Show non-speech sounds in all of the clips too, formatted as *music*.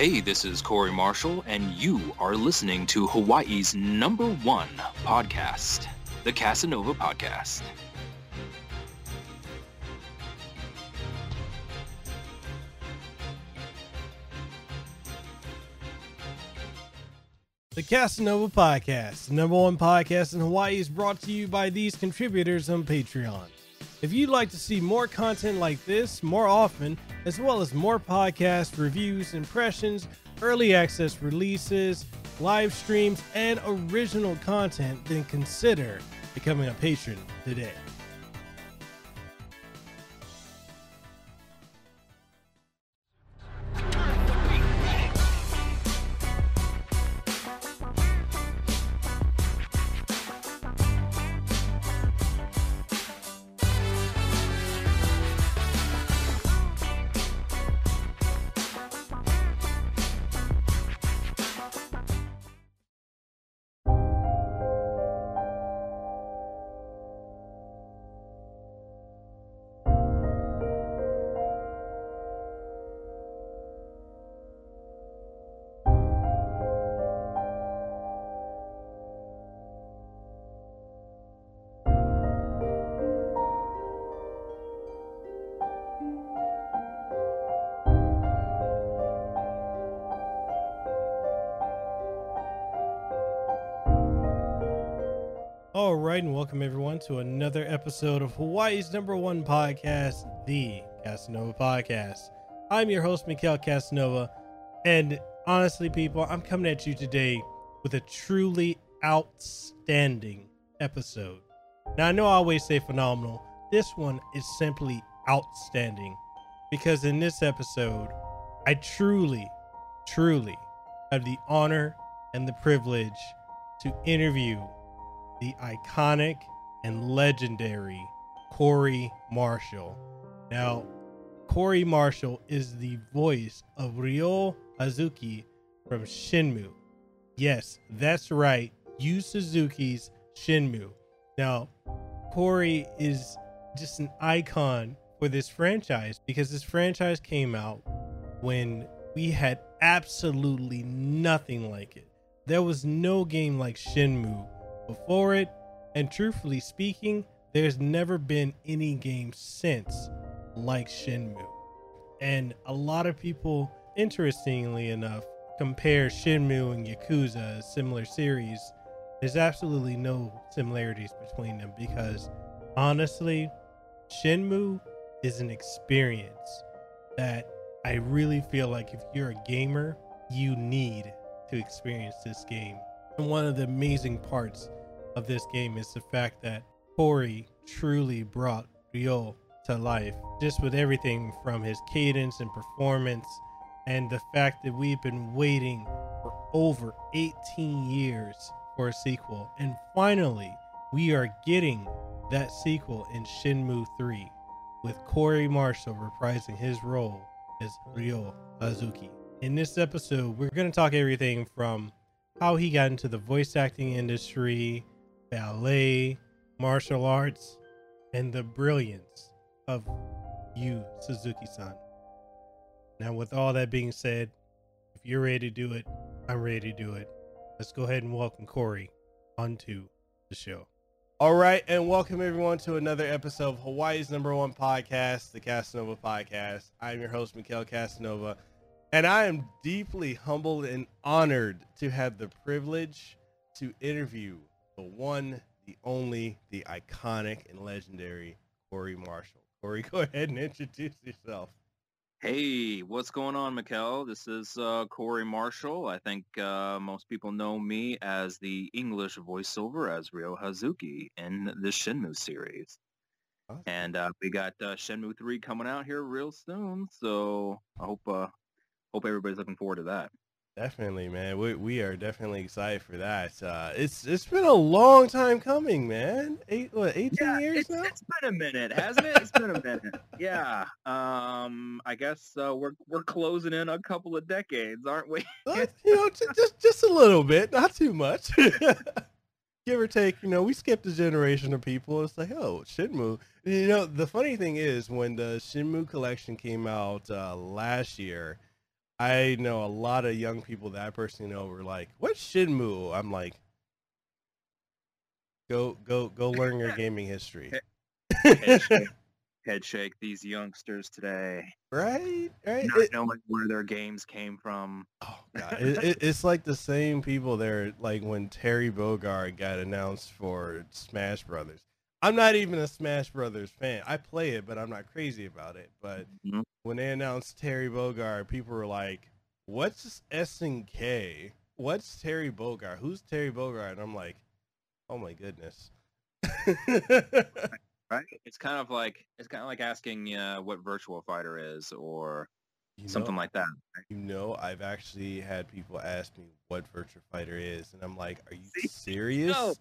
Hey, this is Corey Marshall, and you are listening to Hawaii's number one podcast, the Kasanova Podcast. The Kasanova Podcast, the number one podcast in Hawaii, is brought to you by these contributors on Patreon. If you'd like to see more content like this more often, as well as more podcast reviews, impressions, early access releases, live streams, and original content, then consider becoming a patron today. Welcome everyone to another episode of Hawaii's number one podcast, the Kasanova Podcast. I'm your host, Mekel Kasanova, and honestly, people, I'm coming at you today with a truly outstanding episode. Now, I know I always say phenomenal. This one is simply outstanding because in this episode, I truly, truly have the honor and the privilege to interview the iconic and legendary Corey Marshall. Now, Corey Marshall is the voice of Ryo Hazuki from Shenmue. Yes, that's right, Yu Suzuki's Shenmue. Now, Corey is just an icon for this franchise because this franchise came out when we had absolutely nothing like it. There was no game like Shenmue before it, and truthfully speaking, there's never been any game since like Shenmue. And a lot of people, interestingly enough, compare Shenmue and Yakuza as similar series. There's absolutely no similarities between them because honestly, Shenmue is an experience that I really feel like if you're a gamer, you need to experience this game. And one of the amazing parts of this game is the fact that Corey truly brought Ryo to life, just with everything from his cadence and performance, and the fact that we've been waiting for over 18 years for a sequel. And finally, we are getting that sequel in Shenmue 3, with Corey Marshall reprising his role as Ryo Hazuki. In this episode, we're going to talk everything from how he got into the voice acting industry, ballet, martial arts, and the brilliance of Yu Suzuki san. Now, with all that being said, if you're ready to do it, I'm ready to do it. Let's go ahead and welcome Corey onto the show. All right, and welcome everyone to another episode of Hawaii's number one podcast, the Kasanova Podcast. I'm your host, Mekel Kasanova, and I am deeply humbled and honored to have the privilege to interview the one, the only, the iconic and legendary Corey Marshall. Corey, *laughs* go ahead and introduce yourself. Hey, what's going on, Mekel? This is uh, Corey Marshall. I think uh, most people know me as the English voiceover as Ryo Hazuki in the Shenmue series. Awesome. And uh, we got uh, Shenmue 3 coming out here real soon, so I hope uh, hope everybody's looking forward to that. Definitely, man. We we are definitely excited for that. Uh, it's it's been a long time coming, man. Eight what, eighteen Yeah, years it's, now? it's been a minute, hasn't it? It's been a minute. Yeah. Um, I guess uh, we're we're closing in a couple of decades, aren't we? Uh, *laughs* you know, just, just just a little bit, not too much. *laughs* Give or take, you know, we skipped a generation of people. It's like, oh, Shenmue. You know, the funny thing is, when the Shenmue collection came out uh, last year, I know a lot of young people that I personally know were like, "What's Shenmue?" I'm like, "Go, go, go learn your gaming history." Head shake, head shake these youngsters today, right, right. not It- knowing where their games came from. oh god, it, it, it's like the same people there. Like when Terry Bogard got announced for Smash Brothers. I'm not even a Smash Brothers fan. I play it, but I'm not crazy about it. But Mhm. when they announced Terry Bogard, people were like, "What's SNK? What's Terry Bogard? Who's Terry Bogard?" And I'm like, "Oh my goodness." *laughs* Right? It's kind of like it's kind of like asking uh, what Virtual Fighter is or You something know, like that. you know, I've actually had people ask me what Virtual Fighter is, and I'm like, "Are you serious?" No.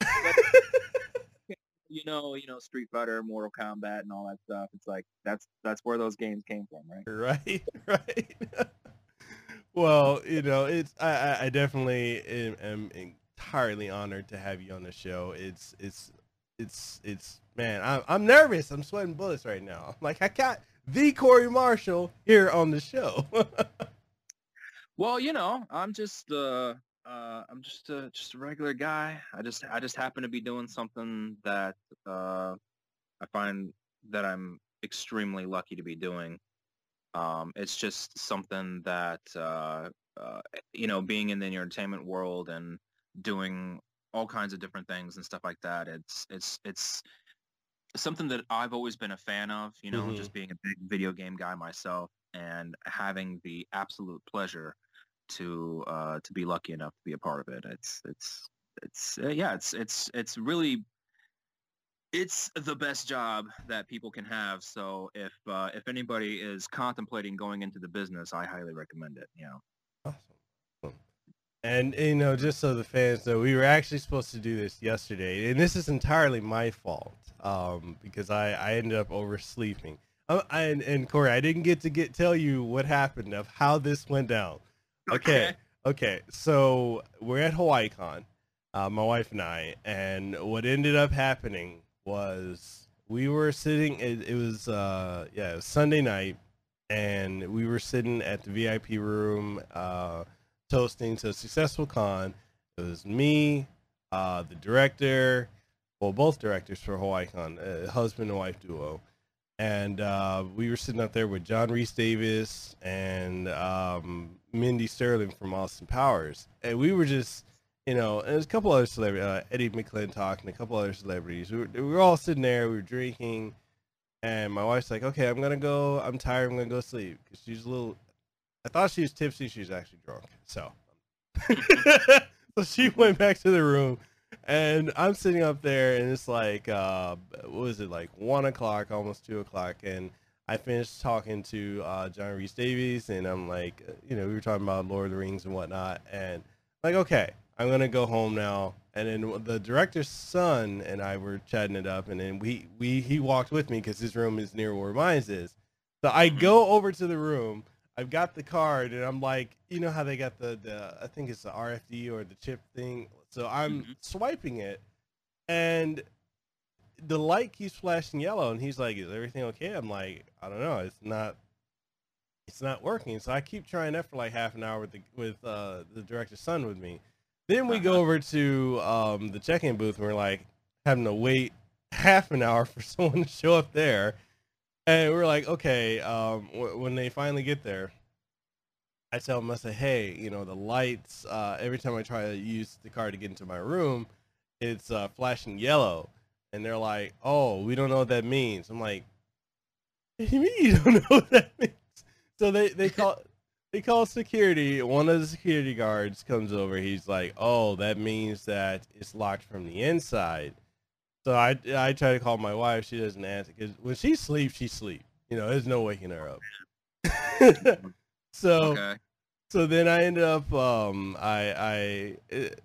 *laughs* You know, you know, Street Fighter, Mortal Kombat, and all that stuff. It's like that's that's where those games came from, right? right *laughs* right *laughs* well you know it's i i, definitely am, am entirely honored to have you on the show it's it's it's it's man i'm, I'm nervous i'm sweating bullets right now I'm like i got the corey marshall here on the show *laughs* Well, you know, I'm just uh uh I'm just a just a regular guy. I just I just happen to be doing something that uh I find that I'm extremely lucky to be doing. Um it's just something that uh uh you know, being in the entertainment world and doing all kinds of different things and stuff like that. It's it's it's something that I've always been a fan of, you know, Mhm. just being a big video game guy myself and having the absolute pleasure to uh to be lucky enough to be a part of it. It's it's it's uh, yeah, it's it's it's really it's the best job that people can have. So if uh, if anybody is contemplating going into the business, I highly recommend it. You know. Awesome. And you know, just so the fans know, we were actually supposed to do this yesterday, and this is entirely my fault um, because I, I ended up oversleeping. Uh, and, and Corey, I didn't get to get tell you what happened of how this went down. Okay, okay. So we're at HawaiiCon, uh, my wife and I, and what ended up happening was we were sitting. It, it was uh, yeah, it was Sunday night, and we were sitting at the VIP room. Uh, toasting to a successful con. It was me, uh, the director, well, both directors for Hawaii Con, uh, husband and wife duo. And uh, we were sitting up there with John Rhys-Davies and um, Mindy Sterling from Austin Powers. And we were just, you know, and there's a couple other celebrities, uh, Eddie McClintock and a couple other celebrities. We were, we were all sitting there, we were drinking. And my wife's like, okay, I'm to go. I'm tired. I'm to go sleep. Because she's a little, I thought she was tipsy. She was actually drunk. So, *laughs* so she went back to the room, and I'm sitting up there, and it's like, uh, what was it like one o'clock, almost two o'clock, and I finished talking to uh, John Rhys-Davies, and I'm like, you know, we were talking about Lord of the Rings and whatnot, and like, okay, I'm gonna go home now. And then the director's son and I were chatting it up, and then we we he walked with me because his room is near where mine is. So I Mhm. go over to the room. I've got the card, and I'm like, you know how they got the the I think it's the RFD or the chip thing. So I'm Mhm. swiping it, and the light keeps flashing yellow, and he's like, "Is everything okay?" I'm like, "I don't know. It's not. It's not working." So I keep trying that for like half an hour with the with uh, the director's son with me. Then we go Uh-huh. over to um, the check-in booth, and we're like having to wait *laughs* half an hour for *laughs* someone to show up there. And we're like, okay, um, w- when they finally get there, I tell them, I say, hey, you know, the lights, uh, every time I try to use the car to get into my room, it's uh, flashing yellow. And they're like, oh, we don't know what that means. I'm like, what do you mean you don't *laughs* know what that means? So they, they *laughs* call they call security. One of the security guards comes over. He's like, oh, that means that it's locked from the inside. So I, I try to call my wife. She doesn't answer because when she sleeps, she sleeps. You know, there's no waking her up. *laughs* so Okay. so then I ended up um I I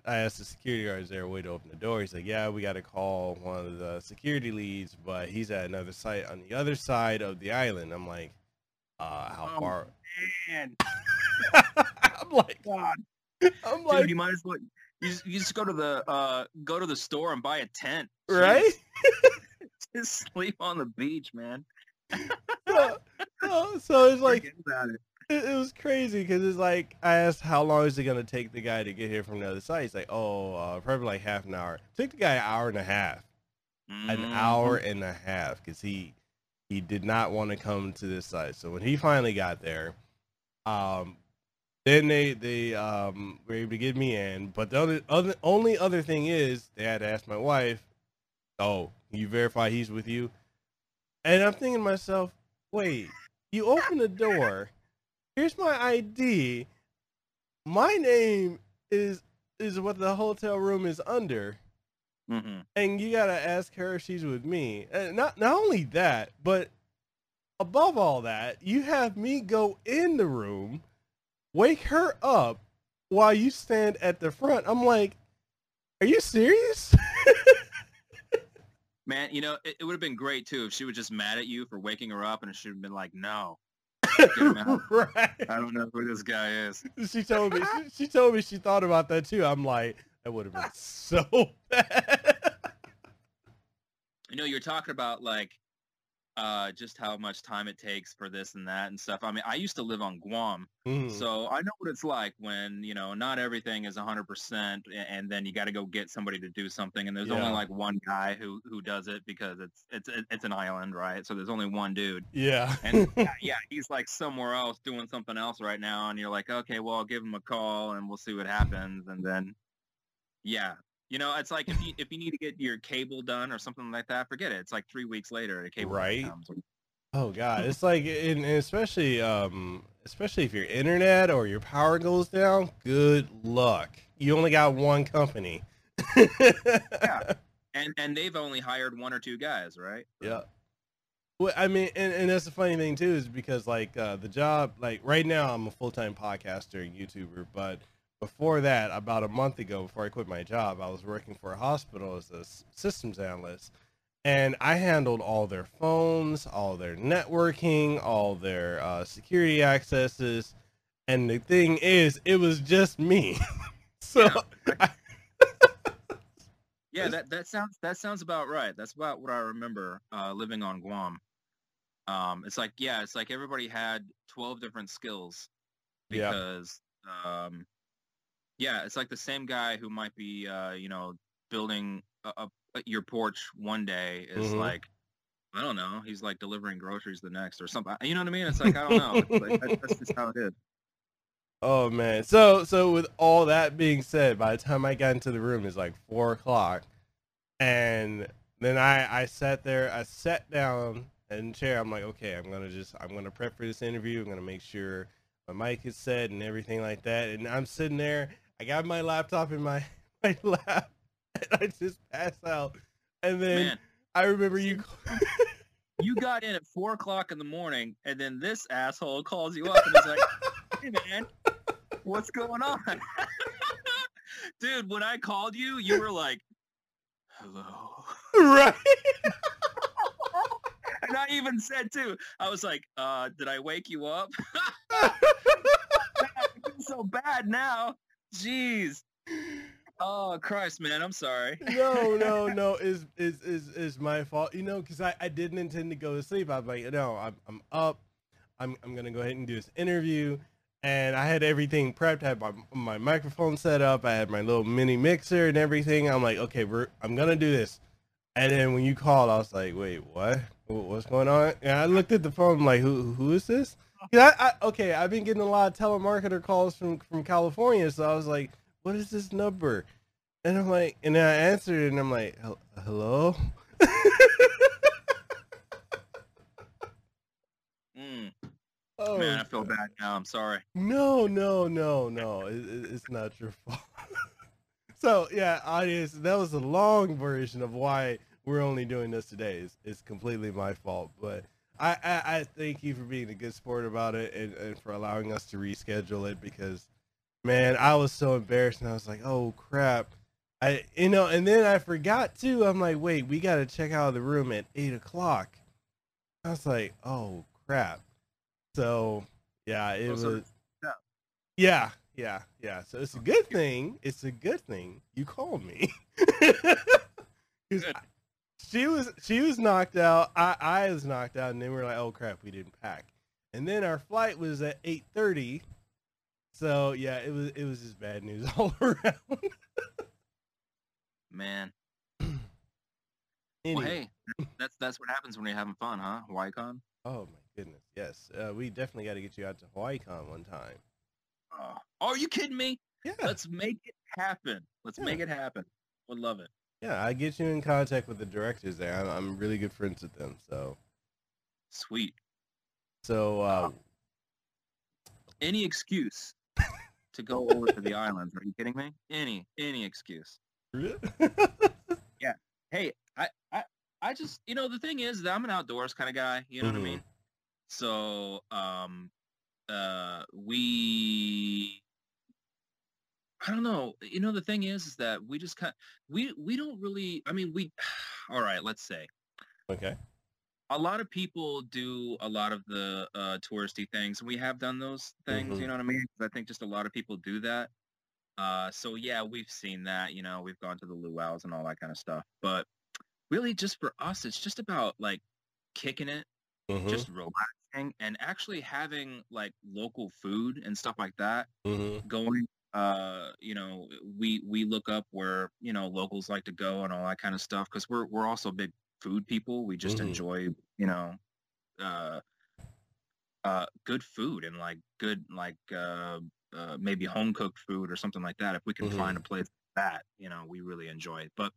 I asked the security guard is there a way to open the door. He's like, yeah, we got to call one of the security leads, but he's at another site on the other side of the island. I'm like, uh, how Oh, far? Man, *laughs* I'm like, God. I'm Dude, like, you might as well you just, you just go to the uh go to the store and buy a tent. right? *laughs* Just sleep on the beach, man. *laughs* so, so, so it's like it. it, was crazy because it's like I asked how long is it gonna take the guy to get here from the other side. He's like, oh, uh, probably like half an hour. took the guy an hour and a half, an Mhm. hour and a half, because he he did not want to come to this side. So when he finally got there, um, then they they um were able to get me in. But the other, other only other thing is they had to ask my wife, oh, you verify he's with you? And I'm thinking to myself, wait, you open the door. Here's my ID. My name is is what the hotel room is under, Mhm. and you gotta ask her if she's with me. And not not only that, but above all that, you have me go in the room, wake her up while you stand at the front. I'm like, are you serious? *laughs* Man, you know, it, it would have been great too if she was just mad at you for waking her up and she would have been like, no. *laughs* right. I don't know who this guy is. She told me. She, she told me she thought about that too. I'm like, that would have been *laughs* so *laughs* bad. You know, you're talking about like uh, just how much time it takes for this and that and stuff. I mean, I used to live on Guam, Mhm. so I know what it's like when, you know, not everything is 100% and then you got to go get somebody to do something and there's Yeah. only like one guy who who does it because it's it's it's an island, right? So there's only one dude. yeah. And *laughs* yeah, he's like somewhere else doing something else right now, and you're like, okay, well, I'll give him a call and we'll see what happens, and then, yeah, you know, it's like if you *laughs* if you need to get your cable done or something like that, forget it. It's like three weeks later, the cable Right. comes. oh god, *laughs* it's like, especially, um, especially if your internet or your power goes down. Good luck. You only got one company. Yeah. *laughs* And and they've only hired one or two guys, right? Yeah. Well, I mean, and, and that's the funny thing too, is because like uh, the job, like right now, I'm a full time podcaster and YouTuber, but before that, about a month ago, before I quit my job, I was working for a hospital as a s- systems analyst, and I handled all their phones, all their networking, all their uh, security accesses, and the thing is, it was just me. *laughs* so I, Yeah, that that sounds that sounds about right. That's about what I remember uh, living on Guam. Um, it's like yeah, it's like everybody had twelve different skills Yeah. because um, yeah, it's like the same guy who might be uh, you know building a, a, your porch one day is Mhm. like I don't know, he's like delivering groceries the next or something. You know what I mean? It's like I don't know. Like, that's just how it is. *laughs* Oh man. So so with all that being said, by the time I got into the room it's like four o'clock. And then I I sat there, I sat down in chair, I'm like, okay, I'm gonna just I'm gonna prep for this interview, I'm gonna make sure my mic is set and everything like that. And I'm sitting there, I got my laptop in my *laughs* my lap and I just pass out. And then Man, I remember you *laughs* you got in at four o'clock in the morning, and then this asshole calls you up and is like, "Hey, man, what's going on?" *laughs* Dude, when I called you, you were like, "Hello," right. and I even said too. I was like, "Uh, did I wake you up?" I feel so bad now. Jeez. Oh Christ, man, I'm sorry. *laughs* no, no, no. Is is is is my fault? You know, because I I didn't intend to go to sleep. I'm like, no, I'm I'm up. I'm I'm gonna go ahead and do this interview, and I had everything prepped. I had my my microphone set up. I had my little mini mixer and everything. I'm like, okay, we're I'm gonna do this. And then when you called, I was like, wait, what? What's going on? And I looked at the phone. I'm like, who who is this? I, I okay, I've been getting a lot of telemarketer calls from from California, so I was like, what is this number? And I'm like, and then I answered it, and I'm like, hello? *laughs* Mm, oh, man, I feel bad now. I'm sorry. no, no, no, no. It, it- it's not your fault. *laughs* so, yeah, audience, that was a long version of why we're only doing this today. It's, it's completely my fault. But I, I, I thank you for being a good sport about it and, and for allowing us to reschedule it because, man, I was so embarrassed. And I was like, oh, crap. I, you know, and then I forgot too. I'm like, wait, we got to check out of the room at eight o'clock. I was like, oh crap. So yeah, it Oh, was. yeah. Yeah, yeah, yeah. So it's a good thing. It's a good thing you called me. *laughs* I- she was she was knocked out. I I was knocked out, and then we are like, oh crap, we didn't pack. and then our flight was at eight thirty. So yeah, it was it was just bad news *laughs* all around. Man. *clears throat* Anyway. Well, hey, that's that's what happens when you're having fun, huh? HawaiiCon. Oh my goodness, yes. Uh, we definitely got to get you out to HawaiiCon one time. Oh, are you kidding me? Yeah, Let's make it happen. Let's Yeah. make it happen. Would love it. Yeah. I get you in contact with the directors there. I'm, I'm really good friends with them. So, Sweet. so uh, Any excuse to go over to the *laughs* islands? Are you kidding me? Any any excuse. *laughs* Yeah. Hey, I I I just you know the thing is that I'm an outdoors kind of guy. You know what I mean? So um uh we I don't know. You know the thing is is that we just kind we we don't really I mean we *sighs* all right, let's say okay. a lot of people do a lot of the uh, touristy things. We have done those things, Mhm. you know what I mean? I think just a lot of people do that. Uh, so yeah, we've seen that. You know, we've gone to the luau's and all that kind of stuff. But really, just for us, it's just about like kicking it, Mhm, just relaxing, and actually having like local food and stuff like that mhm. going uh you know we we look up where you know locals like to go and all that kind of stuff because we're we're also big food people. We just Mhm. enjoy you know uh uh good food and like good like uh, uh maybe home cooked food or something like that. If we can Mhm. find a place like that you know we really enjoy it. But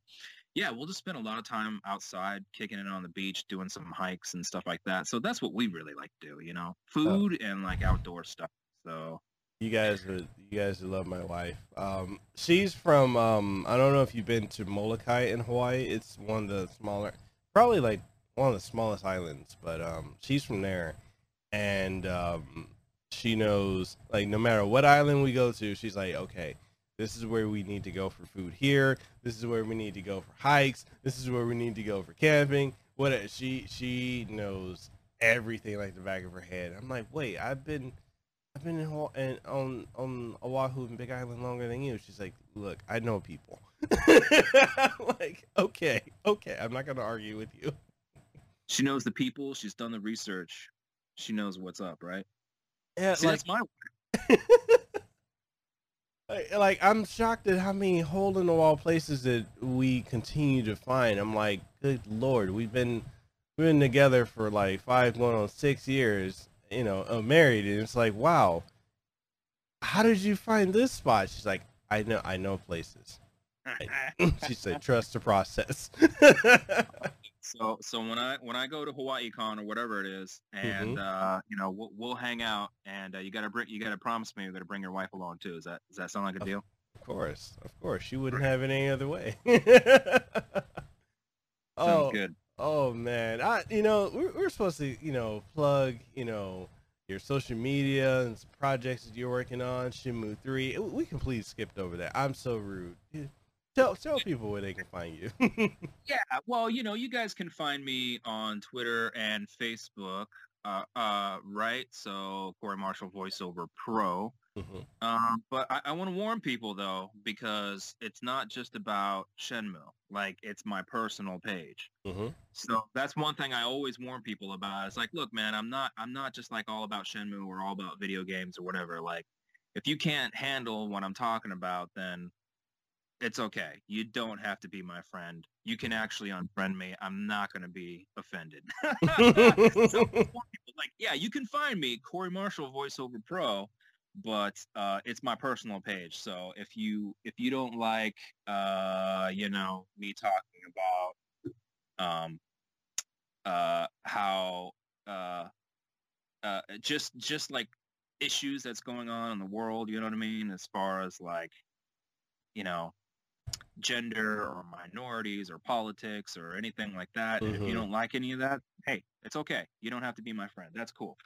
yeah we'll just spend a lot of time outside kicking it on the beach doing some hikes and stuff like that. So that's what we really like to do you know food and like outdoor stuff. So You guys are you guys love my wife. Um, she's from um, I don't know if you've been to Molokai in Hawaii. It's one of the smaller, probably like one of the smallest islands. But um, she's from there, and um, she knows like no matter what island we go to, she's like, okay, this is where we need to go for food here. This is where we need to go for hikes. This is where we need to go for camping. What she she knows everything like the back of her head. I'm like, wait, I've been I've been in, Haw- in on on Oahu and Big Island longer than you. She's like, look, I know people. I'm *laughs* like, okay, okay, I'm not gonna argue with you. She knows the people. She's done the research. She knows what's up, right? Yeah, See, like, that's my *laughs* like, like, I'm shocked at how many hole in the wall places that we continue to find. I'm like, good lord, we've been we've been together for like five, going on six years. You know, uh, married, and it's like, wow, how did you find this spot? She's like, I know, I know places. *laughs* *laughs* she said, trust the process. *laughs* so so when I when I go to Hawaii Con or whatever it is, and Mm-hmm. uh, you know we'll, we'll hang out, and uh, you gotta bring you gotta promise me you're gonna bring your wife along too. Is that does that sound like a deal? Of course, of course, she wouldn't have it any other way. Sounds oh, good. Oh man, I you know we're, we're supposed to you know plug you know your social media and projects that you're working on. Shenmue three, we completely skipped over that. I'm so rude. Tell tell people where they can find you. *laughs* Yeah, well, you know, you guys can find me on Twitter and Facebook, uh, uh, right? So Corey Marshall Voiceover Pro. Mhm. Um, but I, I want to warn people though, because it's not just about Shenmue. Like it's my personal page. Mhm. So that's one thing I always warn people about. It's like, look, man, I'm not, I'm not just like all about Shenmue or all about video games or whatever. Like, if you can't handle what I'm talking about, then it's okay. You don't have to be my friend. You can actually unfriend me. I'm not going to be offended. *laughs* so, like, yeah, you can find me, Corey Marshall, voiceover pro, but uh, it's my personal page. So if you if you don't like, uh, you know, me talking about um, uh, how uh, uh, just just like issues that's going on in the world, you know what I mean, as far as like, you know, gender or minorities or politics or anything like that. And if you don't like any of that, hey, it's okay. You don't have to be my friend. That's cool.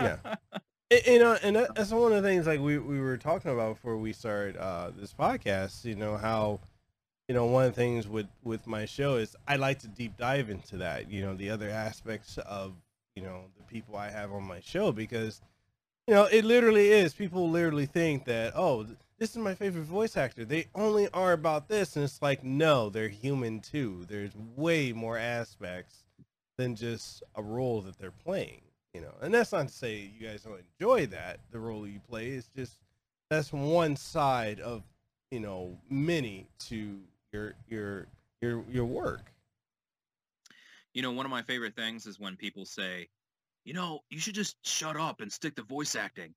Yeah. *laughs* You know, and that's one of the things like we, we were talking about before we started uh, this podcast. You know how, you know, one of the things with with my show is I like to deep dive into that. You know, the other aspects of you know the people I have on my show because, you know, it literally is. People literally think that oh, this is my favorite voice actor. They only are about this, and it's like no, they're human too. There's way more aspects than just a role that they're playing you know, and that's not to say you guys don't enjoy that the role you play. It's just that's one side of you know many to your your your your work. You know, one of my favorite things is when people say, you know, you should just shut up and stick to voice acting.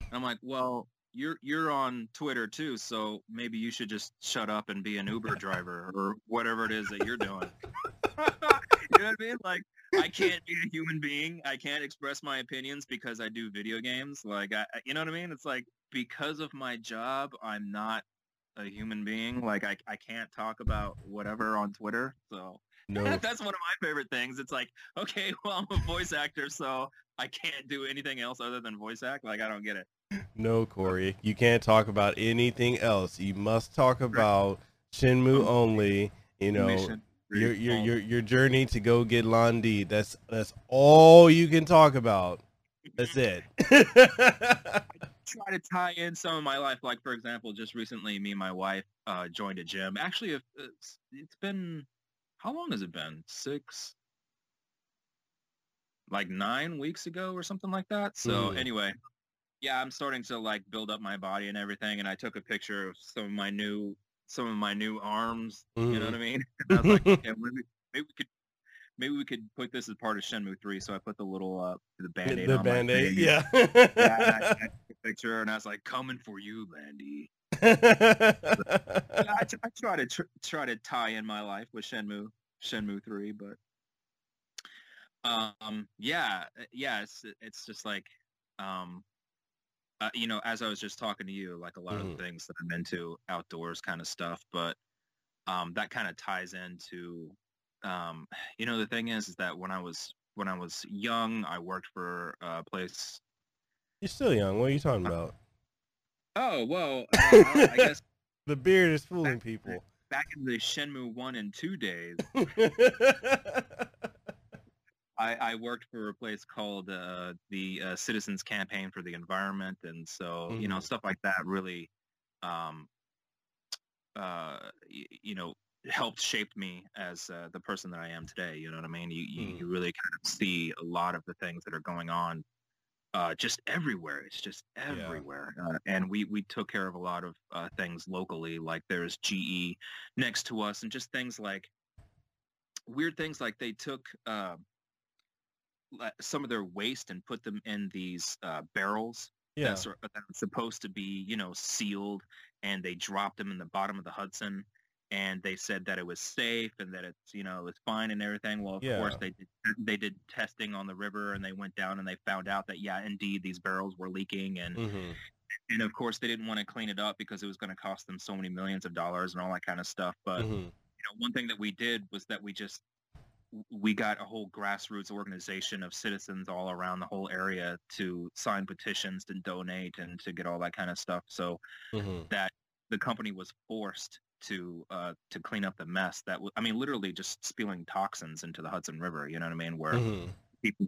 And I'm like, well, you're you're on Twitter too, so maybe you should just shut up and be an Uber driver or whatever it is that you're doing. *laughs* you know what I mean? Like I can't be a human being. I can't express my opinions because I do video games. Like I, you know what I mean? It's like because of my job, I'm not a human being. Like I, I can't talk about whatever on Twitter. So no. *laughs* that's one of my favorite things. It's like, okay, *laughs* well, I'm a voice actor, so I can't do anything else other than voice act. Like I don't get it. No, Corey, you can't talk about anything else. You must talk about Shenmue only. You know, your your your your journey to go get Lan Di. That's that's all you can talk about. That's it. *laughs* try to tie in some of my life. Like for example, just recently, me and my wife uh, joined a gym. Actually, it's, it's been how long has it been? Six, like nine weeks ago or something like that. So mm. anyway, yeah, I'm starting to like build up my body and everything. And I took a picture of some of my new some of my new arms. Mm. You know what I mm-hmm. mean? *laughs* I was like, okay, *laughs* maybe, maybe we could maybe we could put this as part of Shenmue three. So I put the little uh the band aid. The band aid, yeah. yeah I, I *laughs* took a picture and I was like, coming for you, Lan Di. I, I, try to tr- try to tie in my life with Shenmue Shenmue three, but um yeah yeah it's it's just like um uh, you know, as I was just talking to you, like a lot mm-hmm. of the things that I'm into, outdoors kind of stuff, but um, that kind of ties into, um, *sighs* you know, the thing is, is that when I was when I was young, I worked for a place. You're still young. What are you talking uh, about? Oh well, *laughs* uh, I guess the beard is fooling back, people. Back in the Shenmue one and two days. *laughs* I, I, worked for a place called uh, the uh, Citizens Campaign for the Environment, and so mm-hmm. you know mm-hmm. stuff like that really, um, uh, y- you know, helped shape me as uh, the person that I am today. You know what I mean? You, you, mm. you really kind of see a lot of the things that are going on uh, just everywhere. It's just everywhere. Yeah. Uh, and we, we took care of a lot of uh, things locally, like there's GE next to us and just things like weird things like they took uh, some of their waste and put them in these uh, barrels yeah. that's, that's supposed to be, you know, sealed, and they dropped them in the bottom of the Hudson, and they said that it was safe and that it's, you know, it's fine and everything. Well, of yeah. course, they did, they did testing on the river, and they went down and they found out that yeah, indeed, these barrels were leaking, and mm-hmm. and of course, they didn't want to clean it up because it was going to cost them so many millions of dollars and all that kind of stuff. But mm-hmm. you know, one thing that we did was that we just we got a whole grassroots organization of citizens all around the whole area to sign petitions and donate and to get all that kind of stuff so mm-hmm. that the company was forced to uh, to clean up the mess that I mean literally just spewing toxins into the Hudson River you know what I mean where mm-hmm. people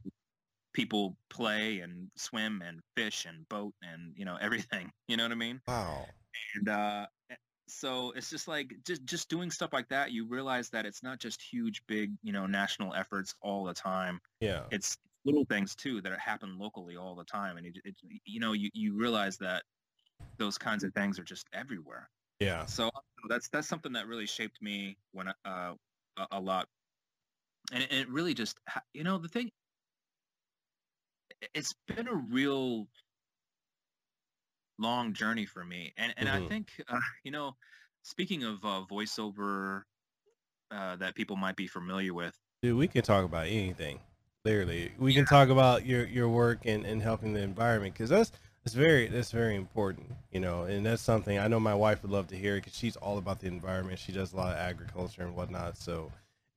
people play and swim and fish and boat and you know *laughs* everything you know what I mean wow and uh so it's just like just just doing stuff like that you realize that it's not just huge big you know national efforts all the time. Yeah. It's little things too that happen locally all the time and it, it you know you, you realize that those kinds of things are just everywhere. Yeah. So that's that's something that really shaped me when uh a, a lot. And it, and it really just you know the thing it's been a real long journey for me. And and mm-hmm. I think uh, *laughs* you know, speaking of uh, voiceover uh, that people might be familiar with, dude, we can talk about anything. Literally, we yeah. can talk about your your work and and helping the environment because that's that's very that's very important, you know, and that's something I know my wife would love to hear because she's all about the environment. She does a lot of agriculture and whatnot. So,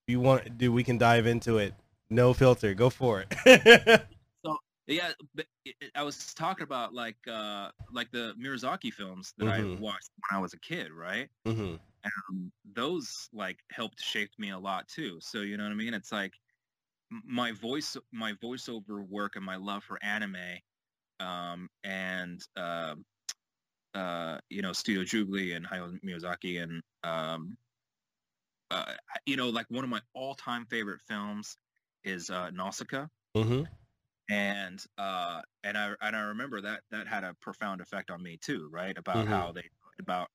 if you want, do we can dive into it. No filter, go for it. *laughs* Yeah, I was talking about like uh like the Miyazaki films that mm-hmm. I watched when I was a kid, right? Mm-hmm. Um, those like helped shape me a lot too. So you know what I mean? It's like my voice, my voiceover work, and my love for anime, um, and uh, uh, you know Studio Ghibli and Hayao Miyazaki, and um, uh, you know like one of my all-time favorite films is uh, Nausicaa. Mm-hmm and uh and i and i remember that that had a profound effect on me too right about Mhm. how they about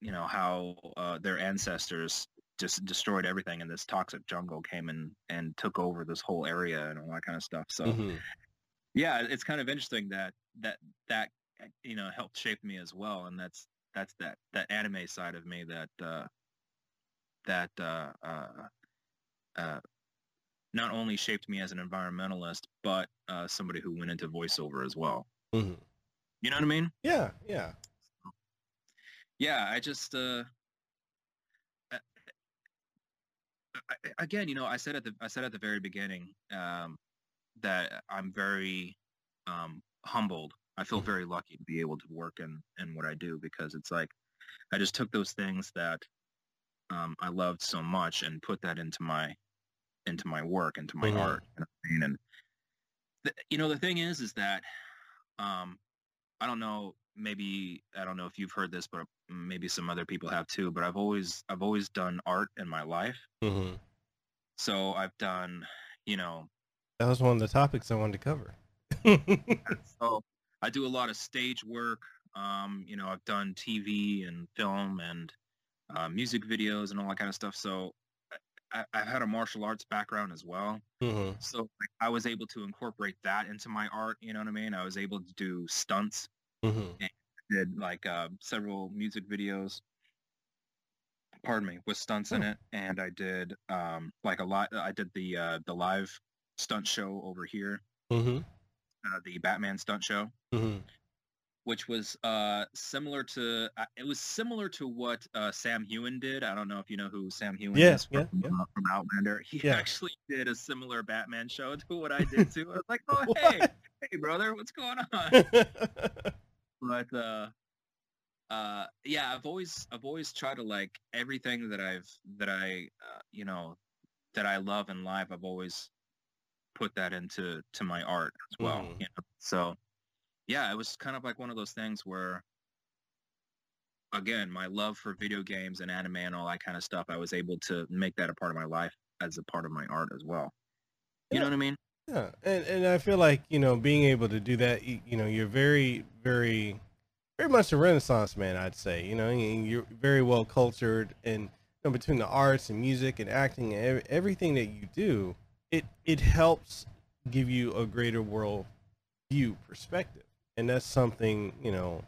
you know how uh their ancestors just destroyed everything and this toxic jungle came in and took over this whole area and all that kind of stuff so Mhm. yeah it's kind of interesting that that that you know helped shape me as well and that's that's that that anime side of me that uh that uh uh uh not only shaped me as an environmentalist but uh somebody who went into voiceover as well Mhm. you know what i mean Yeah, yeah. yeah i just uh I- I- again you know i said at the i said at the very beginning um that i'm very um humbled i feel Mhm. very lucky to be able to work in in what i do because it's like i just took those things that um i loved so much and put that into my into my work into my Mhm. art you know I mean? and the, you know the thing is is that um i don't know maybe i don't know if you've heard this but maybe some other people have too but i've always i've always done art in my life hmm so i've done you know That was one of the topics I wanted to cover. so i do a lot of stage work um you know i've done tv and film and uh, music videos and all that kind of stuff so I, i've had a martial arts background as well. Hmm so like, i was able to incorporate that into my art you know what i mean? I was able to do stunts hmm did like uh, several music videos. Pardon me with stunts in Oh. it and i did um like a lot i did the uh the live stunt show over here. Hmm uh, the batman stunt show. Hmm which was uh similar to uh, it was similar to what uh Sam Heughan did. I don't know if you know who Sam Heughan Yeah, is from, yeah, yeah. uh, from outlander. He actually did a similar batman show to what i did too. I was like *laughs* oh hey hey brother what's going on? *laughs* But uh uh yeah i've always i've always tried to like everything that i've that i uh, you know that i love in life i've always put that into to my art as well Mhm. you know? So yeah it was kind of like one of those things where again my love for video games and anime and all that kind of stuff i was able to make that a part of my life as a part of my art as well you Yeah. know what i mean Yeah, and and I feel like you know being able to do that, you, you know, you're very, very, very much a Renaissance man. I'd say, you know, and you're very well cultured, and you know, between the arts and music and acting and ev- everything that you do, it it helps give you a greater world view perspective, and that's something you know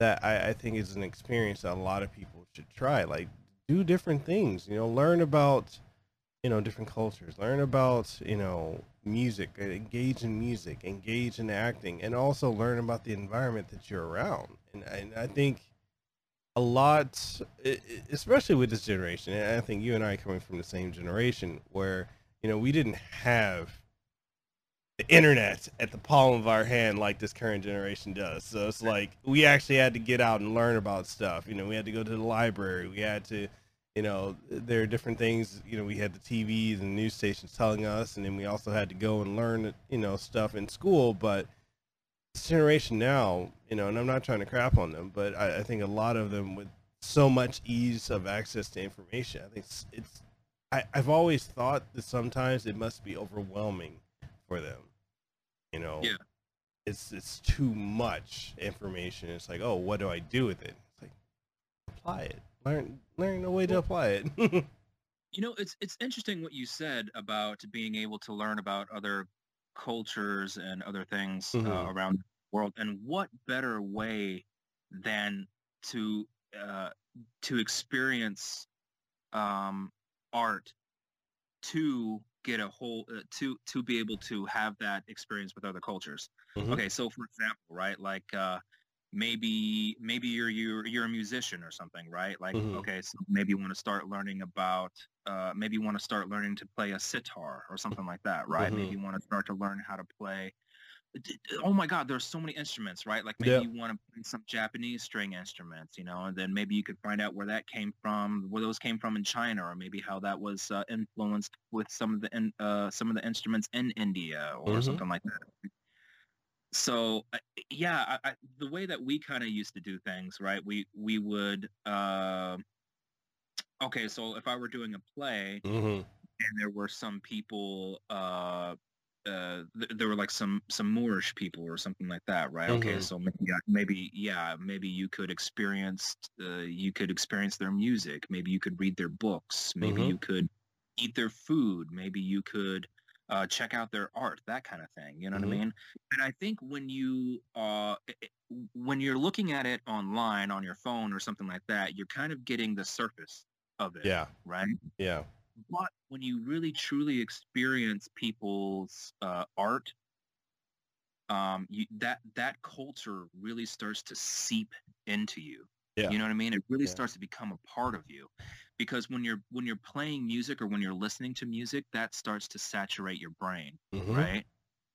that I, I think is an experience that a lot of people should try. Like, do different things, you know, learn about you know different cultures learn about you know music uh, engage in music engage in acting and also learn about the environment that you're around and, and i think a lot especially with this generation and i think you and i coming from the same generation where you know we didn't have the internet at the palm of our hand like this current generation does. So it's like we actually had to get out and learn about stuff. You know we had to go to the library. We had to you know there are different things you know we had the tvs and news stations telling us and then we also had to go and learn you know stuff in school. But this generation now you know and i'm not trying to crap on them but i, I think a lot of them with so much ease of access to information i think it's, it's I, i've always thought that sometimes it must be overwhelming for them you know Yeah. it's it's too much information it's like oh what do i do with it it's like apply it learn learn a way to apply it *laughs* You know, it's it's interesting what you said about being able to learn about other cultures and other things uh, Mhm. around the world, and what better way than to uh, to experience um, art to get a whole uh, to to be able to have that experience with other cultures. Mhm. Okay, so for example, right, like uh, maybe maybe you're you're you're a musician or something, right? Like Mhm. okay, so maybe you want to start learning about uh, maybe you want to start learning to play a sitar or something like that, right? Maybe you want to start to learn how to play. Oh my God, there's so many instruments, right? Like maybe Yeah. you want to play some Japanese string instruments, you know, and then maybe you could find out where that came from, where those came from in China, or maybe how that was uh, influenced with some of the in, uh, some of the instruments in India or Mhm. something like that so uh, yeah I, I, the way that we kind of used to do things right we we would uh, okay so if i were doing a play Mhm. and there were some people uh, th- there were like some some Moorish people or something like that, right? Okay, Mhm. so maybe yeah, maybe yeah, maybe you could experience uh, you could experience their music, maybe you could read their books, maybe Mhm. you could eat their food, maybe you could uh, check out their art, that kind of thing. You know Mhm. what I mean? And I think when you uh, when you're looking at it online on your phone or something like that, you're kind of getting the surface of it, Yeah. right? Yeah. But when you really truly experience people's uh, art, um, you, that that culture really starts to seep into you. Yeah. You know what I mean? It really Yeah. starts to become a part of you, because when you're when you're playing music or when you're listening to music, that starts to saturate your brain, Mhm. right?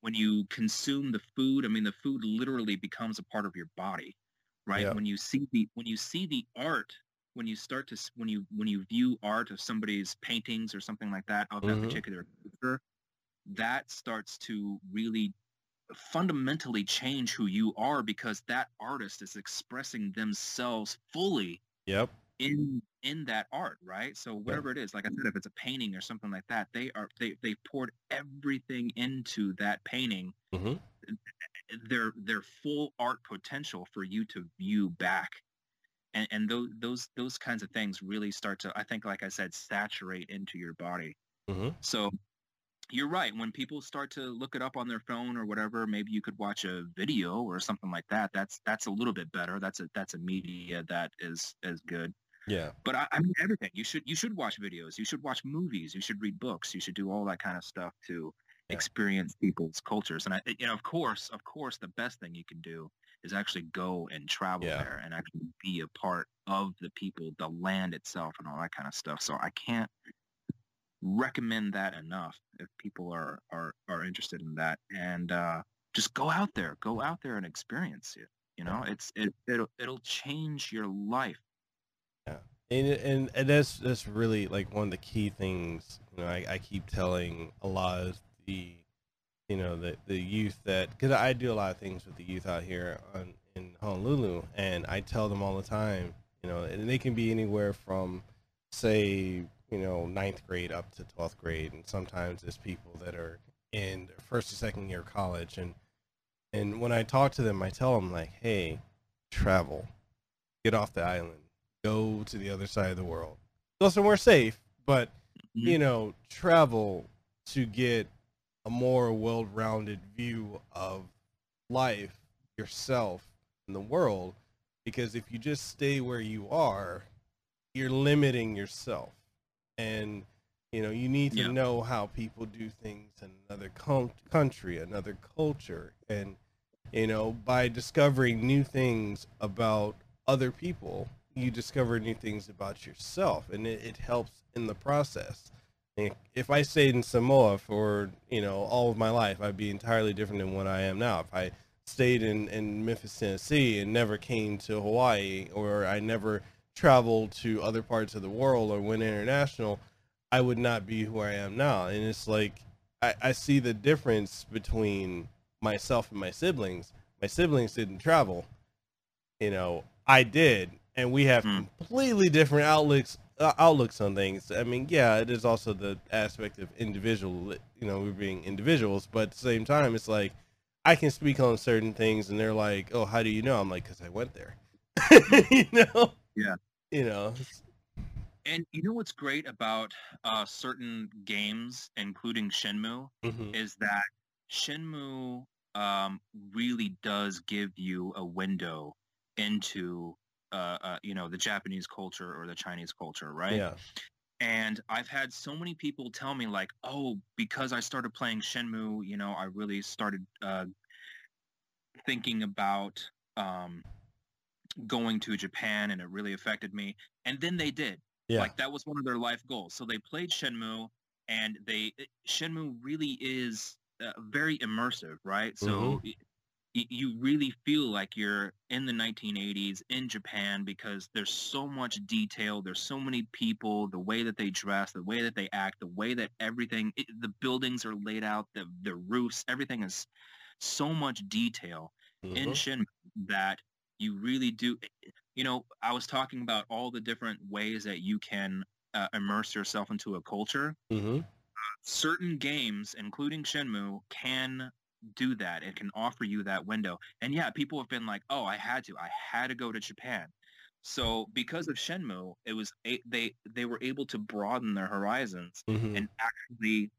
When you consume the food, I mean, the food literally becomes a part of your body, right? Yeah. When you see the when you see the art when you start to when you when you view art of somebody's paintings or something like that of that Mhm. particular culture, that starts to really fundamentally change who you are because that artist is expressing themselves fully Yep. in in that art right so whatever it is like i said if it's a painting or something like that they are they they poured everything into that painting Mhm. their their full art potential for you to view back and and those those those kinds of things really start to i think like i said saturate into your body Mhm. so you're right when people start to look it up on their phone or whatever maybe you could watch a video or something like that that's that's a little bit better that's a that's a media that is is good Yeah. but I, I mean everything you should you should watch videos you should watch movies you should read books you should do all that kind of stuff to Yeah. experience people's cultures and i you know of course of course the best thing you can do is actually go and travel Yeah. there and actually be a part of the people the land itself and all that kind of stuff so i can't recommend that enough if people are are are interested in that and uh just go out there go out there and experience it you know it's it it'll, it'll change your life Yeah. and and, and that's that's really like one of the key things you know I, I keep telling a lot of the you know the the youth that because I do a lot of things with the youth out here on in Honolulu and I tell them all the time you know and they can be anywhere from say you know ninth grade up to 12th grade and sometimes there's people that are in their first or second year of college and and when I talk to them I tell them like hey travel get off the island go to the other side of the world. Go somewhere safe, but Mhm. you know, travel to get a more well-rounded view of life, yourself, and the world. Because if you just stay where you are, you're limiting yourself, and you know you need to Yeah. know how people do things in another com- country, another culture, and you know by discovering new things about other people you discover new things about yourself and it, it helps in the process if i stayed in samoa for you know all of my life i'd be entirely different than what i am now. If i stayed in, in memphis tennessee and never came to hawaii or i never traveled to other parts of the world or went international i would not be who i am now. And it's like i, I see the difference between myself and my siblings. My siblings didn't travel. You know i did. And we have Hmm. completely different outlooks outlooks on things. I mean yeah it is also the aspect of individual you know we're being individuals but at the same time it's like i can speak on certain things and they're like oh how do you know? I'm like because i went there. *laughs* You know? Yeah. you know? And you know what's great about uh certain games including shenmue mhm. is that shenmue um really does give you a window into uh, uh you know the japanese culture or the chinese culture right yeah And I've had so many people tell me like, oh, because I started playing Shenmue, you know, I really started uh, thinking about um, going to Japan and it really affected me. And then they did. yeah Like that was one of their life goals. So they played Shenmue and they Shenmue really is uh, very immersive, right? So Mhm. y- y- you really feel like you're in the 1980s in Japan because there's so much detail, there's so many people, the way that they dress, the way that they act, the way that everything, it, the buildings are laid out, the the roofs, everything is so much detail in Mhm. Shin that you really do. You know, I was talking about all the different ways that you can uh, immerse yourself into a culture. Mhm. certain games, including Shenmue, can do that. It can offer you that window. And yeah, people have been like, "Oh, I had to. I had to go to Japan." So because of Shenmue, it was a, they they were able to broaden their horizons Mhm. and actually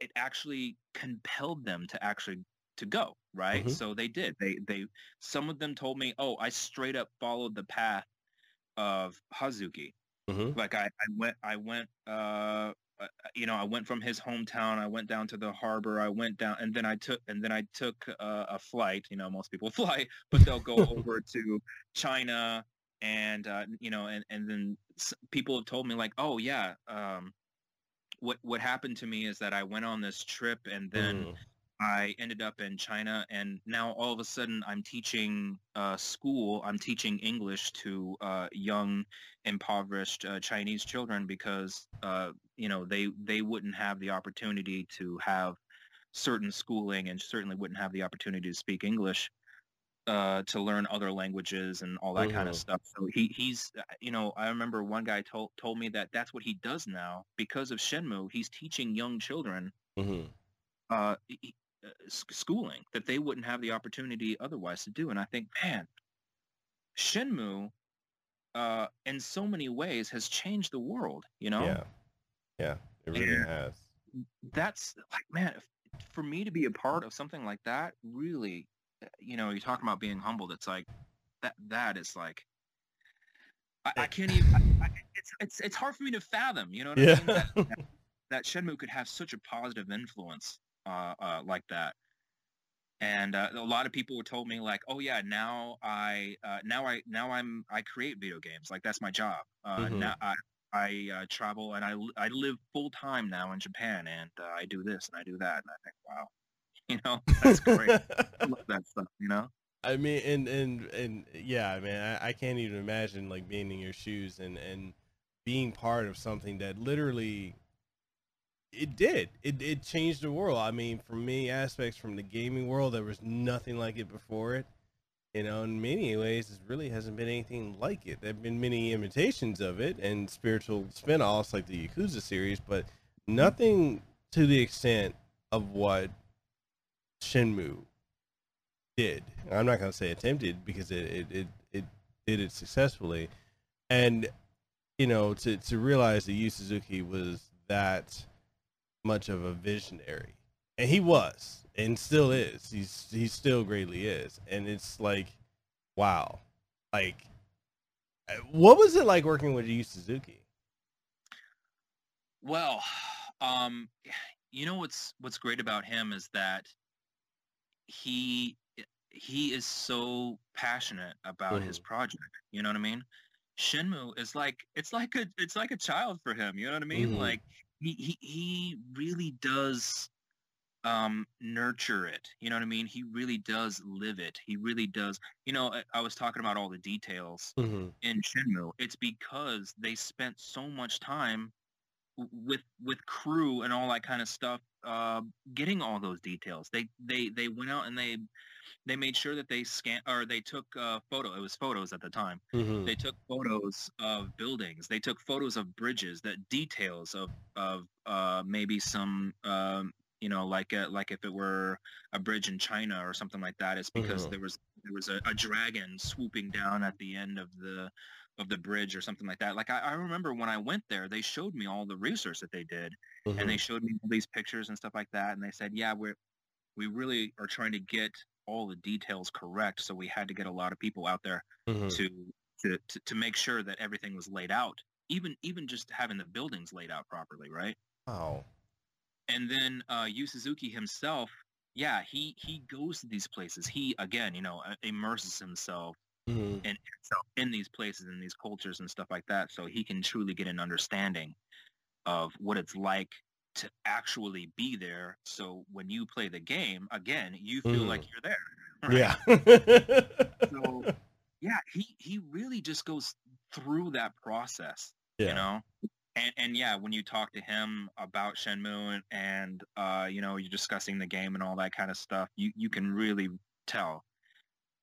it actually compelled them to actually to go right Mhm. so they did they they some of them told me oh i straight up followed the path of hazuki Mhm. like i i went i went uh, you know i went from his hometown i went down to the harbor i went down and then i took and then i took uh, a flight you know most people *laughs* fly but they'll go *laughs* over to china and uh, you know and and then s- people have told me like oh yeah um what what happened to me is that i went on this trip and then Mhm. I ended up in China, and now all of a sudden I'm teaching uh, school. I'm teaching English to uh, young, impoverished uh, Chinese children because uh, you know they they wouldn't have the opportunity to have certain schooling, and certainly wouldn't have the opportunity to speak English uh, to learn other languages and all that kind of stuff. So he he's uh, you know I remember one guy told told me that that's what he does now because of Shenmue. He's teaching young children Mhm. uh, e- e- uh, schooling that they wouldn't have the opportunity otherwise to do. And I think, man, Shenmue, uh, in so many ways, has changed the world. You know, Yeah. Yeah. It really Yeah. has. that's like, man, for me to be a part of something like that, really, uh, you know, you're talking about being humbled. It's like that. That is like. I, I can't even. I, I, it's it's it's hard for me to fathom. You know what I mean? That, *laughs* that, that Shenmue could have such a positive influence uh, uh, like that. And uh, a lot of people were told me like, oh yeah, now I uh, now I now I'm I create video games like that's my job. Uh, Mhm. Now I I uh, travel and I I live full time now in Japan and uh, I do this and I do that and I think wow, *laughs* you know that's great. I love that stuff. You know. I mean, and and and yeah, man, I, I can't even imagine like being in your shoes and and being part of something that literally it did. It it changed the world. I mean, for me, aspects from the gaming world, there was nothing like it before it. You know, in many ways, it really hasn't been anything like it. There've been many imitations of it and spiritual spin-offs like the Yakuza series, but nothing to the extent of what Shenmue did. I'm not going to say attempted because it, it, it, it did it successfully. And, you know, to, to realize that Yu Suzuki was that much of a visionary. And he was and still is. He's he still greatly is. And it's like, wow. Like, uh, what was it like working with Yu Suzuki? Well, um, you know what's what's great about him is that he he is so passionate about his project. You know what I mean? Shenmue is like it's like a it's like a child for him. You know what I mean? Mhm. Like he he he really does um nurture it. You know what I mean? He really does live it. He really does. You know, I, I was talking about all the details Mm-hmm. in Shenmue, it's because they spent so much time with with crew and all that kind of stuff, uh, getting all those details. They they they went out and they they made sure that they scan or they took uh, photo. It was photos at the time. Mm-hmm. They took photos of buildings. They took photos of bridges. That details of of uh, maybe some um, you know like a, like if it were a bridge in China or something like that. It's because Mhm. there was there was a, a dragon swooping down at the end of the of the bridge or something like that. Like I, I remember when I went there, they showed me all the research that they did, Mm-hmm. and they showed me all these pictures and stuff like that. And they said, yeah, we're we really are trying to get all the details correct. So we had to get a lot of people out there Mm-hmm. to to to, to make sure that everything was laid out. Even even just having the buildings laid out properly, right? Wow. And then uh, Yu Suzuki himself, yeah, he he goes to these places. He again, you know, uh, immerses himself Mm-hmm. in in these places and these cultures and stuff like that, so he can truly get an understanding of what it's like to actually be there. So when you play the game, again, you feel Mhm. like you're there. *laughs* right? Yeah. So yeah, he he really just goes through that process yeah. you know and and yeah when you talk to him about shenmue and, and uh you know you're discussing the game and all that kind of stuff you you can really tell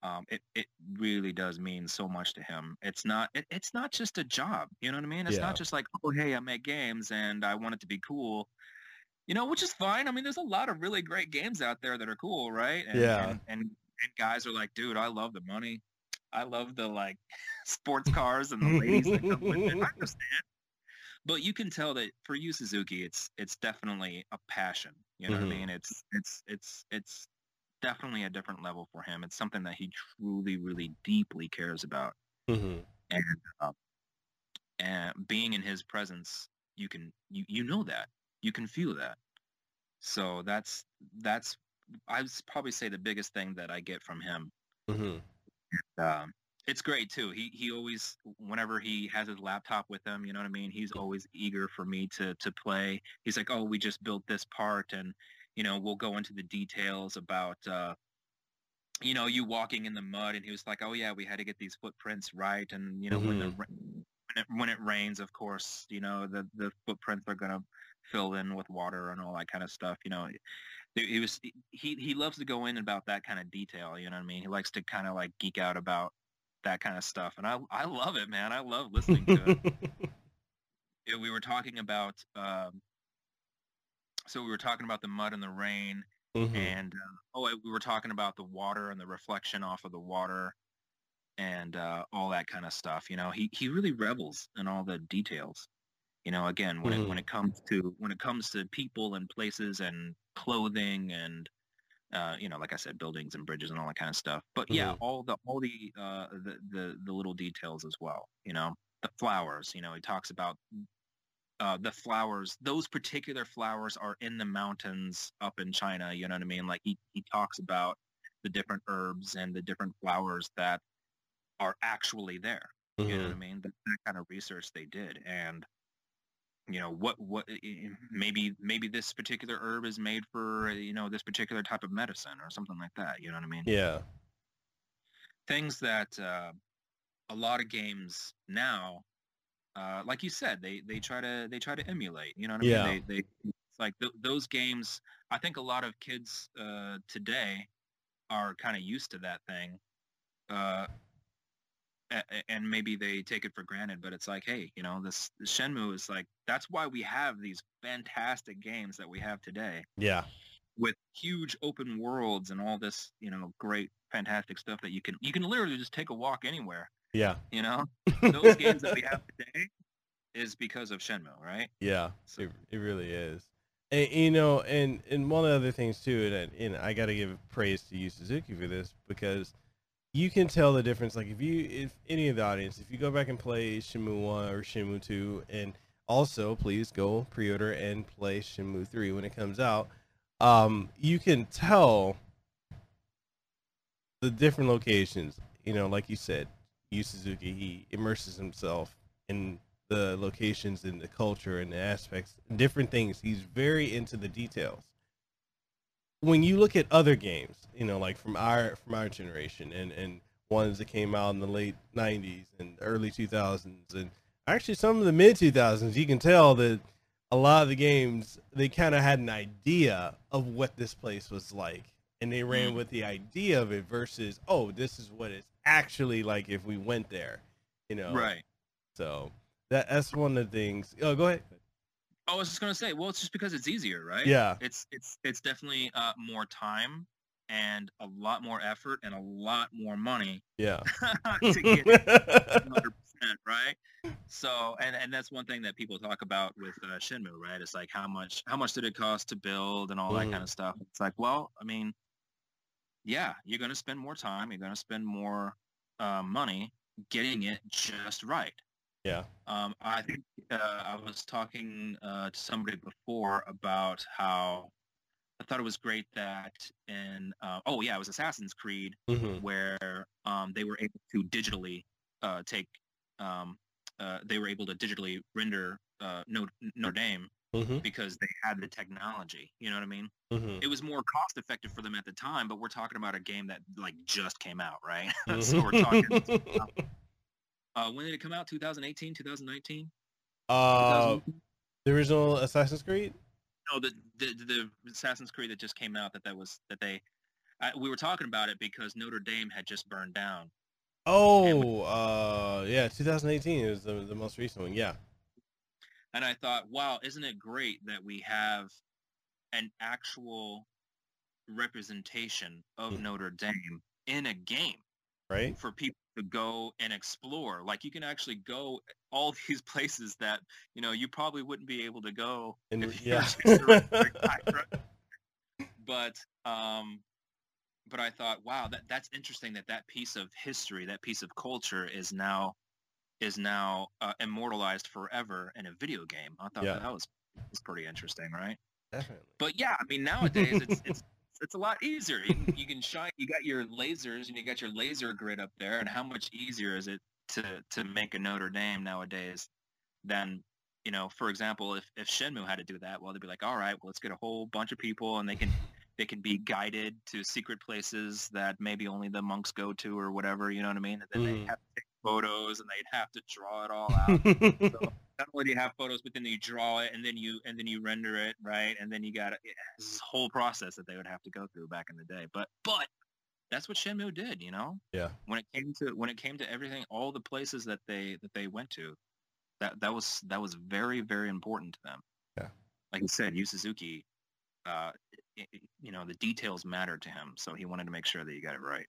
um it it really does mean so much to him it's not it, it's not just a job you know what i mean it's Yeah. not just like oh hey i make games and i want it to be cool you know, which is fine. I mean, there's a lot of really great games out there that are cool, right? And, Yeah. And, and, and guys are like, dude, I love the money. I love the like *laughs* sports cars and the ladies that come with it. I *laughs* understand. But you can tell that for Yu, Suzuki, it's it's definitely a passion. You know Mhm. what I mean? It's it's it's it's definitely a different level for him. It's something that he truly, really deeply cares about. hmm And um, and being in his presence, you can you you know that you can feel that. So that's that's I would probably say the biggest thing that I get from him. hmm Um, it's great too. He he always whenever he has his laptop with him, you know what I mean. He's always eager for me to to play. He's like, oh, we just built this part, and you know we'll go into the details about. Uh, you know, you walking in the mud, and he was like, "Oh yeah, we had to get these footprints right, and you know when the Mhm. when it, when it rains, of course, you know the the footprints are gonna fill in with water and all that kind of stuff. You know, he, he was he he loves to go in about that kind of detail. You know what I mean? He likes to kind of like geek out about that kind of stuff, and I I love it, man. I love listening to it. *laughs* Yeah, we were talking about um, so we were talking about the mud and the rain Mhm. and uh, oh we were talking about the water and the reflection off of the water and uh, all that kind of stuff you know he he really revels in all the details you know again when it when it comes to when it comes to people and places and clothing and uh, you know like i said buildings and bridges and all that kind of stuff but yeah Mhm. all the all the uh the, the the little details as well you know the flowers you know he talks about uh, the flowers, those particular flowers are in the mountains up in China. You know what I mean? Like he, he talks about the different herbs and the different flowers that are actually there. You know what I Mhm. mean? That, that kind of research they did. And, you know, what, what, eh, maybe, maybe this particular herb is made for, you know, this particular type of medicine or something like that. You know what I mean? Yeah. things that uh, a lot of games now, uh, like you said, they they try to they try to emulate. You know what I Yeah. mean? They they it's like th- those games. I think a lot of kids uh, today are kind of used to that thing. And maybe they take it for granted, but it's like, hey, you know, this, this Shenmue is like, that's why we have these fantastic games that we have today Yeah. with huge open worlds and all this, you know, great, fantastic stuff that you can you can literally just take a walk anywhere. Yeah. You know, *laughs* those games that we have today is because of Shenmue, right? Yeah. So- It, it really is. And you know, and and one of the other things too, and and I got to give praise to Yu Suzuki for this because you can tell the difference. Like if you, if any of the audience, if you go back and play Shenmue one or Shenmue two, and also please go pre-order and play Shenmue three when it comes out, um, you can tell the different locations. You know, like you said, Yu Suzuki, he immerses himself in the locations and the culture and the aspects, different things. He's very into the details. When you look at other games, you know, like from our from our generation and and ones that came out in the late '90s and early 2000s, and actually some of the mid 2000s, you can tell that a lot of the games they kind of had an idea of what this place was like, and they ran Mm. with the idea of it versus, oh, this is what it's actually like if we went there, you know. Right. So that that's one of the things. Oh, go ahead. I was just gonna say, well, it's just because it's easier, right? Yeah. It's it's it's definitely uh, more time and a lot more effort and a lot more money Yeah. *laughs* *laughs* to get 100%, right? So, and and that's one thing that people talk about with uh, Shenmue, right? It's like how much how much did it cost to build and all that Mhm. kind of stuff. It's like, well, I mean, yeah, you're going to spend more time, you're going to spend more uh, money getting it just right. Yeah. Um, I think uh, I was talking uh, to somebody before about how I thought it was great that in uh, oh yeah, it was Assassin's Creed hmm where um, they were able to digitally uh, take um, uh, they were able to digitally render uh, Notre, Dame hmm because they had the technology. You know what I mean? hmm It was more cost effective for them at the time, but we're talking about a game that like just came out, right? *laughs* so we're talking. *laughs* Uh, when did it come out? 2018, 2019? uh, the original Assassin's Creed. no, the, the the Assassin's Creed that just came out that that was that they I, we were talking about it because Notre Dame had just burned down. Oh, uh, yeah, 2018 is the, the most recent one. Yeah. And I thought, wow, isn't it great that we have an actual representation of Mhm. Notre Dame in a game right? for people to go and explore. Like you can actually go all *laughs* these places that you know you probably wouldn't be able to go And if yeah. just a regular *laughs* guy, right? But um, but I thought, wow, that that's interesting that that piece of history, that piece of culture, is now is now uh, immortalized forever in a video game. I thought Yeah. that was was pretty interesting, right? Definitely. But yeah, I mean *laughs* nowadays it's it's it's a lot easier. You can, you can shine. You got your lasers and you got your laser grid up there. And how much easier is it to to make a Notre Dame nowadays than you know? For example, if if Shenmue had to do that, well, they'd be like, all right, well, let's get a whole bunch of people and they can they can be guided to secret places that maybe only the monks go to or whatever. You know what I mean? And then Mhm. they have to take photos and they'd have to draw it all *laughs* out so not only do you have photos, but then you draw it and then you and then you render it, right? And then you got this whole process that they would have to go through back in the day. But but that's what Shenmue did, you know. Yeah. When it came to when it came to everything, all the places that they that they went to, that that was that was very very important to them. Yeah. Like you said, Yu Suzuki, uh, i- i- you know, the details mattered to him, so he wanted to make sure that you got it right.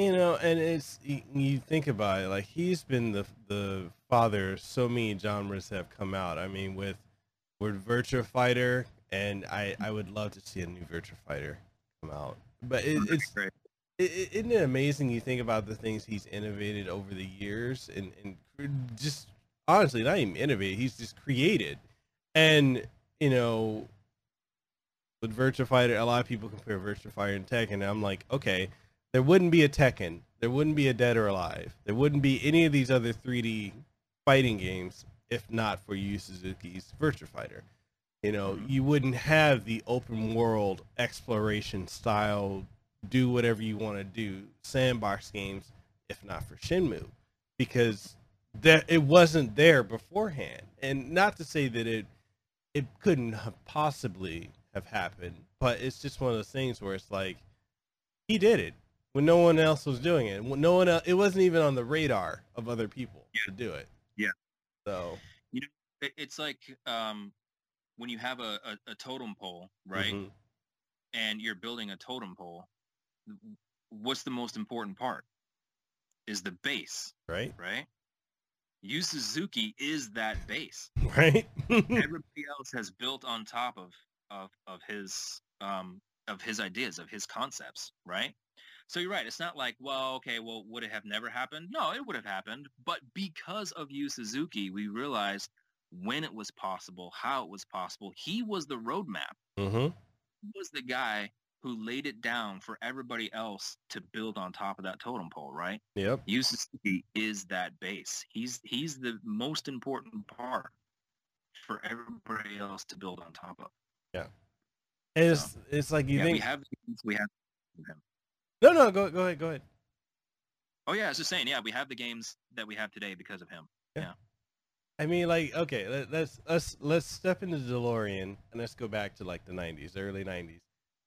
You know, and it's you, you think about it, like he's been the the father. of So many genres have come out. I mean, with with Virtua Fighter, and I I would love to see a new Virtua Fighter come out. But it, it's great. i- i- isn't it amazing? You think about the things he's innovated over the years, and and cr- just honestly, not even innovated. He's just created, and you know, with Virtua Fighter, a lot of people compare Virtua Fighter and Tekken. And I'm like, okay, there wouldn't be a Tekken, there wouldn't be a Dead or Alive, there wouldn't be any of these other 3D fighting games if not for Yu Suzuki's Virtua Fighter. You know, Mhm. you wouldn't have the open world exploration style, do whatever you want to do sandbox games if not for Shenmue, because that it wasn't there beforehand. And not to say that it it couldn't have possibly have happened, but it's just one of those things where it's like he did it when no one else was doing it. When No one else, it wasn't even on the radar of other people to do it. Yeah. So It, it's like um, when you have a, a, a totem pole, right? mhm. and you're building a totem pole, what's the most important part? Is the base, right, right? Yu Suzuki is that base. *laughs* right, Everybody else has built on top of of of his um of his ideas, of his concepts, right? So you're right. It's not like, well, okay, well, would it have never happened? No, it would have happened. But because of Yu Suzuki, we realized when it was possible, how it was possible. He was the roadmap hmm he was the guy who laid it down for everybody else to build on top of that totem pole, right? yep, Yu Suzuki is that base. He's he's the most important part for everybody else to build on top of. and it's it's like you yeah, think. we have we have him. No, no, go go ahead, go ahead. Oh yeah, I was just saying, yeah, we have the games that we have today because of him. Yeah. I mean, like, okay, let, let's let's let's step into DeLorean and let's go back to like the '90s, early '90s.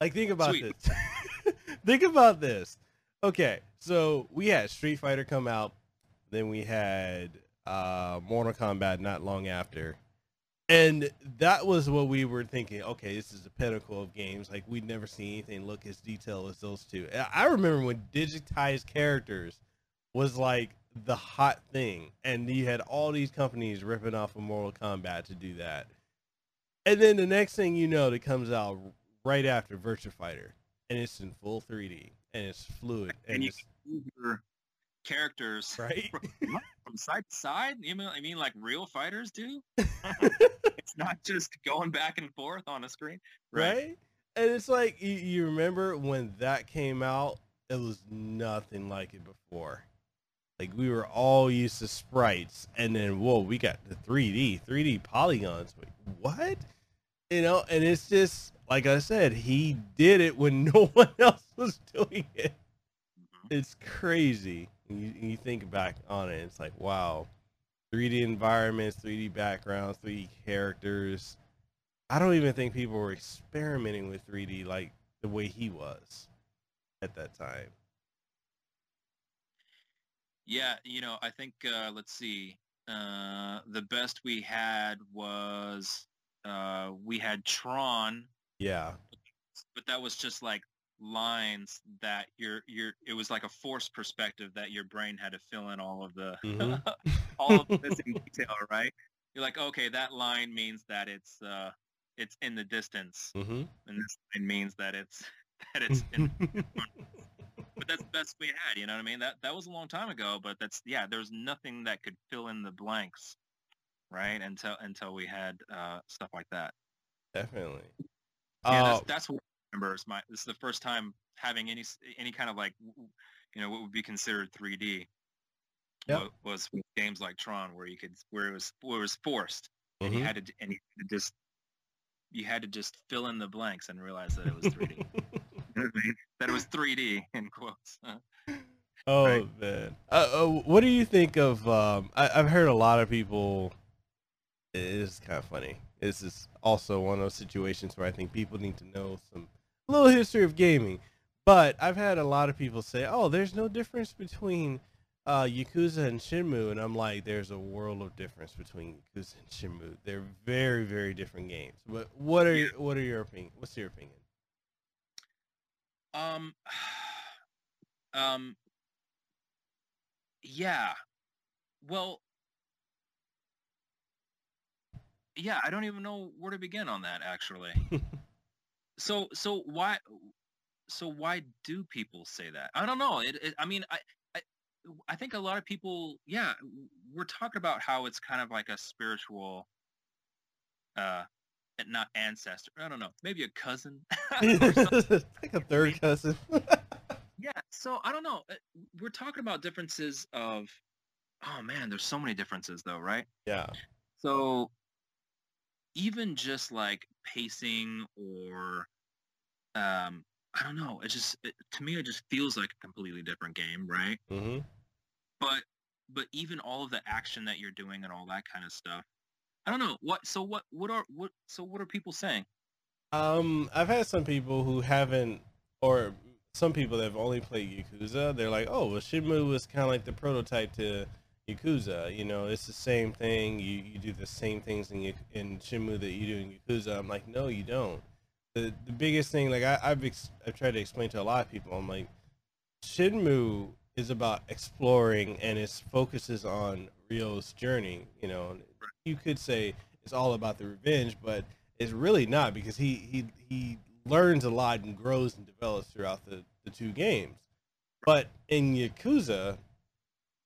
Like, think about Sweet. this. *laughs* think about this. Okay, so we had Street Fighter come out, then we had uh Mortal Kombat not long after, and that was what we were thinking. Okay, this is the pinnacle of games. Like, we'd never seen anything look as detailed as those two. I remember when digitized characters was like the hot thing, and you had all these companies ripping off of Mortal Kombat to do that. And then the next thing you know, it comes out right after Virtua Fighter, and it's in full 3D, and it's fluid, and, And you it's Move Your characters *laughs* right. from side to side. You I mean like real fighters do? *laughs* it's not just going back and forth on a screen. right? And it's like you, you remember when that came out, it was nothing like it before. Like we were all used to sprites, and then whoa, we got the 3D, 3D polygons. Wait, what? You know, and it's just like I said, he did it when *laughs* no one else was doing it. Mhm. It's crazy. And you, you think back on it, it's like wow, 3D environments, 3D backgrounds, 3D characters. I don't even think people were experimenting with 3D like the way he was at that time. Yeah, you know, I think uh, let's see. Uh, the best we had was uh, we had Tron Yeah. but that was just like lines that your your it was like a forced perspective that your brain had to fill in all of the Mhm. *laughs* all of the missing *laughs* detail, right? You're like, okay, that line means that it's uh it's in the distance, hmm and this line means that it's *laughs* that it's in but that's the best we had, you know what I mean? That that was a long time ago, but that's yeah, there's nothing that could fill in the blanks, right? Until until we had uh stuff like that. Definitely. Yeah, Uh, that's, that's what I remember. Is my this is the first time having any any kind of like you know what would be considered 3D. Yep. Was with games like Tron where you could where it was where it was forced and mhm. you had to and you had to just you had to just fill in the blanks and realize that it was 3D. You know what I mean? that it was 3D in quotes. *laughs* Oh Right. man, uh, uh, what do you think of? Um, I, I've heard a lot of people. It is kind of funny. This is also one of those situations where I think people need to know some little history of gaming. But I've had a lot of people say, "Oh, there's no difference between uh, Yakuza and Shenmue," and I'm like, "There's a world of difference between Yakuza and Shenmue. They're very, very different games." But what are Yeah. your, what are your opinion? What's your opinion? Um, *sighs* um, yeah. Well, yeah. I don't even know where to begin on that actually. *laughs* so, so why, so why do people say that? I don't know. It, it I mean, I, I, I think a lot of people, yeah, we're talking about how it's kind of like a spiritual, uh, not ancestor. I don't know. Maybe a cousin. *laughs* *laughs* like a third cousin. *laughs* Yeah, so I don't know. Uh, We're talking about differences of, oh man, there's so many differences though, right? yeah. So even just like pacing or, um, I don't know. It just it, to me, it just feels like a completely different game, right? hmm But but even all of the action that you're doing and all that kind of stuff, I don't know. What so what what are what so what are people saying? Um, I've had some people who haven't, or some people that have only played Yakuza. They're like, "Oh, well, Shenmue was kind of like the prototype to Yakuza. You know, it's the same thing. You you do the same things in in Shenmue that you do in Yakuza." I'm like, "No, you don't." The the biggest thing, like I, I've ex- I've tried to explain to a lot of people, I'm like, Shenmue is about exploring and it focuses on Ryo's journey. You know, you could say it's all about the revenge, but it's really not because he he he learns a lot and grows and develops throughout the the two games. But in Yakuza,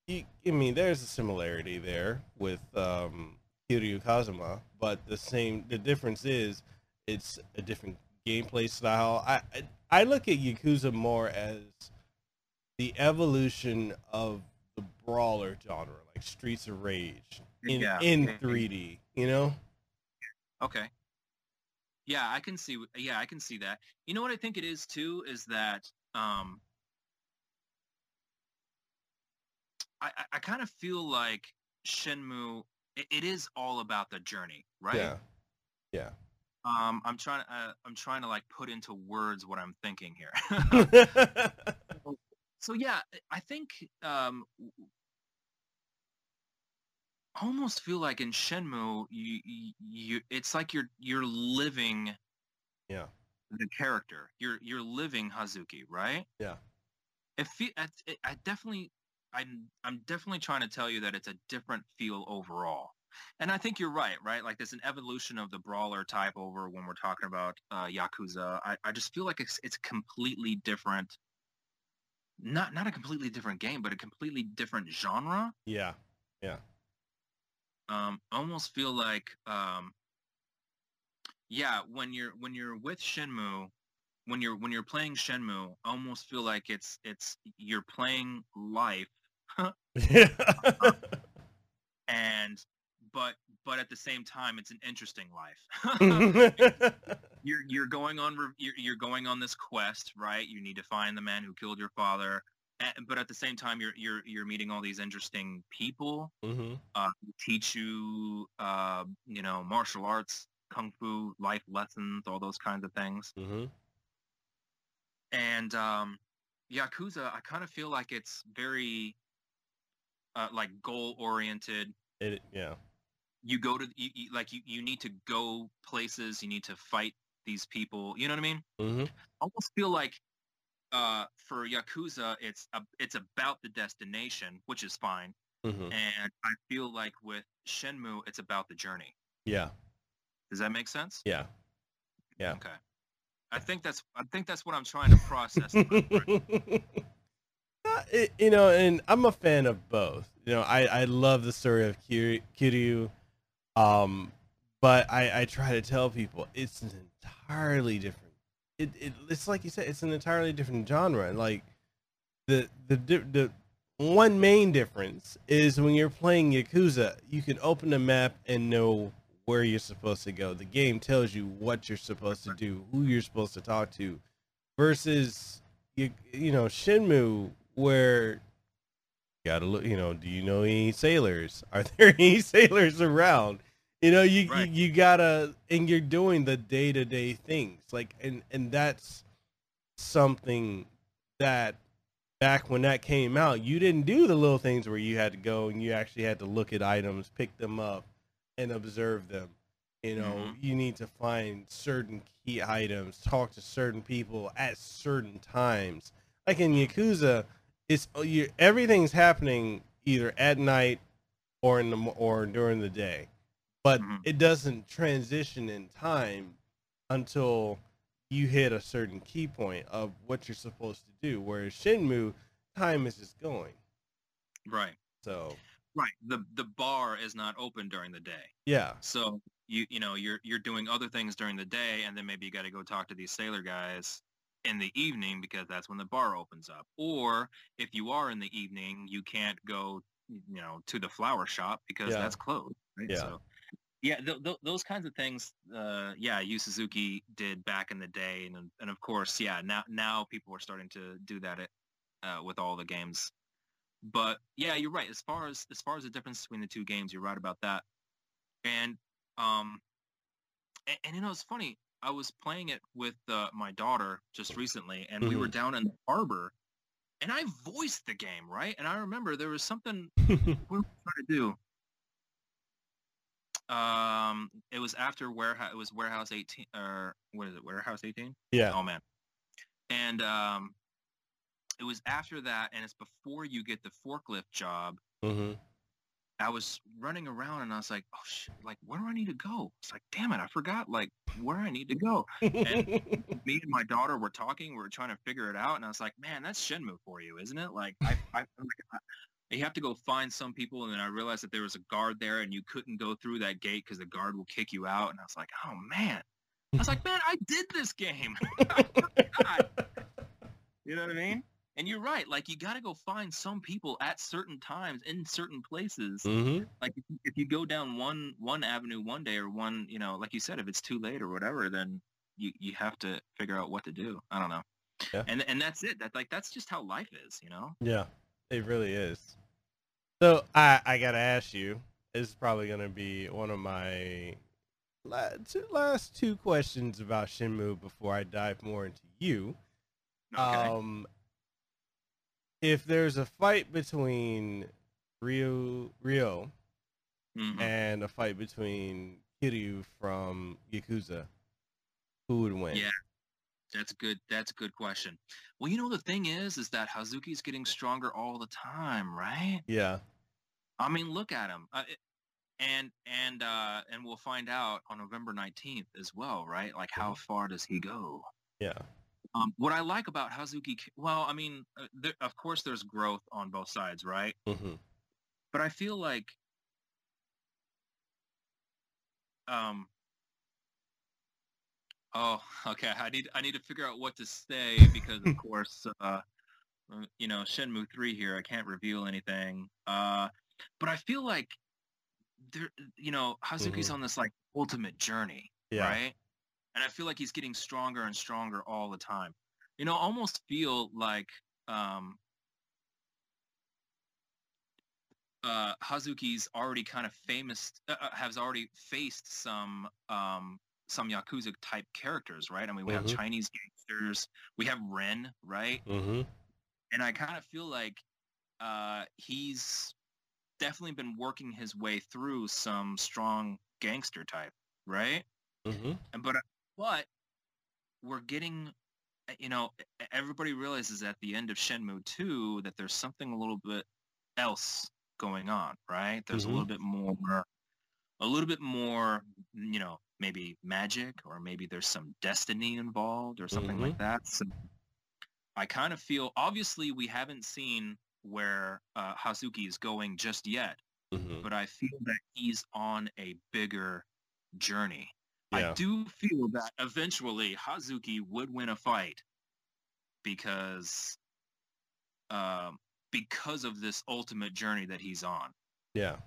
you, I mean, there's a similarity there with um, Kiryu Kazuma, but the same. The difference is it's a different gameplay style. I I, I look at Yakuza more as the evolution of the brawler genre, like Streets of Rage, in Yeah, in yeah, yeah. 3D. You know? Okay. Yeah, I can see. Yeah, I can see that. You know what I think it is too is that um, I I, I kind of feel like Shenmue. It, it is all about the journey, right? Yeah. Yeah. Um, I'm trying. Uh, I'm trying to like put into words what I'm thinking here. *laughs* so yeah, I think um, I almost feel like in Shenmue, you, you, you it's like you're you're living yeah. the character. You're you're living Hazuki, right? Yeah. It fe- I, it- I definitely I'm I'm definitely trying to tell you that it's a different feel overall. And I think you're right, right? Like there's an evolution of the brawler type over when we're talking about uh, Yakuza. I, I just feel like it's it's completely different. Not not a completely different game, but a completely different genre. Yeah. Yeah. Um almost feel like um yeah when you're when you're with Shenmue when you're when you're playing Shenmue almost feel like it's it's you're playing life Yeah. *laughs* and but but at the same time it's an interesting life *laughs* you're you're going on you're, you're going on this quest right you need to find the man who killed your father and, but at the same time you're you're you're meeting all these interesting people hmm uh, who teach you, uh, you know, martial arts, kung fu, life lessons, all those kinds of things. hmm And um, Yakuza, I kind of feel like it's very uh, like goal oriented. It, yeah. You go to you, you, like you, you need to go places. You need to fight these people. You know what I mean? Mm-hmm. I almost feel like uh, for Yakuza, it's a, it's about the destination, which is fine. Mm-hmm. And I feel like with Shenmue, it's about the journey. Yeah. Does that make sense? Yeah. Yeah. Okay. I think that's I think that's what I'm trying to process. *laughs* It- you know, and I'm a fan of both. You know, I, I love the story of Kiryu, um, but I, I try to tell people it's an entirely different. It, it it's like you said, it's an entirely different genre. Like the the the one main difference is when you're playing Yakuza, you can open the map and know where you're supposed to go. The game tells you what you're supposed to do, who you're supposed to talk to, versus you you know Shenmue where you gotta look. You know, do you know any sailors? *laughs* Are there any sailors around? You know, you Right. you, you gotta, and you're doing the day to day things like, and and that's something that back when that came out, you didn't do the little things where you had to go and you actually had to look at items, pick them up, and observe them. You know, Mhm. you need to find certain key items, talk to certain people at certain times. Like in Yakuza, it's oh, you everything's happening either at night or in the or during the day, but Mhm. it doesn't transition in time until you hit a certain key point of what you're supposed to do. Whereas Shenmue, time is just going. right. So Right. The the bar is not open during the day. yeah, So you you know you're you're doing other things during the day, and then maybe you got to go talk to these sailor guys in the evening because that's when the bar opens up. Or if you are in the evening, you can't go you know to the flower shop because Yeah. that's closed. Right? Yeah. So yeah, th- th- those kinds of things. Uh, yeah, Yu Suzuki did back in the day, and and of course, yeah, now now people are starting to do that at, uh, with all the games. But yeah, you're right. As far as as far as the difference between the two games, you're right about that. And um, and, and you know, it's funny. I was playing it with uh, my daughter just recently, and we were down in the harbor, and I voiced the game, right? And I remember there was something *laughs* what were we trying to do? Um, it was after warehouse. It was warehouse eighteen, or what is it? Warehouse eighteen? yeah, Oh man. And um, it was after that, and it's before you get the forklift job. hmm I was running around, and I was like, "Oh shit! Like, where do I need to go?" It's like, "Damn it! I forgot like where I need to go." And *laughs* me and my daughter were talking. We were trying to figure it out, and I was like, "Man, that's Shenmue for you, isn't it?" Like, I, I, I you have to go find some people, and then I realized that there was a guard there, and you couldn't go through that gate because the guard will kick you out. And I was like, "Oh man!" I was like, "Man, I did this game." *laughs* You know what I mean? And you're right. Like you got to go find some people at certain times in certain places. hmm Like if you, go down one one avenue one day or one, you know, like you said, if it's too late or whatever, then you you have to figure out what to do. I don't know. Yeah. And and that's it. That like that's just how life is, you know. Yeah, it really is. So I I gotta ask you. This is probably gonna be one of my two, last two questions about Shenmue before I dive more into you. Okay. Um, if there's a fight between Rio Ryo Mhm. and a fight between Kiryu from Yakuza, who would win? Yeah. That's good. That's a good question. Well, you know the thing is, is that Hazuki's getting stronger all the time, right? Yeah. I mean, look at him. Uh, and and uh, and we'll find out on November nineteenth as well, right? Like, how far does he go? Yeah. Um, what I like about Hazuki, well, I mean, uh, there, of course, there's growth on both sides, right? hmm But I feel like, um, oh, *laughs* okay, I need I need to figure out what to say because, of *laughs* course, uh, uh, you know, Shenmue three here, I can't reveal anything. Uh, but I feel like there, you know, Hazuki's Mhm. on this like ultimate journey, Yeah. right? And I feel like he's getting stronger and stronger all the time. You know, almost feel like um, uh, Hazuki's already kind of famous, uh, uh, has already faced some um, some Yakuza type characters, right? I mean, we Mhm. have Chinese gangsters, we have Ren, right? hmm And I kind of feel like uh, he's definitely been working his way through some strong gangster type, right? hmm And but but we're getting, you know, everybody realizes at the end of Shenmue 2 that there's something a little bit else going on, right? There's a Mhm. little bit more, a little bit more, you know, maybe magic or maybe there's some destiny involved or something like that. So I kind of feel, obviously we haven't seen where uh, Hazuki is going just yet, Mhm. but I feel that he's on a bigger journey. Yeah. I do feel that eventually Hazuki would win a fight because um, because of this ultimate journey that he's on. Yeah.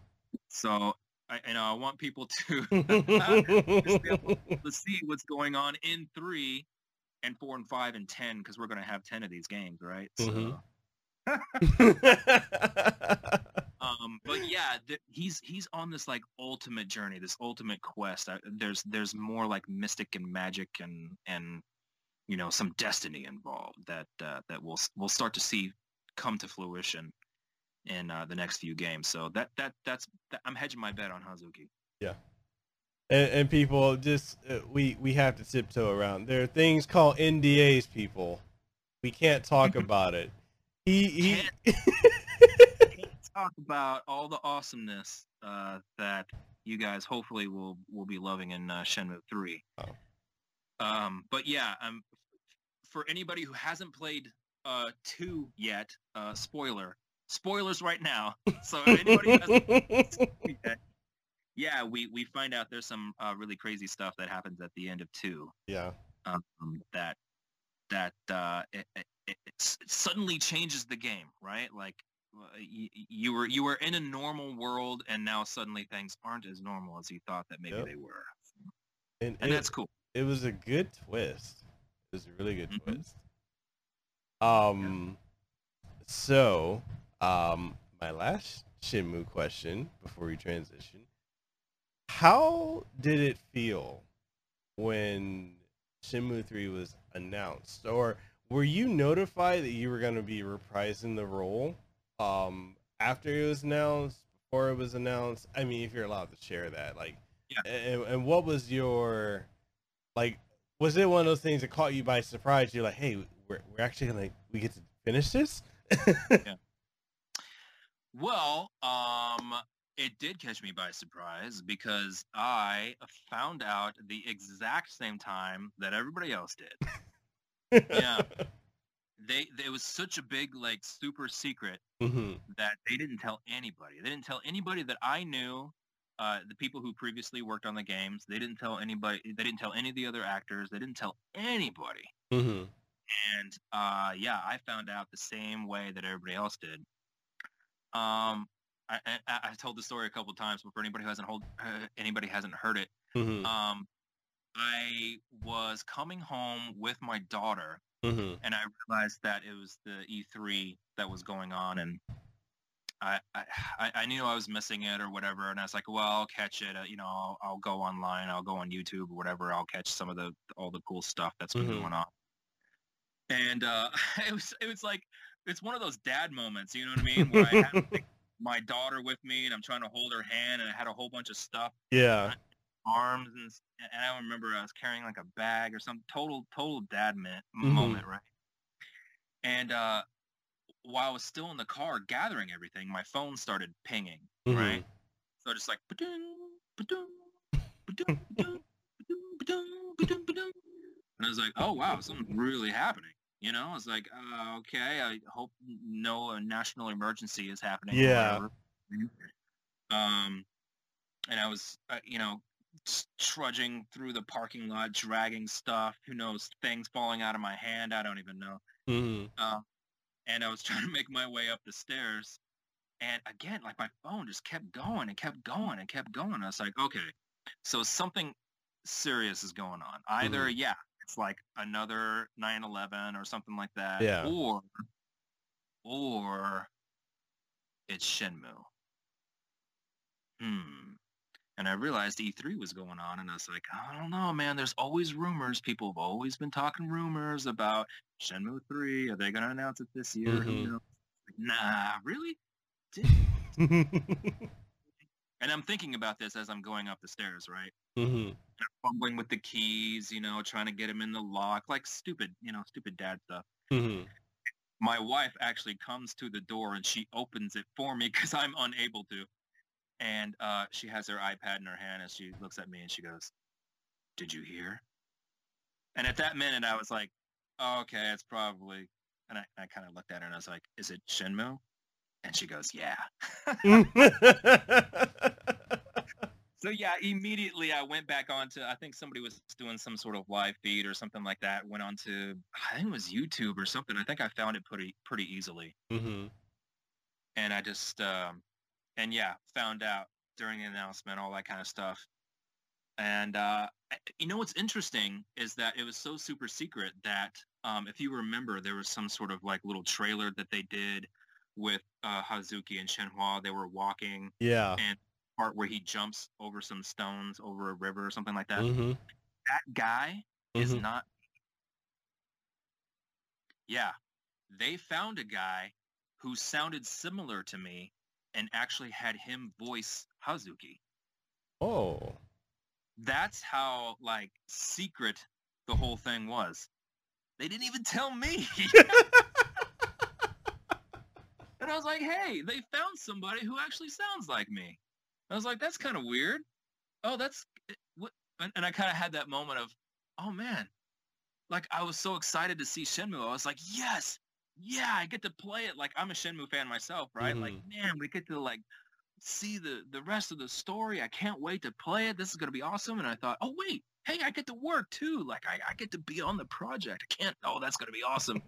So I, you know, I want people to *laughs* *laughs* to see what's going on in three and four and five and ten because we're going to have ten of these games, right? Mhm. So, *laughs* um, but yeah, th- he's he's on this like ultimate journey, this ultimate quest. I, there's there's more like mystic and magic and and you know some destiny involved that uh, that we'll we'll start to see come to fruition in uh, the next few games. So that that that's that, I'm hedging my bet on Hazuki. Yeah. And, and people just uh, we we have to tiptoe around. There are things called NDAs. People, we can't talk *laughs* about it. He he. *laughs* Talk about all the awesomeness uh, that you guys hopefully will will be loving in uh, Shenmue Three. Oh. Um, but yeah, um, for anybody who hasn't played uh, two yet, uh, spoiler, spoilers right now. So if anybody *laughs* hasn't yet, yeah, we we find out there's some uh, really crazy stuff that happens at the end of two yeah. um, that that uh, it, it, it, suddenly changes the game, right? Like you, you were you were in a normal world, and now suddenly things aren't as normal as you thought that maybe Yep. they were, And, and it- that's cool. it was a good twist. It was a really good Mhm. twist. Um, so um, my last Shenmue question before we transition: How did it feel when Shenmue Three was announced, or were you notified that you were going to be reprising the role um, after it was announced? Before it was announced? I mean, if you're allowed to share that, like, Yeah. and, and what was your like was it one of those things that caught you by surprise you're like hey we're, we're actually gonna we get to finish this *laughs* yeah. Well, um, it did catch me by surprise because I found out the exact same time that everybody else did. *laughs* Yeah. They, it was such a big, like, super secret hmm that they didn't tell anybody. They didn't tell anybody that I knew. Uh, the people who previously worked on the games, they didn't tell anybody. They didn't tell any of the other actors. They didn't tell anybody. hmm And uh, yeah, I found out the same way that everybody else did. Um, I, I, I've told the story a couple times, but for anybody who hasn't hold, uh, anybody hasn't heard it, hmm um, I was coming home with my daughter, hmm and I realized that it was the E3 that was going on, and I, I I- knew I was missing it or whatever, and I was like, well, I'll catch it. Uh, you know, I'll, I'll go online, I'll go on YouTube or whatever. I'll catch some of the all the cool stuff that's been Mhm. going on. And uh, *laughs* it was it was like it's one of those dad moments, you know what I mean? Where I had like, *laughs* my daughter with me, and I'm trying to hold her hand, and I had a whole bunch of stuff yeah arms and and I remember I was carrying like a bag or some total total dad Mhm. moment, right? And uh, while I was still in the car gathering everything, my phone started pinging, Mhm. right? So just like ba-ding, ba-ding, ba-ding, ba-ding, ba-ding, ba-ding, ba-ding, ba-ding. and I was like, oh wow, something's really happening. You know, I was like, uh, okay, I hope no national emergency is happening. Yeah. Um, and I was, uh, you know, trudging through the parking lot, dragging stuff. Who knows? Things falling out of my hand. I don't even know. hmm Uh, and I was *laughs* trying to make my way up the stairs. And again, like my phone just kept going and kept going and kept going. I was like, okay, so something serious is going on. Either, yeah, it's like another 9-11 or something like that. Yeah. Or, or it's Shenmue. Hmm. And I realized E3 was going on, and I was like, I don't know, man. There's always rumors. People have always been talking rumors about Shenmue 3. Are they going to announce it this year? Who Mhm. knows? Nah, really? *laughs* And I'm thinking about this as I'm going up the stairs, right? Mm-hmm. Fumbling with the keys, you know, trying to get them in the lock, like stupid, you know, stupid dad stuff. Mm-hmm. My wife actually comes to the door and she opens it for me because I'm unable to. And uh, she has her iPad in her hand and she looks at me and she goes, "Did you hear?" And at that minute, I was like, oh, "Okay, it's probably." And I, I kind of looked at her and I was like, "Is it Shenmue?" And she goes, "Yeah." *laughs* So yeah, immediately I went back onto. I think somebody was doing some sort of live feed or something like that. Went on to I think it was YouTube or something. I think I found it pretty pretty easily, mm-hmm. and I just um, and yeah, found out during the announcement all that kind of stuff. And uh, you know what's interesting is that it was so super secret that um, if you remember, there was some sort of like little trailer that they did with uh, Hazuki and Shenhua. They were walking Yeah. and part where he jumps over some stones over a river or something like that. Mm-hmm. That guy is Mhm. not. Yeah, they found a guy who sounded similar to me and actually had him voice Hazuki. Oh. That's how like secret the whole thing was. They didn't even tell me. *laughs* and I was like, hey, they found somebody who actually sounds like me. I was like, that's kind of weird. Oh, that's eh, what, and, and I kind of had that moment of, oh man, like I was so excited to see Shenmue. I was like, yes, yeah, I get to play it. Like I'm a Shenmue fan myself, right? Like, mm-hmm. man, we get to like see the the rest of the story. I can't wait to play it. This is gonna be awesome. And I thought, oh wait, hey, I get to work too. Like I, I get to be on the project. I can't. Oh, that's gonna be awesome.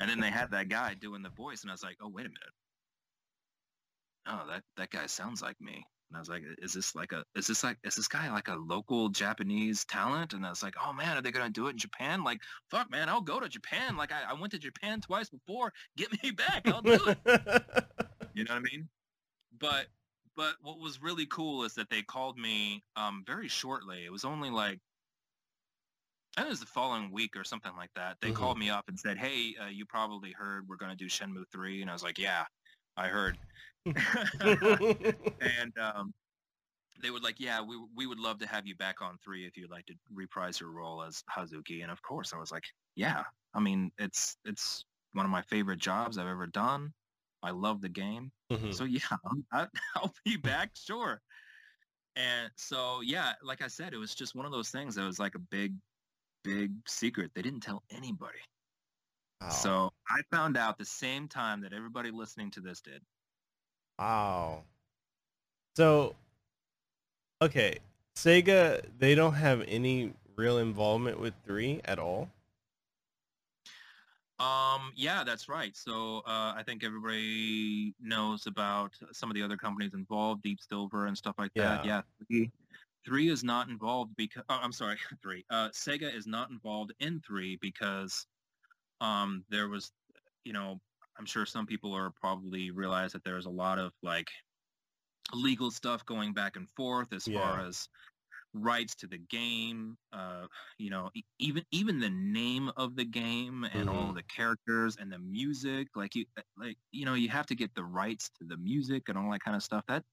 and then they had that guy doing the voice, and I was like, oh wait a minute. Oh, that that guy sounds like me. And I was like, is this like a is this like is this guy like a local Japanese talent? And I was like, oh man, are they gonna do it in Japan? Like, fuck man, I'll go to Japan. Like I, I went to Japan twice before. *laughs* Get me back. I'll do it. *laughs* You know what I mean? But but what was really cool is that they called me um, very shortly. It was only like I think it was the following week or something like that. They Mhm. called me up and said, "Hey, uh, you probably heard we're going to do Shenmue 3." And I was like, "Yeah, I heard." *laughs* *laughs* and um, they would like, "Yeah, we we would love to have you back on 3 if you'd like to reprise your role as Hazuki." And of course, I was like, "Yeah, I mean, it's it's one of my favorite jobs I've ever done. I love the game." Mhm. So *laughs* yeah, I'm- I, I'll be back, sure. And so yeah, like I said, it was just one of those things that was like a big, big secret. They didn't tell anybody. Wow. So I found out the same time that everybody listening to this did. Wow. So, okay, Sega, they don't have any real involvement with three at all. Um, yeah, that's right. So uh, I think everybody knows about some of the other companies involved, Deep Silver and stuff like that. Yeah. Yeah, three, three is not involved because oh, I'm sorry, *laughs* three. Uh, Sega is not involved in three because um, there was, you know, I'm sure some people are probably realize that there's a lot of like legal stuff going back and forth as far as rights to the game uh you know e- even even the name of the game and all Mhm. the characters and the music like you uh, like you know you have to get the rights to the music and all that kind of stuff that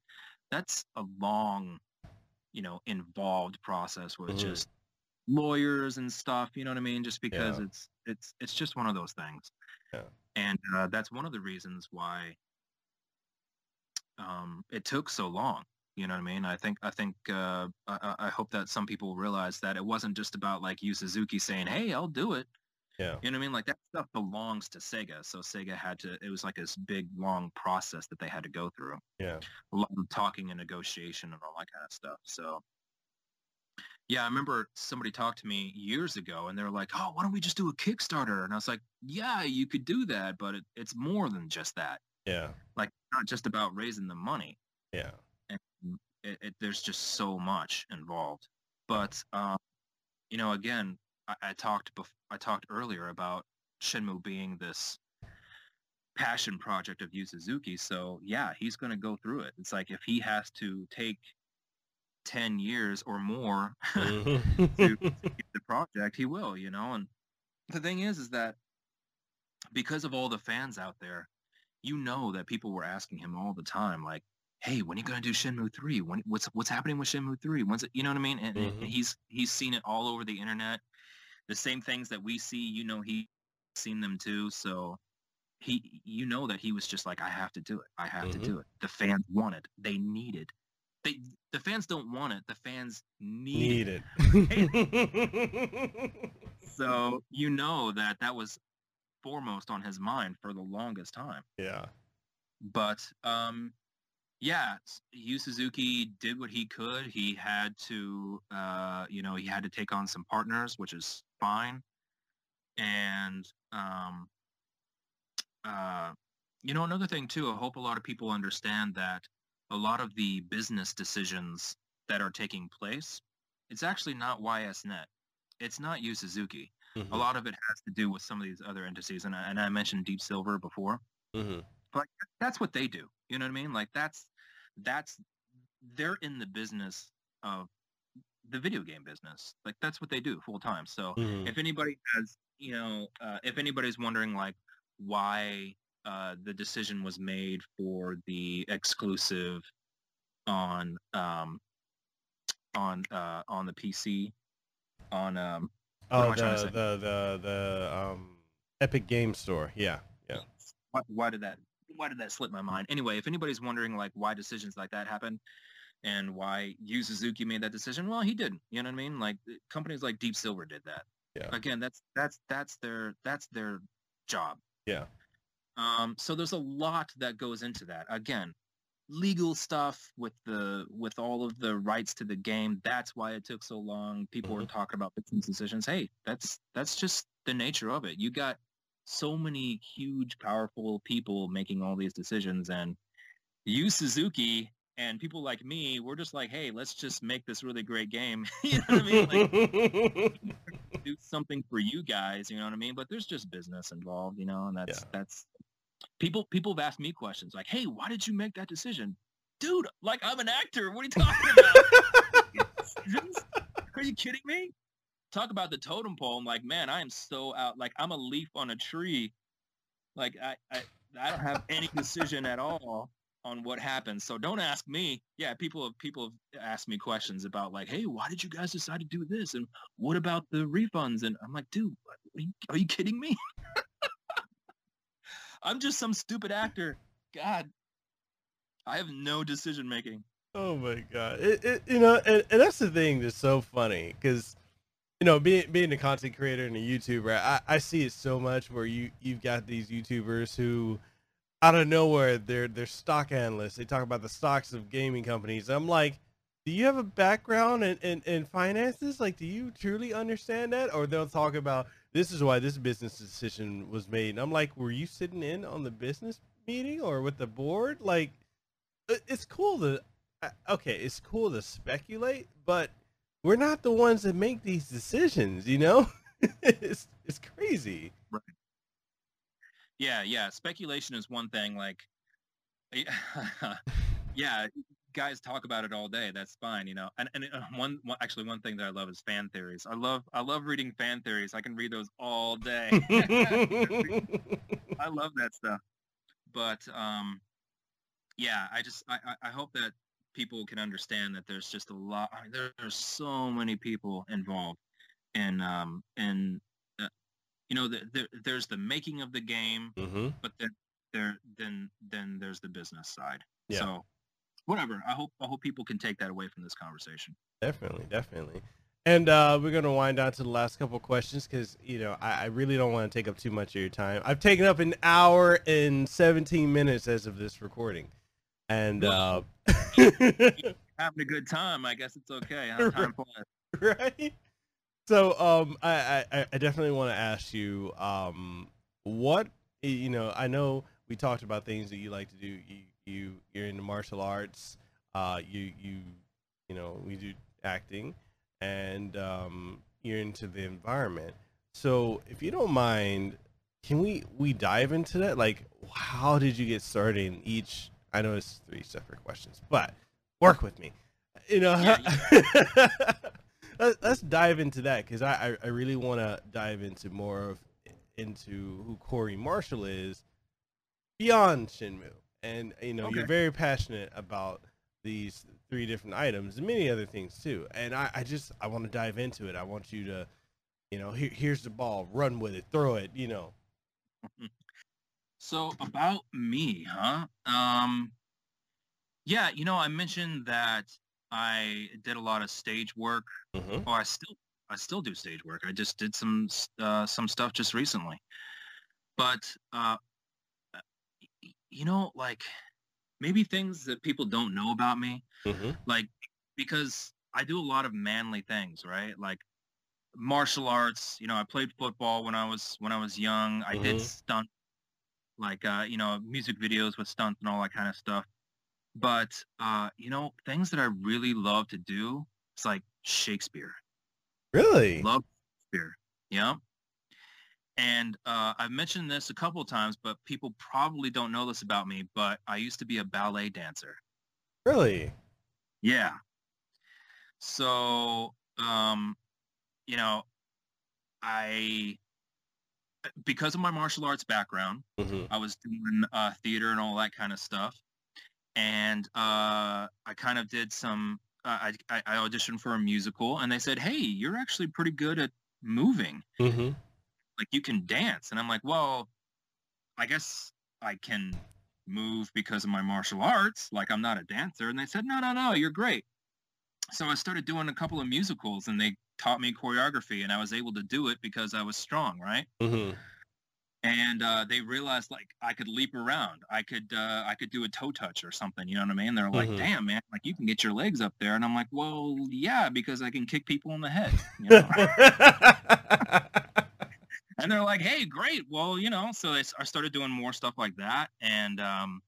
that's a long you know involved process with Mhm. just lawyers and stuff you know what i mean just because Yeah. it's it's it's just one of those things Yeah. and uh, that's one of the reasons why um, it took so long. You know what I mean? I think I think uh, I, I hope that some people realize that it wasn't just about like Yu Suzuki saying, "Hey, I'll do it." Yeah. You know what I mean? Like that stuff belongs to Sega, so Sega had to. It was like this big long process that they had to go through. Yeah. A lot of talking and negotiation and all that kind of stuff. So. Yeah, I remember somebody talked to me years ago and they were like, oh, why don't we just do a Kickstarter? And I was like, yeah, you could do that, but it, it's more than just that. Yeah. Like, not just about raising the money Yeah. it, it, there's just so much involved. But um, you know, again, I, I talked bef- I talked earlier about Shenmue being this passion project of Yu Suzuki. So yeah, he's going to go through it. It's like if he has to take ten years or more *laughs* to, *laughs* to get the project, he will. You know, and the thing is, is that because of all the fans out there, you know that people were asking him all the time, like, hey, when are you gonna do Shenmue three? When what's what's happening with Shenmue three? When's it? You know what I mean? And, Mhm. and he's he's seen it all over the internet. The same things that we see, you know, he's seen them too. So he, you know, that he was just like, I have to do it. I have Mhm. to do it. The fans want it. They need it. They the fans don't want it. The fans need, it. Need it. *laughs* *laughs* So you know that that was foremost on his mind for the longest time. yeah. but um yeah Yu Suzuki did what he could he had to uh you know he had to take on some partners which is fine and um uh you know another thing too i hope a lot of people understand that a lot of the business decisions that are taking place it's actually not YS Net it's not Yu Suzuki. Mhm. A lot of it has to do with some of these other entities, and I, and I mentioned Deep Silver before Mhm. that's what they do. You know what I mean? Like that's that's they're in the business of the video game business. Like that's what they do full time. So Mhm. if anybody has, you know, uh, if anybody's wondering like why uh, the decision was made for the exclusive on um, on uh, on the PC on um, Oh, I trying to the, the the the um Epic Game Store. Yeah. Yeah. why, why did that why did that slip my mind anyway if anybody's wondering like why decisions like that happen and why Yu Suzuki made that decision well he didn't you know what I mean like companies like Deep Silver did that Yeah. again that's that's that's their that's their job Yeah. Um so there's a lot that goes into that. Again legal stuff with the with all of the rights to the game that's why it took so long. People were talking about business decisions. Hey that's that's just the nature of it. You got so many huge powerful people making all these decisions and Yu Suzuki and people like me we're just like hey let's just make this really great game. *laughs* You know what i mean? Like *laughs* do something for you guys you know what i mean? But there's just business involved you know and that's Yeah. that's people people have asked me questions like hey why did you make that decision? Dude like i'm an actor. What are you talking about? *laughs* Are you kidding me? Talk about the totem pole. I'm like man i am so out. Like i'm a leaf on a tree. Like i i, I don't have any decision at all on what happens so don't ask me. Yeah people have people have asked me questions about like hey why did you guys decide to do this? And what about the refunds? And i'm like dude are you, are you kidding me *laughs* i'm just some stupid actor god i have no decision making Oh my god! It, it you know, and, and that's the thing that's so funny because you know, being being a content creator and a YouTuber, I, I see it so much where you you've got these YouTubers who out of nowhere they're they're stock analysts. They talk about the stocks of gaming companies. I'm like, do you have a background in, in, in finances? Like, do you truly understand that? Or they'll talk about this is why this business decision was made. And I'm like, were you sitting in on the business meeting or with the board? Like, it's cool to uh, okay, it's cool to speculate, but we're not the ones that make these decisions, you know? *laughs* it's it's crazy. yeah yeah speculation is one thing like *laughs* yeah guys talk about it all day that's fine you know and, and uh, one, one actually one thing that i love is fan theories i love i love reading fan theories i can read those all day *laughs* I love that stuff. But um, yeah, I just I, I- hope that people can understand that there's just a lot. I mean, there, there's so many people involved in um and uh, you know the, the, there's the making of the game, hmm but then there then then there's the business side. Yeah. So whatever. I hope I hope people can take that away from this conversation. Definitely, definitely. And uh, we're gonna wind down to the last couple questions because you know I, I really don't want to take up too much of your time. I've taken up an hour and seventeen minutes as of this recording, and uh, *laughs* Having a good time. I guess it's okay. *laughs* Time flies. right? So um, I, I, I definitely want to ask you um, what you know. I know we talked about things that you like to do. You you you're into martial arts. Uh, you you you know we do acting, and um, you're into the environment. So if you don't mind, can we we dive into that? Like, how did you get started in each? I know it's three separate questions, but work with me. You know, Yeah, *laughs* Let- let's dive into that because I, I I really want to dive into more of into who Corey Marshall is beyond Shenmue and you know Okay. you're very passionate about these three different items and many other things too. And I, I just I want to dive into it. I want you to, you know, here, here's the ball, run with it, throw it. You know. So about me, huh? Um, yeah, you know, I mentioned that I did a lot of stage work. Mm-hmm. Oh, I still, I still do stage work. I just did some, uh, some stuff just recently. But, uh, you know, like maybe things that people don't know about me, Mm-hmm. like because I do a lot of manly things, right? Like martial arts. You know, I played football when I was when I was young. I did Mhm. stunt, like uh, you know, music videos with stunts and all that kind of stuff. But uh, you know, things that I really love to do, it's like Shakespeare. Really? Love Shakespeare. Yeah. And uh, I've mentioned this a couple of times, but people probably don't know this about me. But I used to be a ballet dancer. Really? Yeah. So, um, you know, I because of my martial arts background, Mm-hmm. I was doing uh, theater and all that kind of stuff, and uh, I kind of did some. Uh, I, I I auditioned for a musical, and they said, "Hey, you're actually pretty good at moving. Mm-hmm. Like you can dance." And I'm like, "Well, I guess I can move because of my martial arts. Like I'm not a dancer." And they said, "No, no, no, you're great." So I started doing a couple of musicals, and they taught me choreography, and I was able to do it because I was strong, right? Mm-hmm. and uh, they realized like I could leap around. I could uh, I could do a toe touch or something. You know what I mean? They're like, Mhm. "Damn, man! Like you can get your legs up there." And I'm like, "Well, yeah, because I can kick people in the head." You *laughs* know? *laughs* and they're like, "Hey, great! Well, you know." So I started doing more stuff like that, and um,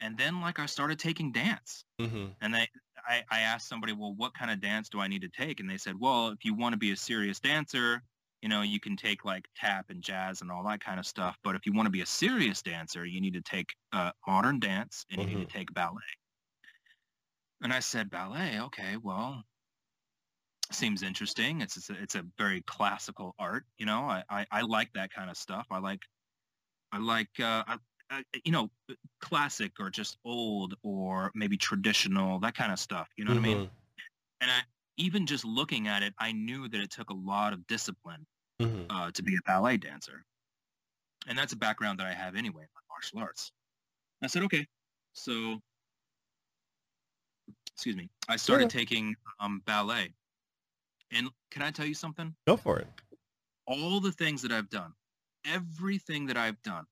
and then like I started taking dance. mm-hmm. And they, I, I asked somebody, well, what kind of dance do I need to take? And they said, well, if you want to be a serious dancer, you know, you can take like tap and jazz and all that kind of stuff. But if you want to be a serious dancer, you need to take uh, modern dance and you need to take ballet. And I said, ballet, okay, well, seems interesting. It's it's a, it's a very classical art, you know. I, I, I like that kind of stuff. I like I like uh, I, I, you know classic or just old or maybe traditional that kind of stuff. You know what I mean? And I even just looking at it, I knew that it took a lot of discipline Mm-hmm. uh, to be a ballet dancer, and that's a background that I have anyway in martial arts. I said, okay, so excuse me, I started taking um, ballet, and can I tell you something? Go for it. all the things that I've done, everything that I've done.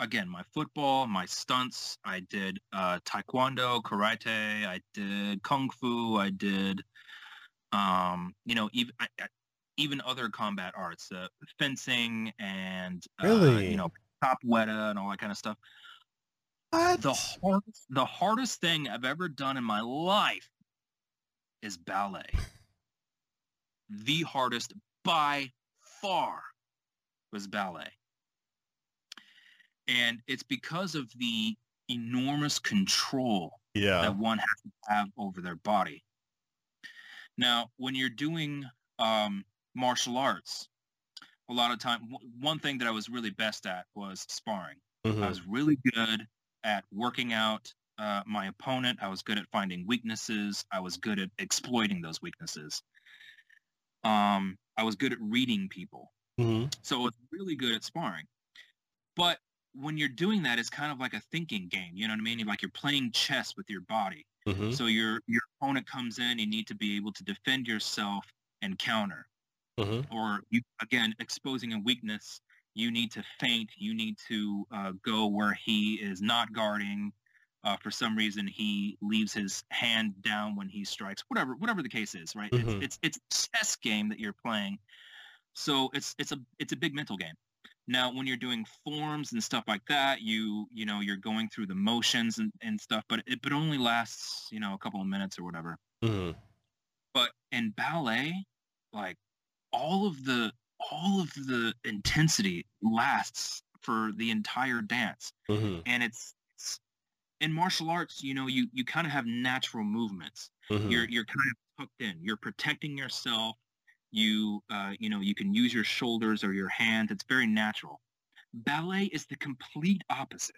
Again, my football, my stunts. I did uh, taekwondo, karate. I did kung fu. I did, um, you know, even I, I- even other combat arts, uh, fencing, and uh, Really? you know, capoeira and all that kind of stuff. What? The hardest, the hardest thing I've ever done in my life is ballet. The hardest by far was ballet. And it's because of the enormous control yeah. that one has to have over their body. Now, when you're doing um, martial arts, a lot of time, w- one thing that I was really best at was sparring. Mhm. I was really good at working out uh, my opponent. I was good at finding weaknesses. I was good at exploiting those weaknesses. Um, I was good at reading people. Mhm. So I was really good at sparring. But when you're doing that, it's kind of like a thinking game. You know what I mean? Like you're playing chess with your body. Mhm. So your your opponent comes in, you need to be able to defend yourself and counter. Mhm. Or you again exposing a weakness, you need to feint. You need to uh, go where he is not guarding. Uh, for some reason, he leaves his hand down when he strikes. Whatever, whatever the case is, right? Mhm. It's, it's it's a chess game that you're playing. So it's it's a it's a big mental game. Now, when you're doing forms and stuff like that, you you know you're going through the motions and, and stuff, but it but only lasts you know a couple of minutes or whatever. Mhm. But in ballet, like all of the all of the intensity lasts for the entire dance, Mhm. and it's in martial arts. You know, you you kind of have natural movements Mhm. you're you're kind of hooked in. You're protecting yourself. You uh, you know you can use your shoulders or your hands. It's very natural. Ballet is the complete opposite.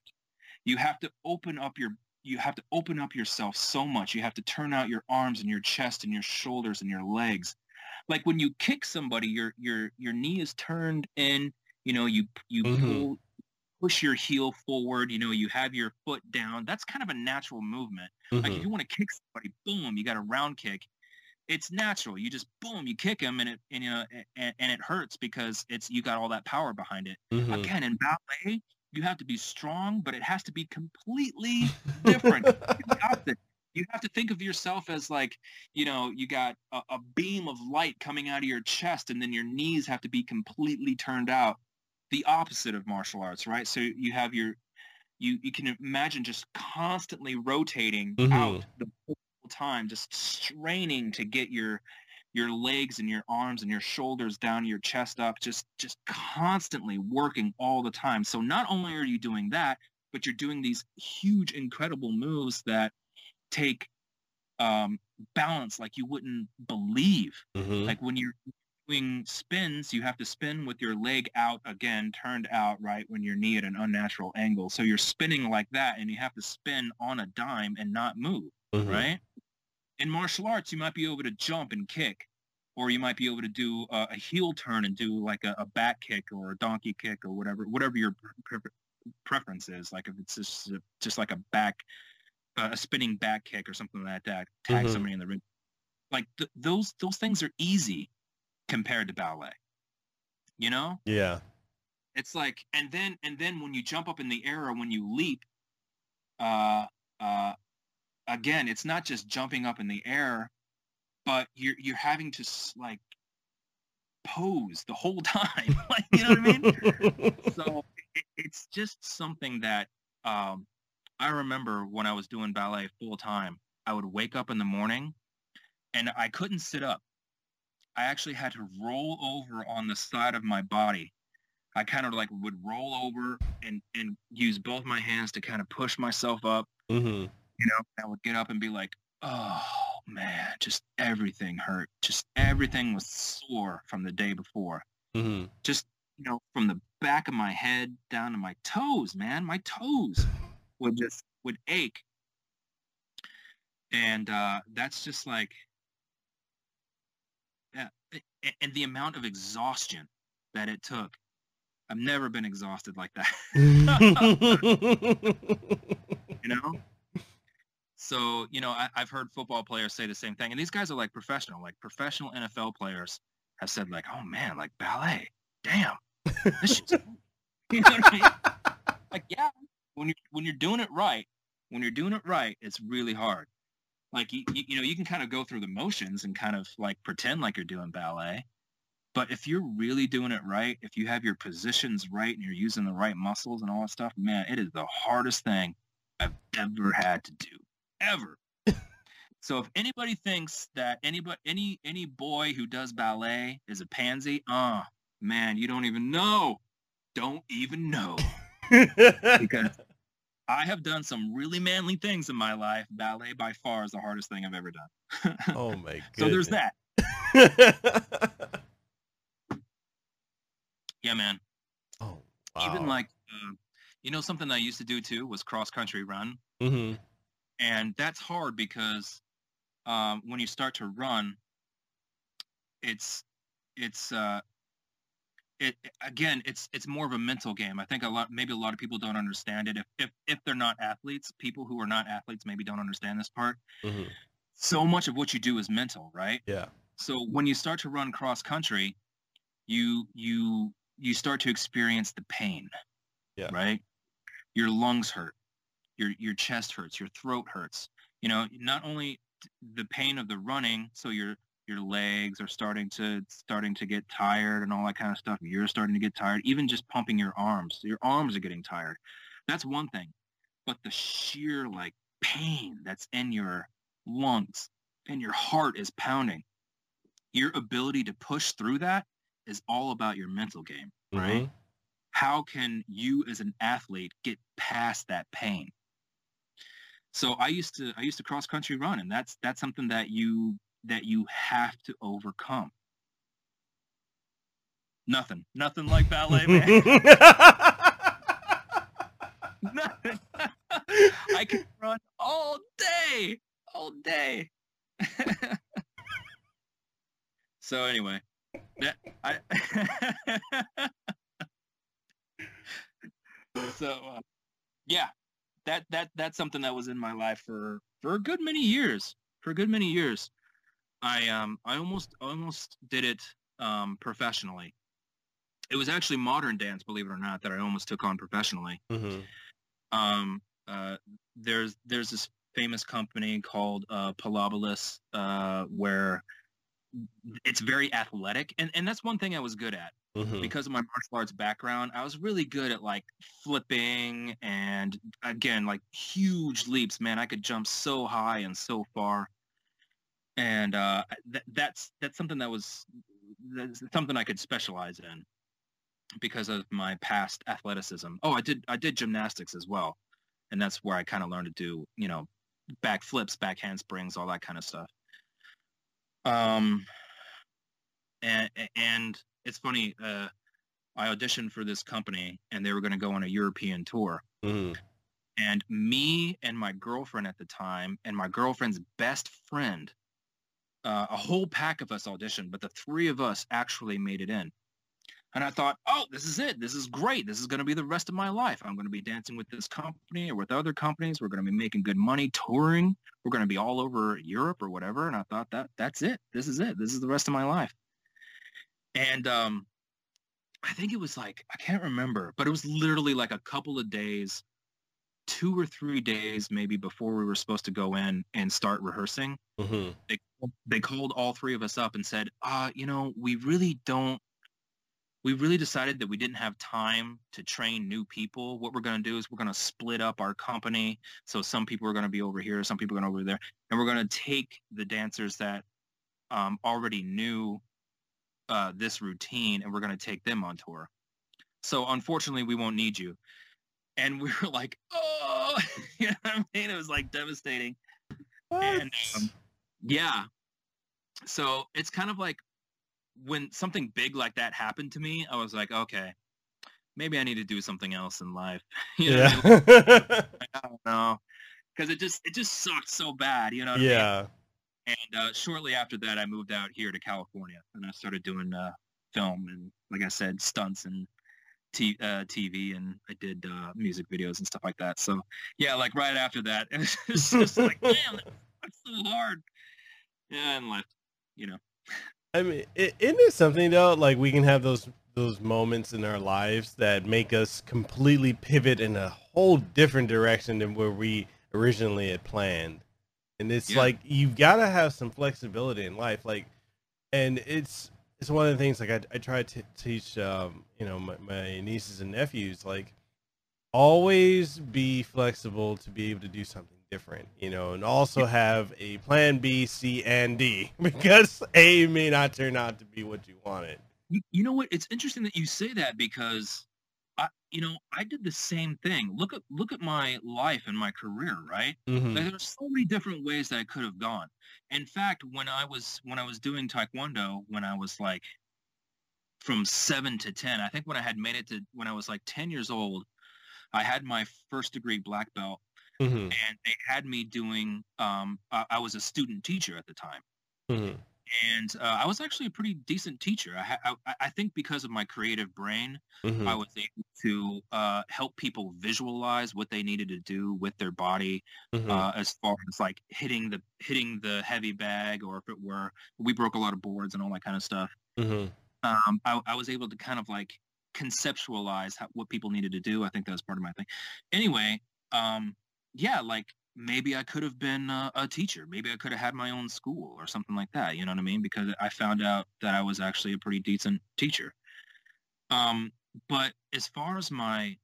you have to open up your you have to open up yourself so much. You have to turn out your arms and your chest and your shoulders and your legs. Like when you kick somebody, your your your knee is turned in. You know, you you Mhm. pull push your heel forward. You know, you have your foot down. That's kind of a natural movement. Like if Mhm. you want to kick somebody, boom, you got a round kick. It's natural. You just boom, you kick him, and it and, you know, and, and it hurts because it's you got all that power behind it. Mhm. Again, in ballet, you have to be strong, but it has to be completely different. You have to, you have to think of yourself as like, you know, you got a, a beam of light coming out of your chest, and then your knees have to be completely turned out. The opposite of martial arts, right? So you have your, you you can imagine just constantly rotating Mhm. out the whole time, just straining to get your your legs and your arms and your shoulders down, your chest up, just just constantly working all the time. So not only are you doing that, but you're doing these huge, incredible moves that take um, balance like you wouldn't believe. Mhm. Like when you're doing spins, you have to spin with your leg out again, turned out, right, when your knee at an unnatural angle. So you're spinning like that, and you have to spin on a dime and not move Mhm. right? In martial arts, you might be able to jump and kick, or you might be able to do a, a heel turn and do like a, a back kick or a donkey kick or whatever, whatever your pre- pre- preference is. Like if it's just just like a back, uh, a spinning back kick or something like that, tag Mhm. somebody in the ring. Like th- those those things are easy compared to ballet. You know, Yeah. it's like and then and then when you jump up in the air or when you leap uh uh again it's not just jumping up in the air but you're you're having to s- like pose the whole *laughs* time *laughs* like you know what i mean *laughs* so it, it's just something that um i remember when i was doing ballet full time i would wake up in the morning and i couldn't sit up i actually had to roll over on the side of my body. I kind of like would roll over and and use both my hands to kind of push myself up. Mhm. you know i would get up and be like oh man just everything hurt. Just everything was sore from the day before. Mhm. just you know from the back of my head down to my toes man. My toes would just would ache. And uh that's just like and the amount of exhaustion that it took. I've never been exhausted like that. *laughs* You know? So you know I, i've heard football players say the same thing and these guys are like professional like professional nfl players have said like oh man like ballet damn this shit's *laughs* you know what I mean? like yeah when you're, when you're doing it right when you're doing it right it's really hard like you, you, know you can kind of go through the motions and kind of like pretend like you're doing ballet but if you're really doing it right if you have your positions right and you're using the right muscles and all that stuff man it is the hardest thing i've ever had to do ever. *laughs* So if anybody thinks that anybody any any boy who does ballet is a pansy uh man you don't even know. Don't even know. *laughs* Because I have done some really manly things in my life. Ballet by far is the hardest thing I've ever done. *laughs* oh my god. so there's that. *laughs* Yeah, man. oh, Even like, uh, you know, something I used to do too was cross country run. Mhm. And that's hard because um, when you start to run, it's, it's, uh, it again, it's it's more of a mental game. I think a lot, maybe a lot of people don't understand it. If if if they're not athletes, people who are not athletes maybe don't understand this part. Mhm. So much of what you do is mental, right? Yeah. So when you start to run cross country, you you you start to experience the pain. Yeah. Right? Your lungs hurt. Your your chest hurts, your throat hurts. You know, not only the pain of the running, so your your legs are starting to starting to get tired and all that kind of stuff. You're starting to get tired. Even just pumping your arms, your arms are getting tired. That's one thing. But the sheer like pain that's in your lungs and your heart is pounding. Your ability to push through that is all about your mental game, right? Mhm. How can you as an athlete get past that pain? So I used to I used to cross country run and that's that's something that you that you have to overcome. Nothing. Nothing like ballet, man. Nothing. *laughs* I can run all day, all day. *laughs* so anyway, that I. *laughs* so uh, yeah, that that that's something that was in my life for for a good many years. For a good many years, I um I almost almost did it um professionally. It was actually modern dance, believe it or not, that I almost took on professionally. Mm-hmm. Um, uh, there's there's this famous company called uh, Pilobolus, uh, where it's very athletic, and and that's one thing I was good at Mm-hmm. because of my martial arts background. I was really good at like flipping and again like huge leaps. Man, I could jump so high and so far, and uh, th- that's that's something that was that's something I could specialize in because of my past athleticism. Oh, I did I did gymnastics as well, and that's where I kind of learned to do you know back flips, back handsprings, all that kind of stuff. Um, and and it's funny. Uh, I auditioned for this company, and they were going to go on a European tour. Mm-hmm. And me and my girlfriend at the time, and my girlfriend's best friend, uh, a whole pack of us auditioned, but the three of us actually made it in. And I thought, oh, this is it. This is great. This is going to be the rest of my life. I'm going to be dancing with this company or with other companies. We're going to be making good money, touring. We're going to be all over Europe or whatever. And I thought that that's it. This is it. This is the rest of my life. And um, I think it was like I can't remember, but it was literally like a couple of days, two or three days maybe before we were supposed to go in and start rehearsing. Mm-hmm. They they called all three of us up and said, uh, you know, we really don't. We really decided that we didn't have time to train new people. What we're going to do is we're going to split up our company. So some people are going to be over here, some people are going to over there, and we're going to take the dancers that um, already knew uh, this routine and we're going to take them on tour. So unfortunately, we won't need you. And we were like, oh, *laughs* you know what I mean? It was like devastating. What? And um, yeah. So it's kind of like when something big like that happened to me, I was like, okay, maybe I need to do something else in life. *laughs* you know I yeah. *laughs* I don't know. Because it just it just sucked so bad, you know what I mean? yeah. And uh, shortly after that, I moved out here to California, and I started doing uh, film and, like I said, stunts and t- uh, TV, and I did uh, music videos and stuff like that. So yeah, like right after that, *laughs* it was just like, *laughs* damn, that's so hard. Yeah, and left. You know. I mean, i- isn't it something though? Like we can have those those moments in our lives that make us completely pivot in a whole different direction than where we originally had planned. And it's Yeah. like you've got to have some flexibility in life, like, and it's it's one of the things like I I try to teach um you know my, my nieces and nephews like always be flexible to be able to do something different, you know, and also have a plan B, C, and D *laughs* because A may not turn out to be what you wanted. You, you know what? It's interesting that you say that because I, you know, I did the same thing. Look at look at my life and my career, right? Mm-hmm. Like, there's so many different ways that I could have gone. In fact, when I was when I was doing taekwondo, when I was like from seven to ten, I think when I had made it to when I was like ten years old, I had my first degree black belt, Mm-hmm. and they had me doing. Um, I, I was a student teacher at the time, Mm-hmm. And uh, I was actually a pretty decent teacher. I, I I think because of my creative brain, Mm-hmm. I was able to uh, help people visualize what they needed to do with their body Mm-hmm. uh, as far as like hitting the hitting the heavy bag or if it were we broke a lot of boards and all that kind of stuff mm-hmm. um, I, I was able to kind of like conceptualize how, what people needed to do i think that was part of my thing anyway um, yeah like maybe i could have been uh, a teacher maybe i could have had my own school or something like that you know what i mean? Because i found out that i was actually a pretty decent teacher. Um, but as far as my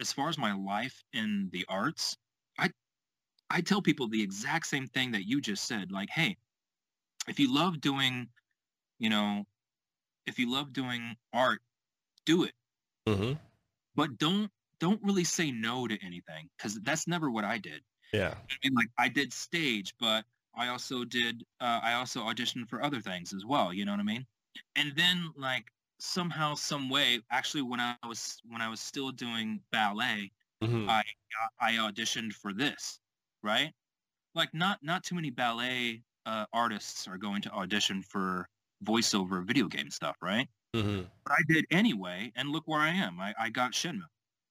as far as my life in the arts i i tell people the exact same thing that you just said like hey if you love doing you know if you love doing art do it. Mm-hmm. but don't don't really say no to anything because that's never what i did Yeah. I mean, like I did stage, but I also did. Uh, I also auditioned for other things as well. You know what I mean? And then like somehow, some way, actually, when I was when I was still doing ballet, Mhm. I I auditioned for this, right? Like not not too many ballet uh, artists are going to audition for voiceover video game stuff, right? Mhm. But I did anyway, and look where I am. I, I got Shenmue.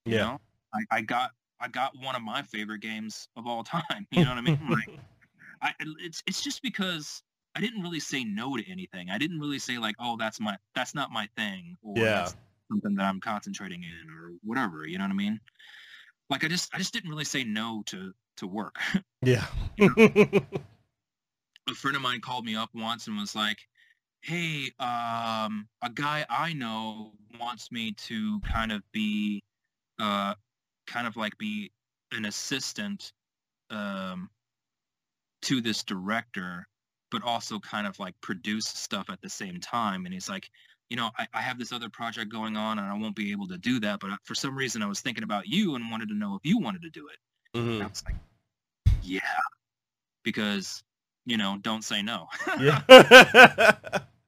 You Yeah. know, I, I got I got one of my favorite games of all *laughs* time. You know what I mean? Like, *laughs* I, it's it's just because I didn't really say no to anything. I didn't really say like, oh, that's my that's not my thing, or Yeah. that's something that I'm concentrating in, or whatever. You know what I mean? Like I just I just didn't really say no to to work. *laughs* yeah. a friend of mine called me up once and was like, "Hey, um, a guy I know wants me to kind of be, uh, kind of like be an assistant, um, to this director, but also kind of like produce stuff at the same time." And he's like, "You know, I, I have this other project going on, and I won't be able to do that. But for some reason, I was thinking about you and wanted to know if you wanted to do it." And I was like, "Yeah," because you know, don't say no. Yeah. *laughs* *laughs*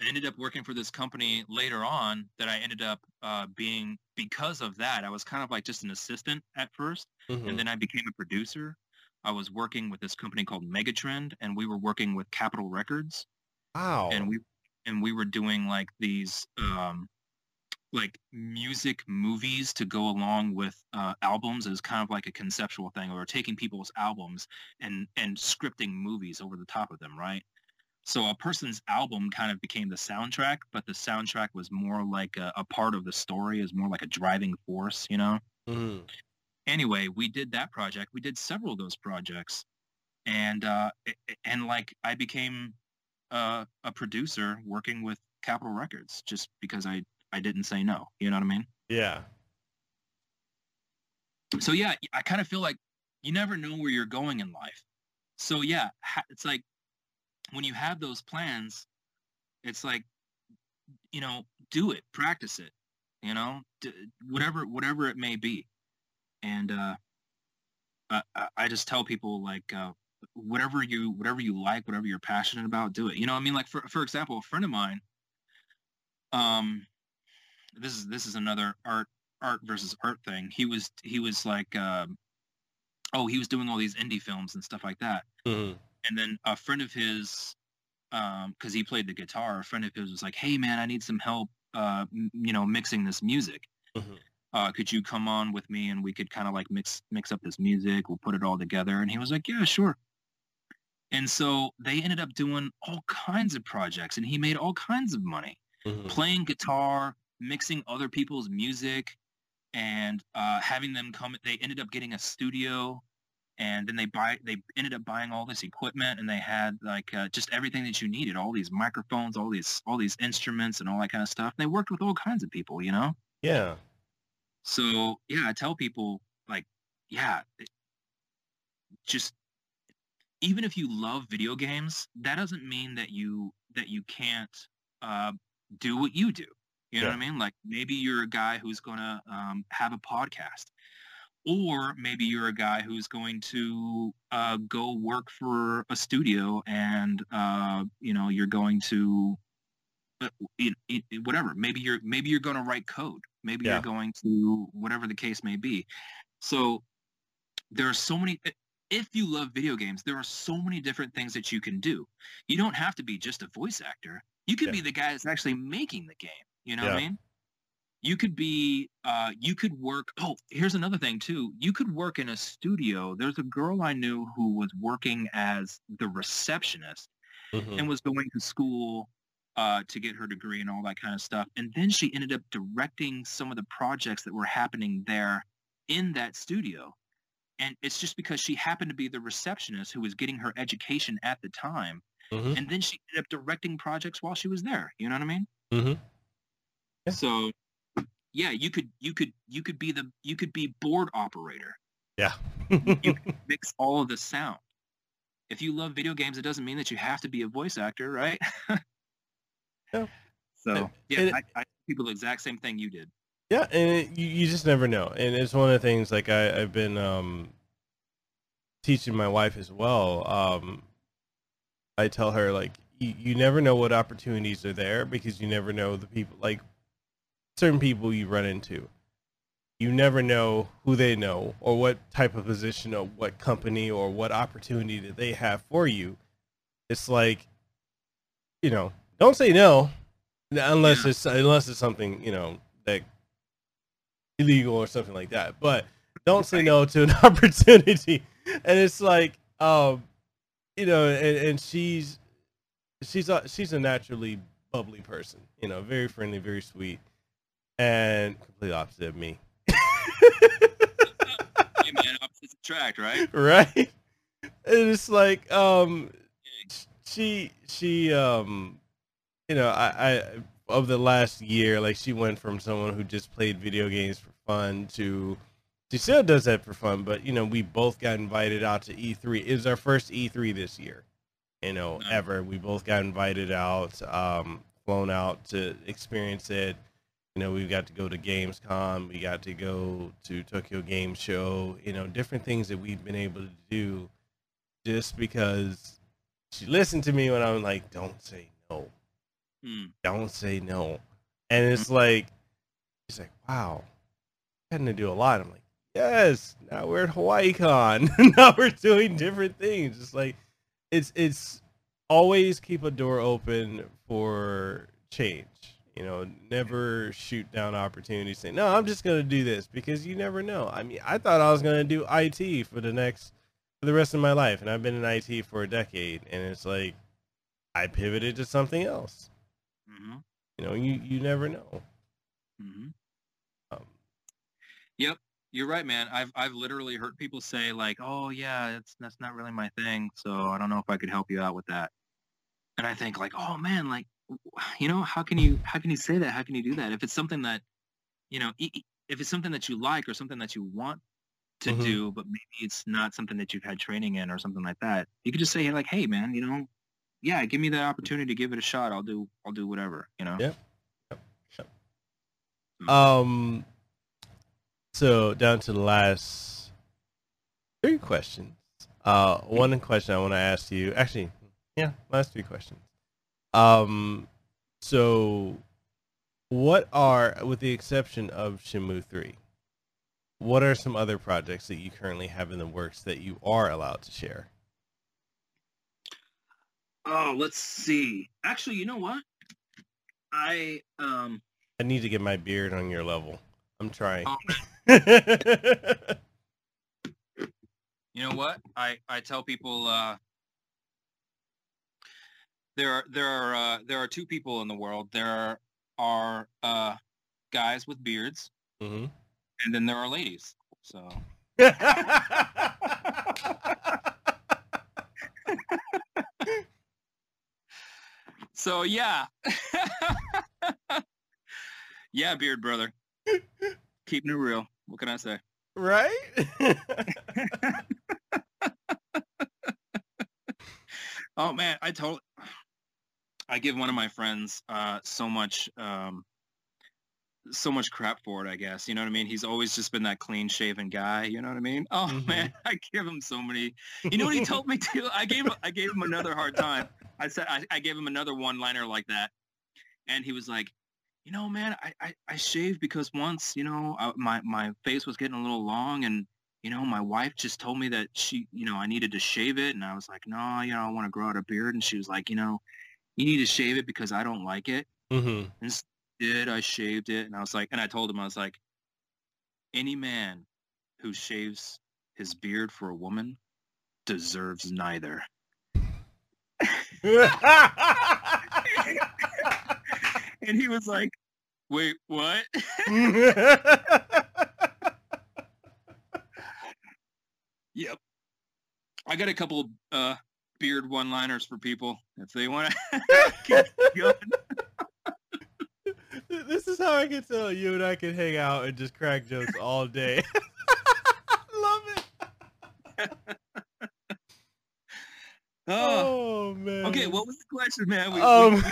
I ended up working for this company later on that I ended up uh, being because of that. I was kind of like just an assistant at first, Mhm. and then I became a producer. I was working with this company called Megatrend, and we were working with Capitol Records, Wow. and we and we were doing like these um, like music movies to go along with uh, albums as kind of like a conceptual thing, or taking people's albums and and scripting movies over the top of them, right? So a person's album kind of became the soundtrack, but the soundtrack was more like a, a part of the story, is more like a driving force, you know? Mhm. Anyway, we did that project. We did several of those projects. And uh, and like I became uh, a producer working with Capitol Records just because I, I didn't say no. You know what I mean? Yeah. so yeah, I kind of feel like you never know where you're going in life. So yeah, it's like when you have those plans, it's like you know, do it, practice it, you know, whatever whatever it may be. And uh I, I- just tell people like uh whatever you whatever you like, whatever you're passionate about, do it. You know, I mean like for for example, a friend of mine um this is this is another art art versus art thing. He was he was like um oh, he was doing all these indie films and stuff like that. Mhm. And then a friend of his um cuz he played the guitar, a friend of his was like, "Hey man, I need some help uh m- you know, mixing this music. Mhm. Uh could you come on with me and we could kind of like mix mix up this music, we'll put it all together." And he was like, "Yeah, sure." And so they ended up doing all kinds of projects and he made all kinds of money Mhm. playing guitar, mixing other people's music, and uh, having them come. They ended up getting a studio, and then they buy. They ended up buying all this equipment, and they had like uh, just everything that you needed, all these microphones, all these all these instruments, and all that kind of stuff. And they worked with all kinds of people, you know. Yeah. So yeah, I tell people like, yeah, it- just even if you love video games, that doesn't mean that you that you can't uh, do what you do. You know what I mean? Like maybe you're a guy who's gonna um, have a podcast, or maybe you're a guy who's going to uh, go work for a studio, and uh, you know you're going to uh, it, it, it- whatever. Maybe you're maybe you're going to write code. Maybe Yeah. you're going to whatever the case may be. So there are so many. If you love video games, there are so many different things that you can do. You don't have to be just a voice actor. You can Yeah. be the guy that's actually making the game. You know what I mean? You could be. Uh, you could work. Oh, here's another thing too. You could work in a studio. There's a girl I knew who was working as the receptionist Mhm. and was going to school uh, to get her degree and all that kind of stuff. And then she ended up directing some of the projects that were happening there in that studio. And it's just because she happened to be the receptionist who was getting her education at the time. Mhm. And then she ended up directing projects while she was there. You know what I mean? Mhm. Yeah. So yeah, you could you could you could be the you could be board operator. Yeah. You *laughs* mix all of the sound. If you love video games, it doesn't mean that you have to be a voice actor, right? *laughs* Yeah. So yeah, and- I, I tell people the exact same thing you did. Yeah, and it, you, you just never know, and it's one of the things like I, I've been um, teaching my wife as well. Um, I tell her like you, you never know what opportunities are there because you never know the people like certain people you run into. you never know who they know or what type of position or what company or what opportunity that they have for you. It's like, you know, don't say no unless Yeah. it's unless it's something you know that illegal or something like that. But don't say no to an *laughs* opportunity. And it's like, um, you know, and, and she's she's a, she's a naturally bubbly person. You know, very friendly, very sweet, and completely opposite of me. *laughs* Hey, man, opposites attract, right? *laughs* right? And it's like, um, she she um, you know, I I of the last year, like she went from someone who just played video games for fun to she still does that for fun, but you know, we both got invited out to E3. It was our first E3 this year, you know, ever. We both got invited out, um, flown out to experience it. You know, we've got to go to Gamescom, we got to go to Tokyo Game Show, you know, different things that we've been able to do just because she listened to me when I'm like, don't say no Hmm. don't say no. And it's like, she's like, wow, having to do a lot. I'm like, yes, now we're at Hawaii Con. *laughs* now we're doing different things. It's like, it's, it's always keep a door open for change. You know, never shoot down opportunities. Say, no, I'm just going to do this because you never know. I mean, I thought I was going to do IT for the next, for the rest of my life. And I've been in IT for a decade. And it's like, I pivoted to something else. hmm You know, you you never know. hmm Um, You're right, man. I've I've literally heard people say like, "Oh yeah, that's that's not really my thing, so I don't know if I could help you out with that." And I think like, "Oh man, like, *sighs* you know, how can you how can you say that? How can you do that? If it's something that, you know, if it's something that you like or something that you want to Mhm. do, but maybe it's not something that you've had training in or something like that, you could just say like, "Hey, man, you know, yeah, give me that opportunity to give it a shot. I'll do I'll do whatever." You know. Yeah. um, so down to the last three questions. Uh, one question I want to ask you. Actually, yeah, last three questions. Um, so what are, with the exception of Shenmue Three, what are some other projects that you currently have in the works that you are allowed to share? Oh, let's see. Actually, you know what? I um I need to get my beard on your level. I'm trying. Oh, *laughs* You know what? I, I tell people uh, there are there are uh, there are two people in the world. There are, are uh, guys with beards, hmm and then there are ladies. So *laughs* so yeah, *laughs* yeah, beard brother, keeping it real. What can I say? right? *laughs* Oh man, I told I give one of my friends uh so much um so much crap for it, I guess. You know what I mean? He's always just been that clean shaven guy, you know what I mean? *laughs* Oh Mhm. man, I give him so many You know what he told me *laughs* to? I gave I gave him another hard time. I said I, I gave him another one liner like that. And he was like, you know, man, I, I, I shaved because once, you know, I, my, my face was getting a little long and, you know, my wife just told me that she, you know, I needed to shave it. And I was like, no, you know, I want to grow out a beard. And she was like, you know, you need to shave it because I don't like it. hmm And s- did I shaved it? And I was like, and I told him, I was like, any man who shaves his beard for a woman deserves neither. *laughs* And he was like, wait, what? *laughs* Yep. I got a couple uh, beard one-liners for people if they want to *laughs* *laughs* this is how I can tell you and I can hang out and just crack jokes all day. *laughs* Love it. Oh. Oh man. Okay, what was the question, man? We- we- Um,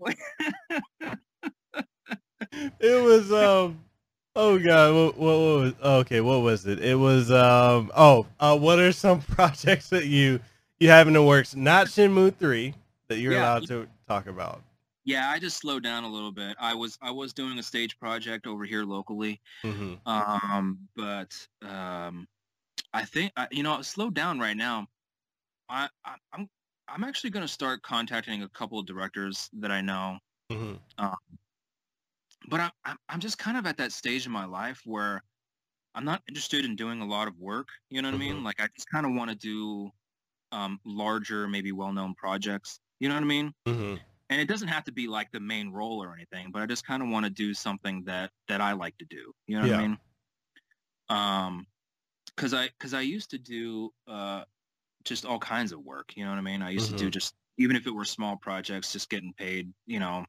we- it was um. Oh god, what, what, what was? Okay, what was it? It was um. Oh, uh, what are some projects that you you have in the works? Not Shenmue three that you're Yeah. allowed to talk about. Yeah, I just slowed down a little bit. I was I was doing a stage project over here locally, Mm-hmm. um, but um, I think I, you know I slowed down right now. I, I I'm I'm actually going to start contacting a couple of directors that I know, Mm-hmm. but I, I'm I'm just kind of at that stage in my life where I'm not interested in doing a lot of work. You know what I Mhm. mean? Like I just kind of want to do um, larger, maybe well-known projects. You know what I mean? Mm-hmm. and it doesn't have to be like the main role or anything, but I just kind of want to do something that that I like to do. You know what Yeah. I mean? Um, because I because I used to do uh just all kinds of work. You know what I mean? I used to do Mhm. just even if it were small projects, just getting paid. You know,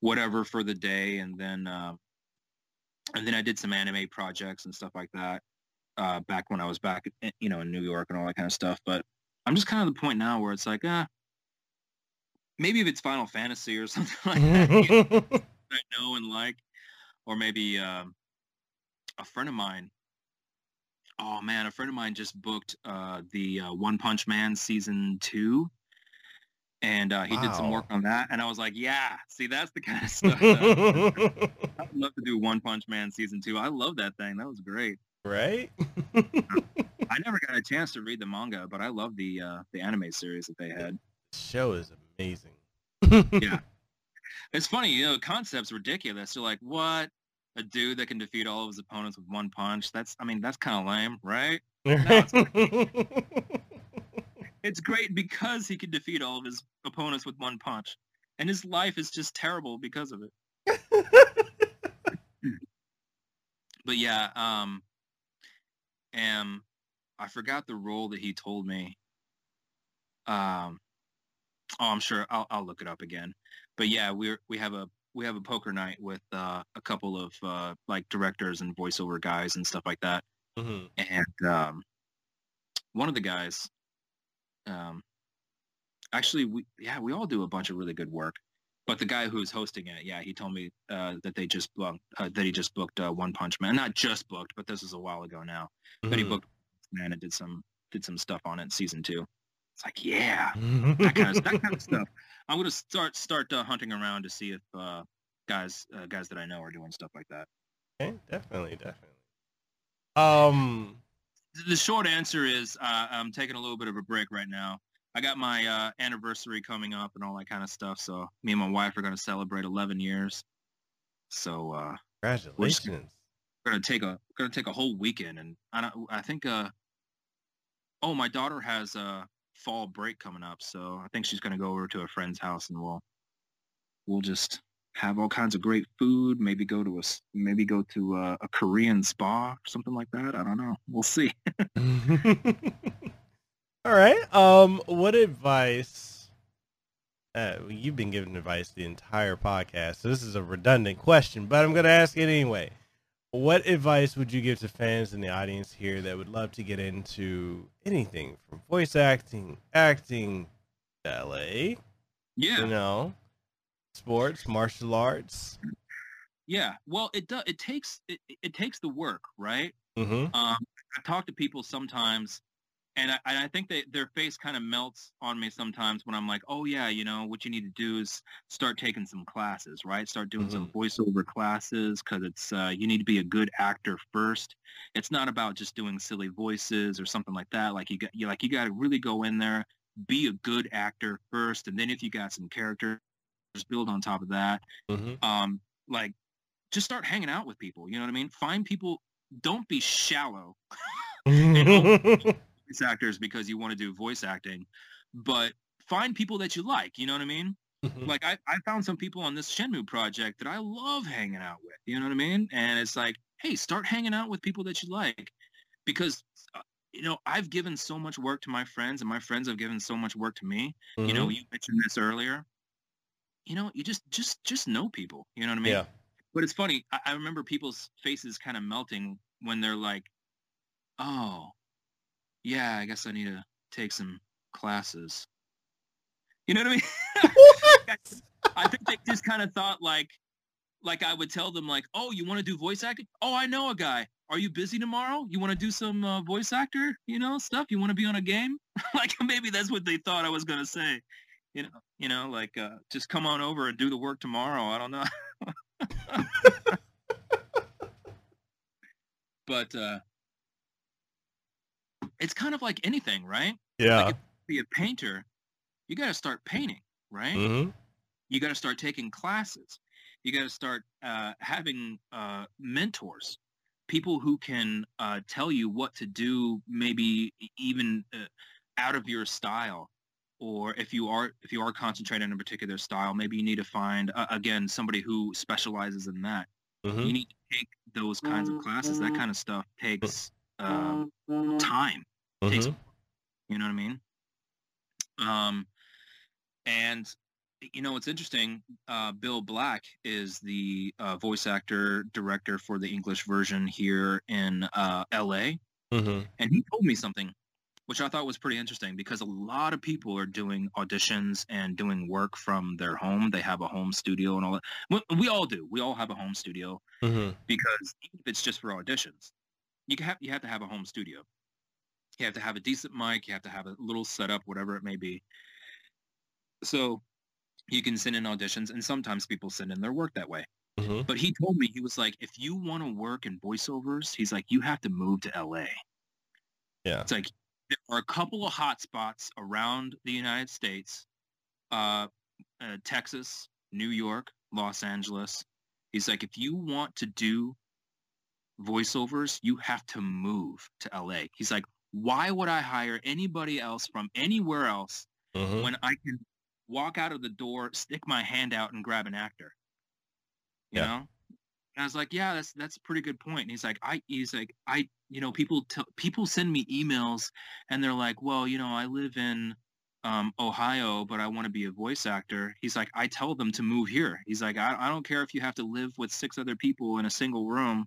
whatever for the day, and then uh, and then I did some anime projects and stuff like that. Uh, back when I was back, in, you know, in New York and all that kind of stuff. But I'm just kind of the point now where it's like, ah, maybe if it's Final Fantasy or *laughs* something like that, you know, *laughs* I know and like, or maybe um, a friend of mine. Oh man, a friend of mine just booked uh, the uh, One Punch Man season two, and uh, he did some work on that, and I was like, yeah, see, that's the kind of *laughs* stuff. That I would love to do One Punch Man season two. I love that thing. That was great. Right? *laughs* I never got a chance to read the manga, but I love the uh, the anime series that they had. show is amazing. Yeah. It's funny, you know, the concept's ridiculous. You're like, what? A dude that can defeat all of his opponents with one punch? That's, I mean, that's kind of lame, right? *laughs* It's great because he can defeat all of his opponents with one punch. And his life is just terrible because of it. *laughs* But yeah, um, and I forgot the role that he told me. Um, oh, I'm sure I'll, I'll look it up again. But yeah, we're we have a we have a poker night with uh, a couple of uh, like directors and voiceover guys and stuff like that. Mhm. And um, one of the guys, um, actually, we yeah, we all do a bunch of really good work. But the guy who's hosting it, yeah, he told me uh, that they just booked uh, that he just booked uh, One Punch Man. Not just booked, but this was a while ago now. But he Mhm. booked Man and did some did some stuff on it in season two. It's like yeah, *laughs* that kind of that kind of stuff. I'm gonna start start uh, hunting around to see if uh, guys uh, guys that I know are doing stuff like that. Okay, definitely, definitely. Um, the short answer is uh, I'm taking a little bit of a break right now. I got my uh, anniversary coming up and all that kind of stuff. So me and my wife are going to celebrate 11 years. So uh, congratulations. we're going to take a going to take a whole weekend, and I don't, I think uh, oh my daughter has a fall break coming up, so I think she's going to go over to a friend's house and we'll we'll just have all kinds of great food. Maybe go to a maybe go to a, a Korean spa or something like that. I don't know. We'll see. *laughs* *laughs* All right. Um, what advice? Uh, well, you've been giving advice the entire podcast, so this is a redundant question, but I'm going to ask it anyway. What advice would you give to fans in the audience here that would love to get into anything from voice acting, acting, ballet, Yeah. you know, sports, martial arts? Yeah, well, it does. It takes it, it takes the work, right? Mm-hmm. Um, I talk to people sometimes, and I, I think that their face kind of melts on me sometimes when I'm like, oh yeah, you know, what you need to do is start taking some classes, right? Start doing some voiceover classes because it's uh, you need to be a good actor first. It's not about just doing silly voices or something like that. Like you got you like you got to really go in there, be a good actor first, and then if you got some characters, just build on top of that Mm-hmm. um, like just start hanging out with people. You know what I mean? Find people. Don't be shallow *laughs* *laughs* voice actors because you want to do voice acting, but find people that you like. You know what I mean? Like I, I found some people on this Shenmue project that I love hanging out with. You know what I mean? And it's like, hey, start hanging out with people that you like, because uh, you know I've given so much work to my friends, and my friends have given so much work to me. You know, you mentioned this earlier. You know, you just just just know people. You know what I mean? yeah. But it's funny. I, I remember people's faces kind of melting when they're like, "Oh, yeah, I guess I need to take some classes." You know what I mean? *laughs* *laughs* I think they just kind of thought like, like I would tell them like, "Oh, you want to do voice acting? Oh, I know a guy. Are you busy tomorrow? You want to do some uh, voice actor, you know, stuff? You want to be on a game?" *laughs* like maybe that's what they thought I was gonna say. you know, you know, like uh, just come on over and do the work tomorrow. I don't know. but uh, it's kind of like anything, right? Yeah. Like be a painter, you got to start painting, right? mm-hmm. You got to start taking classes. You got to start uh, having uh, mentors, people who can uh, tell you what to do, maybe even uh, out of your style. Or if you are if you are concentrating on a particular style, maybe you need to find uh, again somebody who specializes in that. Mm-hmm. You need to take those kinds of classes. That kind of stuff takes uh, time. takes Mm-hmm. you know what I mean? Um, and you know what's interesting? Uh, Bill Black is the uh, voice actor director for the English version here in uh, L.A. Mm-hmm. And he told me something, which I thought was pretty interesting because a lot of people are doing auditions and doing work from their home. They have a home studio and all that. We, we all do. We all have a home studio Mm-hmm. because if it's just for auditions, you have you have to have a home studio. You have to have a decent mic. You have to have a little setup, whatever it may be. So you can send in auditions, and sometimes people send in their work that way. Mm-hmm. But he told me he was like, if you want to work in voiceovers, he's like, you have to move to LA. Yeah. It's like there are a couple of hot spots around the United States, uh, uh, Texas, New York, Los Angeles. He's like, if you want to do voiceovers, you have to move to LA. He's like, why would I hire anybody else from anywhere else Mm-hmm. when I can walk out of the door, stick my hand out, and grab an actor? You Yeah. know? And I was like, yeah, that's that's a pretty good point. And he's like, I he's like, I you know, people tell people send me emails and they're like, well, you know, I live in um, Ohio, but I want to be a voice actor. He's like, I tell them to move here. He's like, I, I don't care if you have to live with six other people in a single room.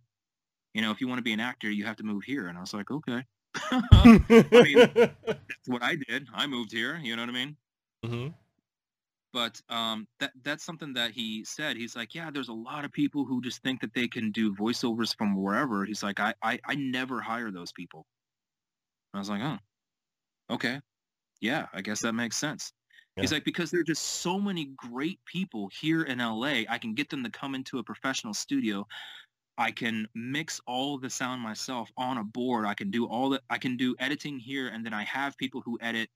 You know, if you want to be an actor, you have to move here. And I was like, okay. *laughs* mean- *laughs* That's what I did. I moved here. You know what I mean? mm-hmm. but um, that that's something that he said. He's like, yeah, there's a lot of people who just think that they can do voiceovers from wherever. He's like, I I, I never hire those people. And I was like, oh, okay, yeah, I guess that makes sense. He's like, because there are just so many great people here in LA. I can get them to come into a professional studio. I can mix all the sound myself on a board. I can do all that. I can do editing here, and then I have people who edit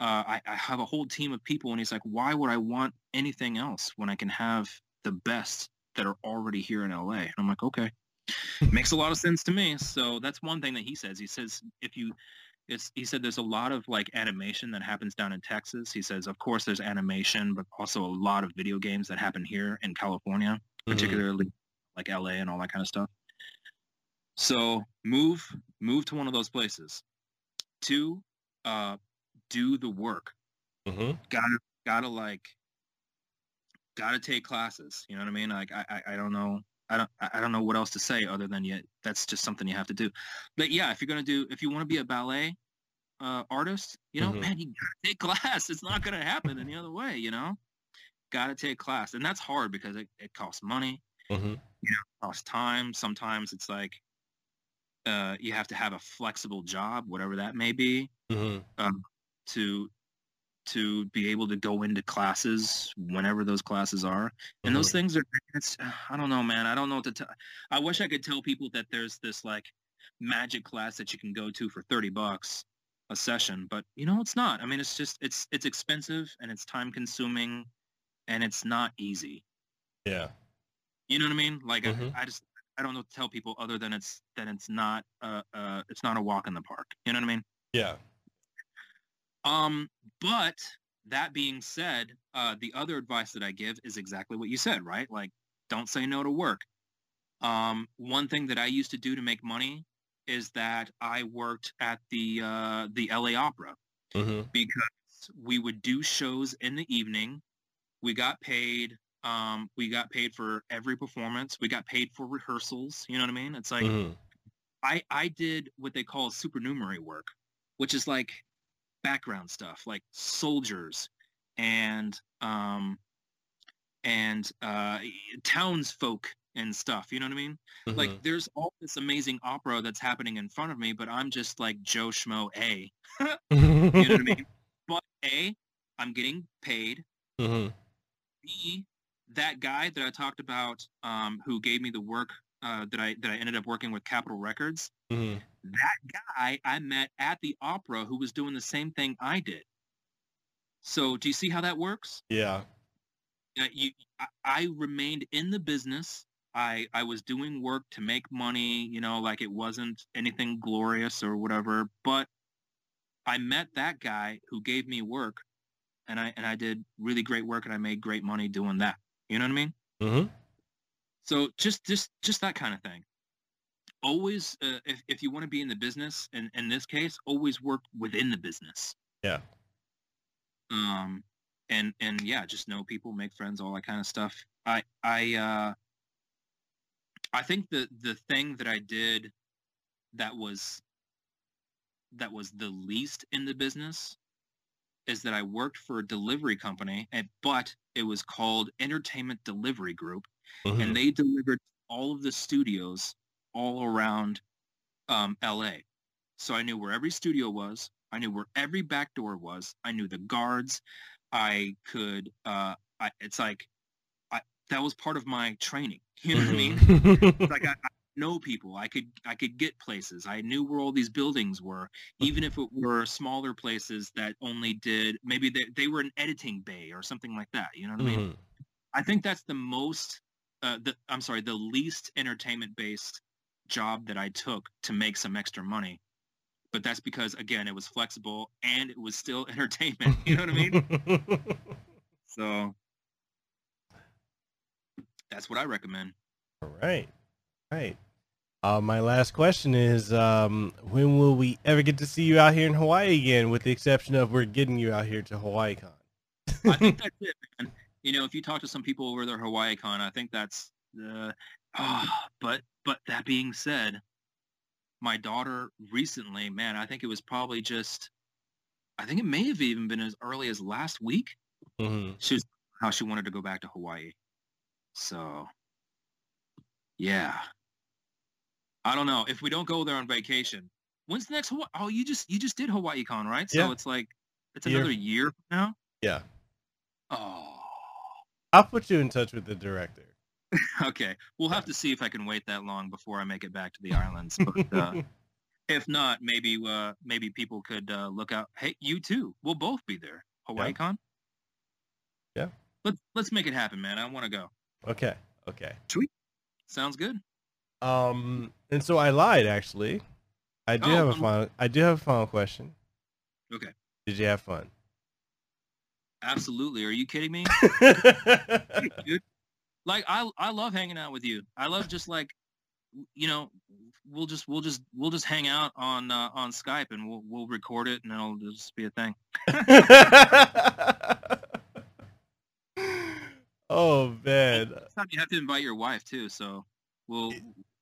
uh, I, I have a whole team of people and he's like why would i want anything else when i can have the best that are already here in la and i'm like okay makes a lot of sense to me so that's one thing that he says he says if you it's he said there's a lot of like animation that happens down in texas he says of course there's animation but also a lot of video games that happen here in california Mm-hmm. Like la and all that kind of stuff. So move move to one of those places. Two uh do the work. Mm-hmm. gotta gotta like gotta take classes you know what i mean? Like i i, I don't know i don't i don't know what else to say other than yet that's just something you have to do. But yeah if you're gonna do if you want to be a ballet uh artist you know Mhm. man you gotta *laughs* take class. It's not gonna happen any other way you know? Gotta take class. And that's hard because it, it costs money Mm-hmm. costs time sometimes it's like uh you have to have a flexible job whatever that may be Mm-hmm. to to be able to go into classes whenever those classes are and those things are it's i don't know man i don't know what to tell i wish i could tell people that there's this like magic class that you can go to for 30 bucks a session but you know it's not i mean it's just it's it's expensive and it's time consuming and it's not easy Yeah. You know what i mean like Mhm. I, I just i don't know what to tell people other than it's that it's not uh uh it's not a walk in the park you know what i mean Yeah. Um, but that being said, uh, the other advice that I give is exactly what you said, right? Like, don't say no to work. Um, one thing that I used to do to make money is that I worked at the uh, the LA Opera Mm-hmm. because we would do shows in the evening. We got paid. Um, we got paid for every performance. We got paid for rehearsals. You know what I mean? It's like mm-hmm. I I did what they call supernumerary work, which is like background stuff, like soldiers and um and uh townsfolk and stuff. You know what I mean? Mm-hmm. Like there's all this amazing opera that's happening in front of me, but I'm just like Joe Schmo A. *laughs* You know what I mean? *laughs* But A, I'm getting paid. Mm-hmm. B, that guy that I talked about, um, who gave me the work uh, that I that I ended up working with Capitol Records. Mm-hmm. That guy I met at the opera, who was doing the same thing I did. So, do you see how that works? Yeah. Uh, you, I, I remained in the business. I I was doing work to make money. You know, like it wasn't anything glorious or whatever. But I met that guy who gave me work, and I and I did really great work, and I made great money doing that. You know what I mean? Mm-hmm. So just just just that kind of thing. Always, uh, if if you want to be in the business, and in this case, always work within the business. Yeah. Um, and and yeah, just know people, make friends, all that kind of stuff. I I uh, I think the the thing that I did that was that was the least in the business is that I worked for a delivery company, and but it was called Entertainment Delivery Group, Mhm. and they delivered all of the studios all around um, LA. So I knew where every studio was. I knew where every back door was. I knew the guards. I could. Uh, I, it's like I, that was part of my training. You know what I mean? Mhm. like I, I know people. I could I could get places. I knew where all these buildings were, even if it were smaller places that only did maybe they, they were an editing bay or something like that. You know what I mean? Mhm. I think that's the most, uh, the, I'm sorry, the least entertainment-based job that I took to make some extra money. But that's because, again, it was flexible and it was still *laughs* entertainment. You know what I mean? *laughs* So that's what I recommend. All right. Right. Uh, my last question is, um, when will we ever get to see you out here in Hawaii again? With the exception of we're getting you out here to Hawaii Con. I think *laughs* that's it, man. You know, if you talk to some people over their Hawaii Con, I think that's, uh, ah, but, but that being said, my daughter recently, man, I think it was probably just, I think it may have even been as early as last week. Mhm. She was how she wanted to go back to Hawaii. So, yeah. I don't know if we don't go there on vacation. When's the next Hawaii? Oh, you just you just did Hawaii Con, right? So Yeah. it's like it's Year. another year now. Yeah. Oh, I'll put you in touch with the director. *laughs* okay. We'll have to see if I can wait that long before I make it back to the islands. But uh, *laughs* if not, maybe uh, maybe people could uh, look out. Hey, you too. We'll both be there. Hawaii Yeah. Con. Yeah. Let's let's make it happen, man. I want to go. okay. Okay. Sweet. Sounds good. Um, and so I lied actually. I do Oh, have a final. I do have a final question. Okay. Did you have fun? Absolutely. Are you kidding me? *laughs* dude. Like I I love hanging out with you. I love just like you know, we'll just we'll just we'll just hang out on uh, on Skype and we'll we'll record it and it'll just be a thing. *laughs* oh man. You have to invite your wife too, so we'll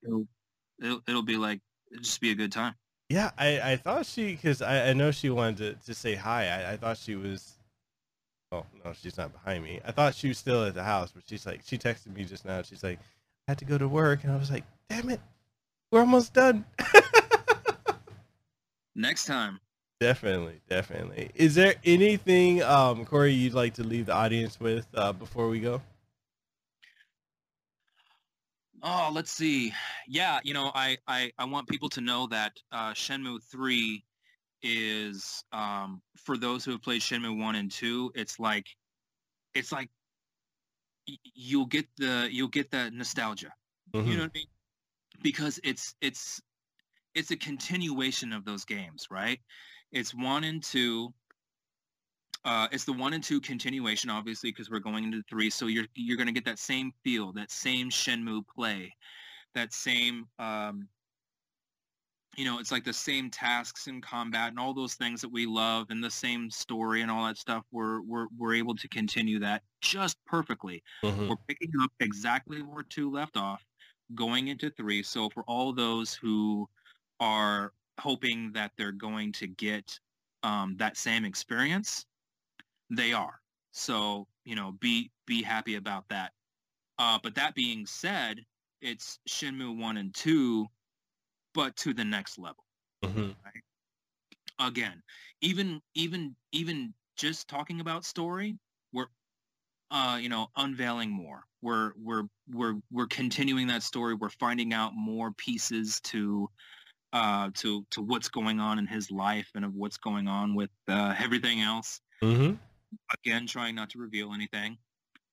it'll it'll, it'll be like it'll just be a good time. Yeah, I, I thought she because I, I know she wanted to, to say hi. I, I thought she was. Oh no, she's not behind me. I thought she was still at the house, but she's like she texted me just now. She's like, I had to go to work, and I was like, damn it, we're almost done. *laughs* Next time. definitely, definitely. Is there anything, um, Corey, you'd like to leave the audience with uh, before we go? Oh, let's see. Yeah, you know, I, I, I want people to know that uh, Shenmue 3 is, um, for those who have played Shenmue 1 and 2, it's like, it's like y- you'll get the, you'll get that nostalgia. You Mhm. know what I mean? Because it's, it's, it's a continuation of those games, right? It's 1 and 2. Uh, it's the one and two continuation, obviously, because we're going into three. So you're you're gonna get that same feel, that same Shenmue play, that same um, you know, it's like the same tasks in combat and all those things that we love, and the same story and all that stuff. We're we're we're able to continue that just perfectly. Mhm. We're picking up exactly where two left off, going into three. So for all those who are hoping that they're going to get um, that same experience, they are. So you know, be be happy about that. Uh, but that being said, it's Shenmue one and two, but to the next level Mhm. again even even even just talking about story. We're uh, you know, unveiling more. We're we're we're we're continuing that story. We're finding out more pieces to uh to to what's going on in his life and of what's going on with uh, everything else. Mm-hmm. Again, trying not to reveal anything.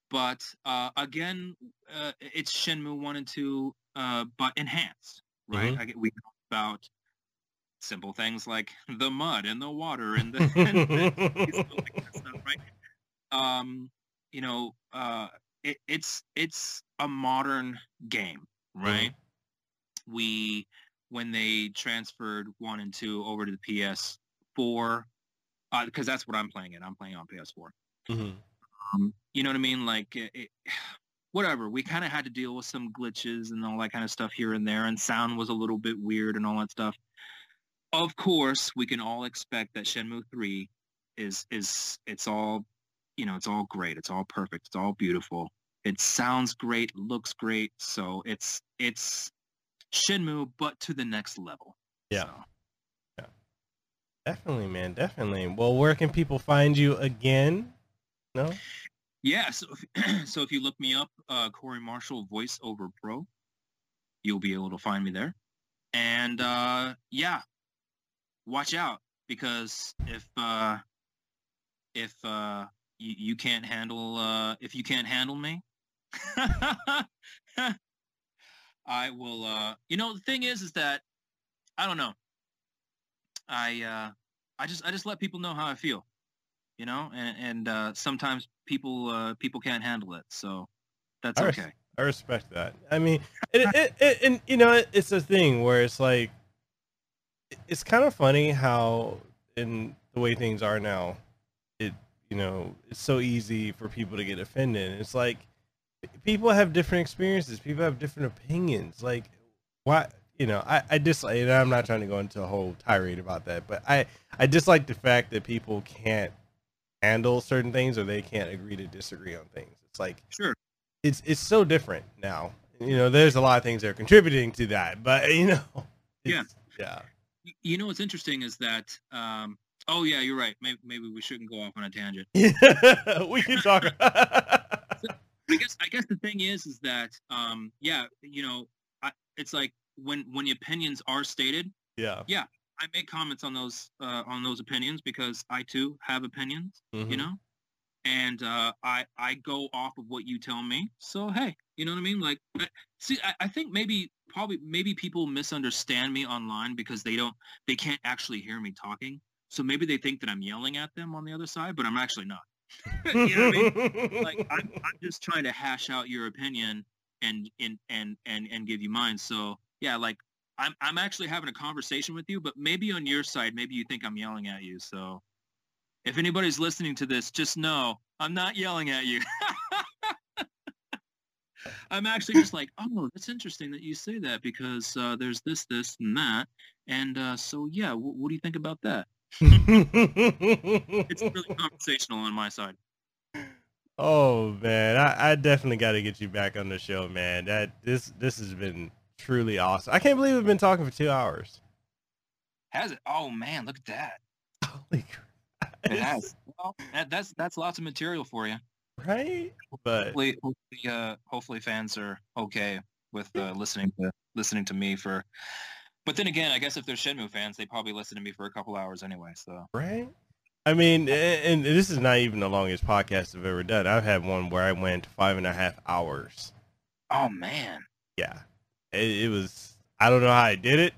But uh, again, uh, it's Shenmue one and two, uh, but enhanced, right? Mhm. I get, we talk about simple things like the mud and the water and the, *laughs* and the stuff *laughs* like stuff, right? Um, you know, uh, it, it's it's a modern game, right? We when they transferred one and two over to the PS4, because that's what I'm playing it. I'm playing on PS4. hmm Um, you know what I mean? Like, it, it, *sighs* whatever. We kind of had to deal with some glitches and all that kind of stuff here and there, and sound was a little bit weird and all that stuff. Of course, we can all expect that Shenmue 3 is is it's all, you know, it's all great. It's all perfect. It's all beautiful. It sounds great, looks great. So it's it's Shenmue, but to the next level. Yeah. So, Definitely, man. Definitely. Well, where can people find you again? No. Yeah, so if, *clears throat* so if you look me up, uh, Corey Marshall VoiceOver Pro, you'll be able to find me there. And uh, yeah, watch out because if uh, if uh, you, you can't handle uh, if you can't handle me, *laughs* I will. Uh, you know, the thing is, is that I don't know. I uh, I just I just let people know how I feel you know and and uh sometimes people uh people can't handle it so that's I res- okay I respect that. I mean, it, it, it, and you know, it's a thing where it's like, it's kind of funny how in the way things are now, it you know, it's so easy for people to get offended. It's like people have different experiences, people have different opinions. Like, why? You know, I I dislike. And I'm not trying to go into a whole tirade about that, but I I dislike the fact that people can't handle certain things or they can't agree to disagree on things. It's like sure it's it's so different now. You know, there's a lot of things that are contributing to that, but *laughs* you know, Yeah. yeah, you know what's interesting is that um oh yeah you're right maybe, maybe we shouldn't go off on a tangent *laughs* we can talk. *laughs* i guess i guess the thing is is that um yeah you know I, it's like when when the opinions are stated yeah, yeah, i make comments on those uh on those opinions because i too have opinions you Mhm. know and uh, I I go off of what you tell me. So hey, you know what I mean? Like, see, I, I think maybe probably maybe people misunderstand me online because they don't they can't actually hear me talking. So maybe they think that I'm yelling at them on the other side, but I'm actually not. *laughs* you know what I mean? Like I'm, I'm just trying to hash out your opinion and and and and and give you mine. So yeah, like I'm I'm actually having a conversation with you, but maybe on your side, maybe you think I'm yelling at you. So if anybody's listening to this, just know I'm not yelling at you. *laughs* I'm actually just like, oh, that's interesting that you say that because uh, there's this, this, and that, and uh, so yeah, w- what do you think about that? It's really *laughs* conversational on my side. oh man, I, I definitely got to get you back on the show, man. That this this has been truly awesome. I can't believe we've been talking for two hours. Has it? Oh man, look at that! Holy crap! It has. Well, that, that's that's lots of material for you. right? But Hopefully, hopefully, uh, hopefully fans are okay with uh, listening to listening to me for. But then again, I guess if they're Shenmue fans, they probably listen to me for a couple hours anyway. So right? I mean, and this is not even the longest podcast I've ever done. I've had one where I went five and a half hours. Oh man. Yeah, it, it was. I don't know how I did it,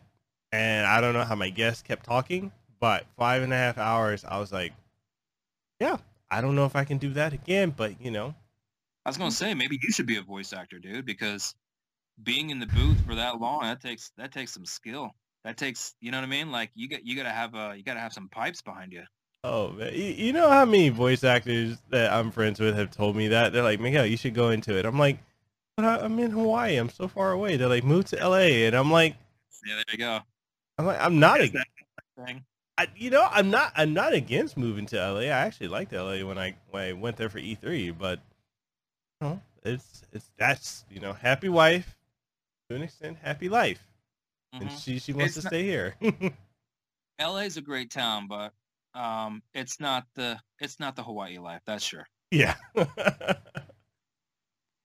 and I don't know how my guests kept talking. But five and a half hours, I was like, yeah, I don't know if I can do that again. But you know, I was gonna say maybe you should be a voice actor, dude, because being in the booth for that long that takes that takes some skill. That takes you know what I mean? Like you got you gotta have a you gotta have some pipes behind you. oh man, you, you know how many voice actors that I'm friends with have told me that they're like, Mekel, you should go into it. I'm like, but I, I'm in Hawaii. I'm so far away. They're like, move to LA, and I'm like, Yeah, there you go. I'm like, I'm not. There's ag- that thing. I, you know, I'm not. I'm not against moving to LA. I actually liked LA when I when I went there for E3, but you know, it's it's that's you know, happy wife to an extent, happy life, and Mhm. she she wants It's to not- stay here. *laughs* LA's a great town, but Um, it's not the it's not the Hawaii life, that's sure. Yeah. *laughs*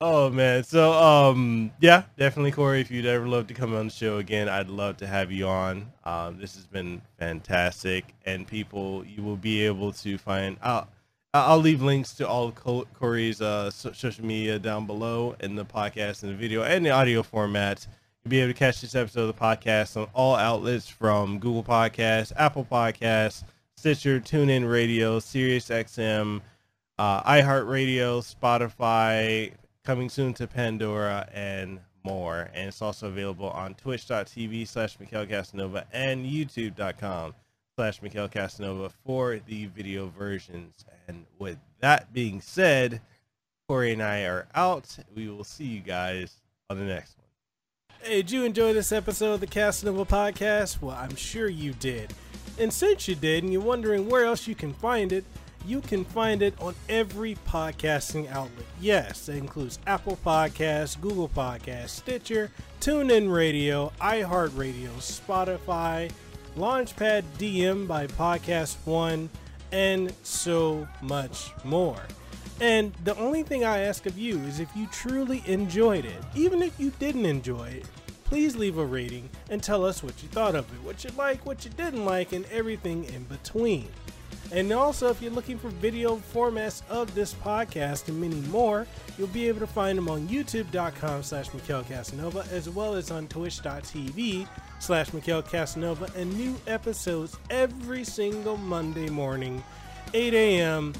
oh man. So um yeah, definitely Corey, if you'd ever love to come on the show again, I'd love to have you on. Um this has been fantastic and people you will be able to find out I'll leave links to all of Corey's uh, social media down below in the podcast and the video and the audio format. You'll be able to catch this episode of the podcast on all outlets from Google Podcasts, Apple Podcasts, Stitcher, TuneIn Radio, SiriusXM, uh, iHeartRadio, Spotify, coming soon to Pandora, and more. And it's also available on twitch.tv slash Mekel Kasanova and youtube.com slash Mekel Kasanova for the video versions. And with that being said, Corey and I are out. We will see you guys on the next one. Hey, did you enjoy this episode of the Kasanova podcast? Well, I'm sure you did. And since you did, and you're wondering where else you can find it, you can find it on every podcasting outlet. Yes, that includes Apple Podcasts, Google Podcasts, Stitcher, TuneIn Radio, iHeartRadio, Spotify, Launchpad DM by Podcast One, and so much more. And the only thing I ask of you is if you truly enjoyed it, even if you didn't enjoy it, please leave a rating and tell us what you thought of it, what you like, what you didn't like, and everything in between. And also, if you're looking for video formats of this podcast and many more, you'll be able to find them on youtube.com slash Mekel Kasanova, as well as on twitch.tv slash Mekel Kasanova, and new episodes every single Monday morning, 8 a.m.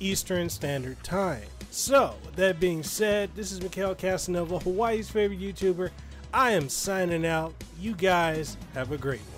Eastern Standard Time. So, that being said, this is Mekel Kasanova, Hawaii's favorite YouTuber. I am signing out. You guys have a great one.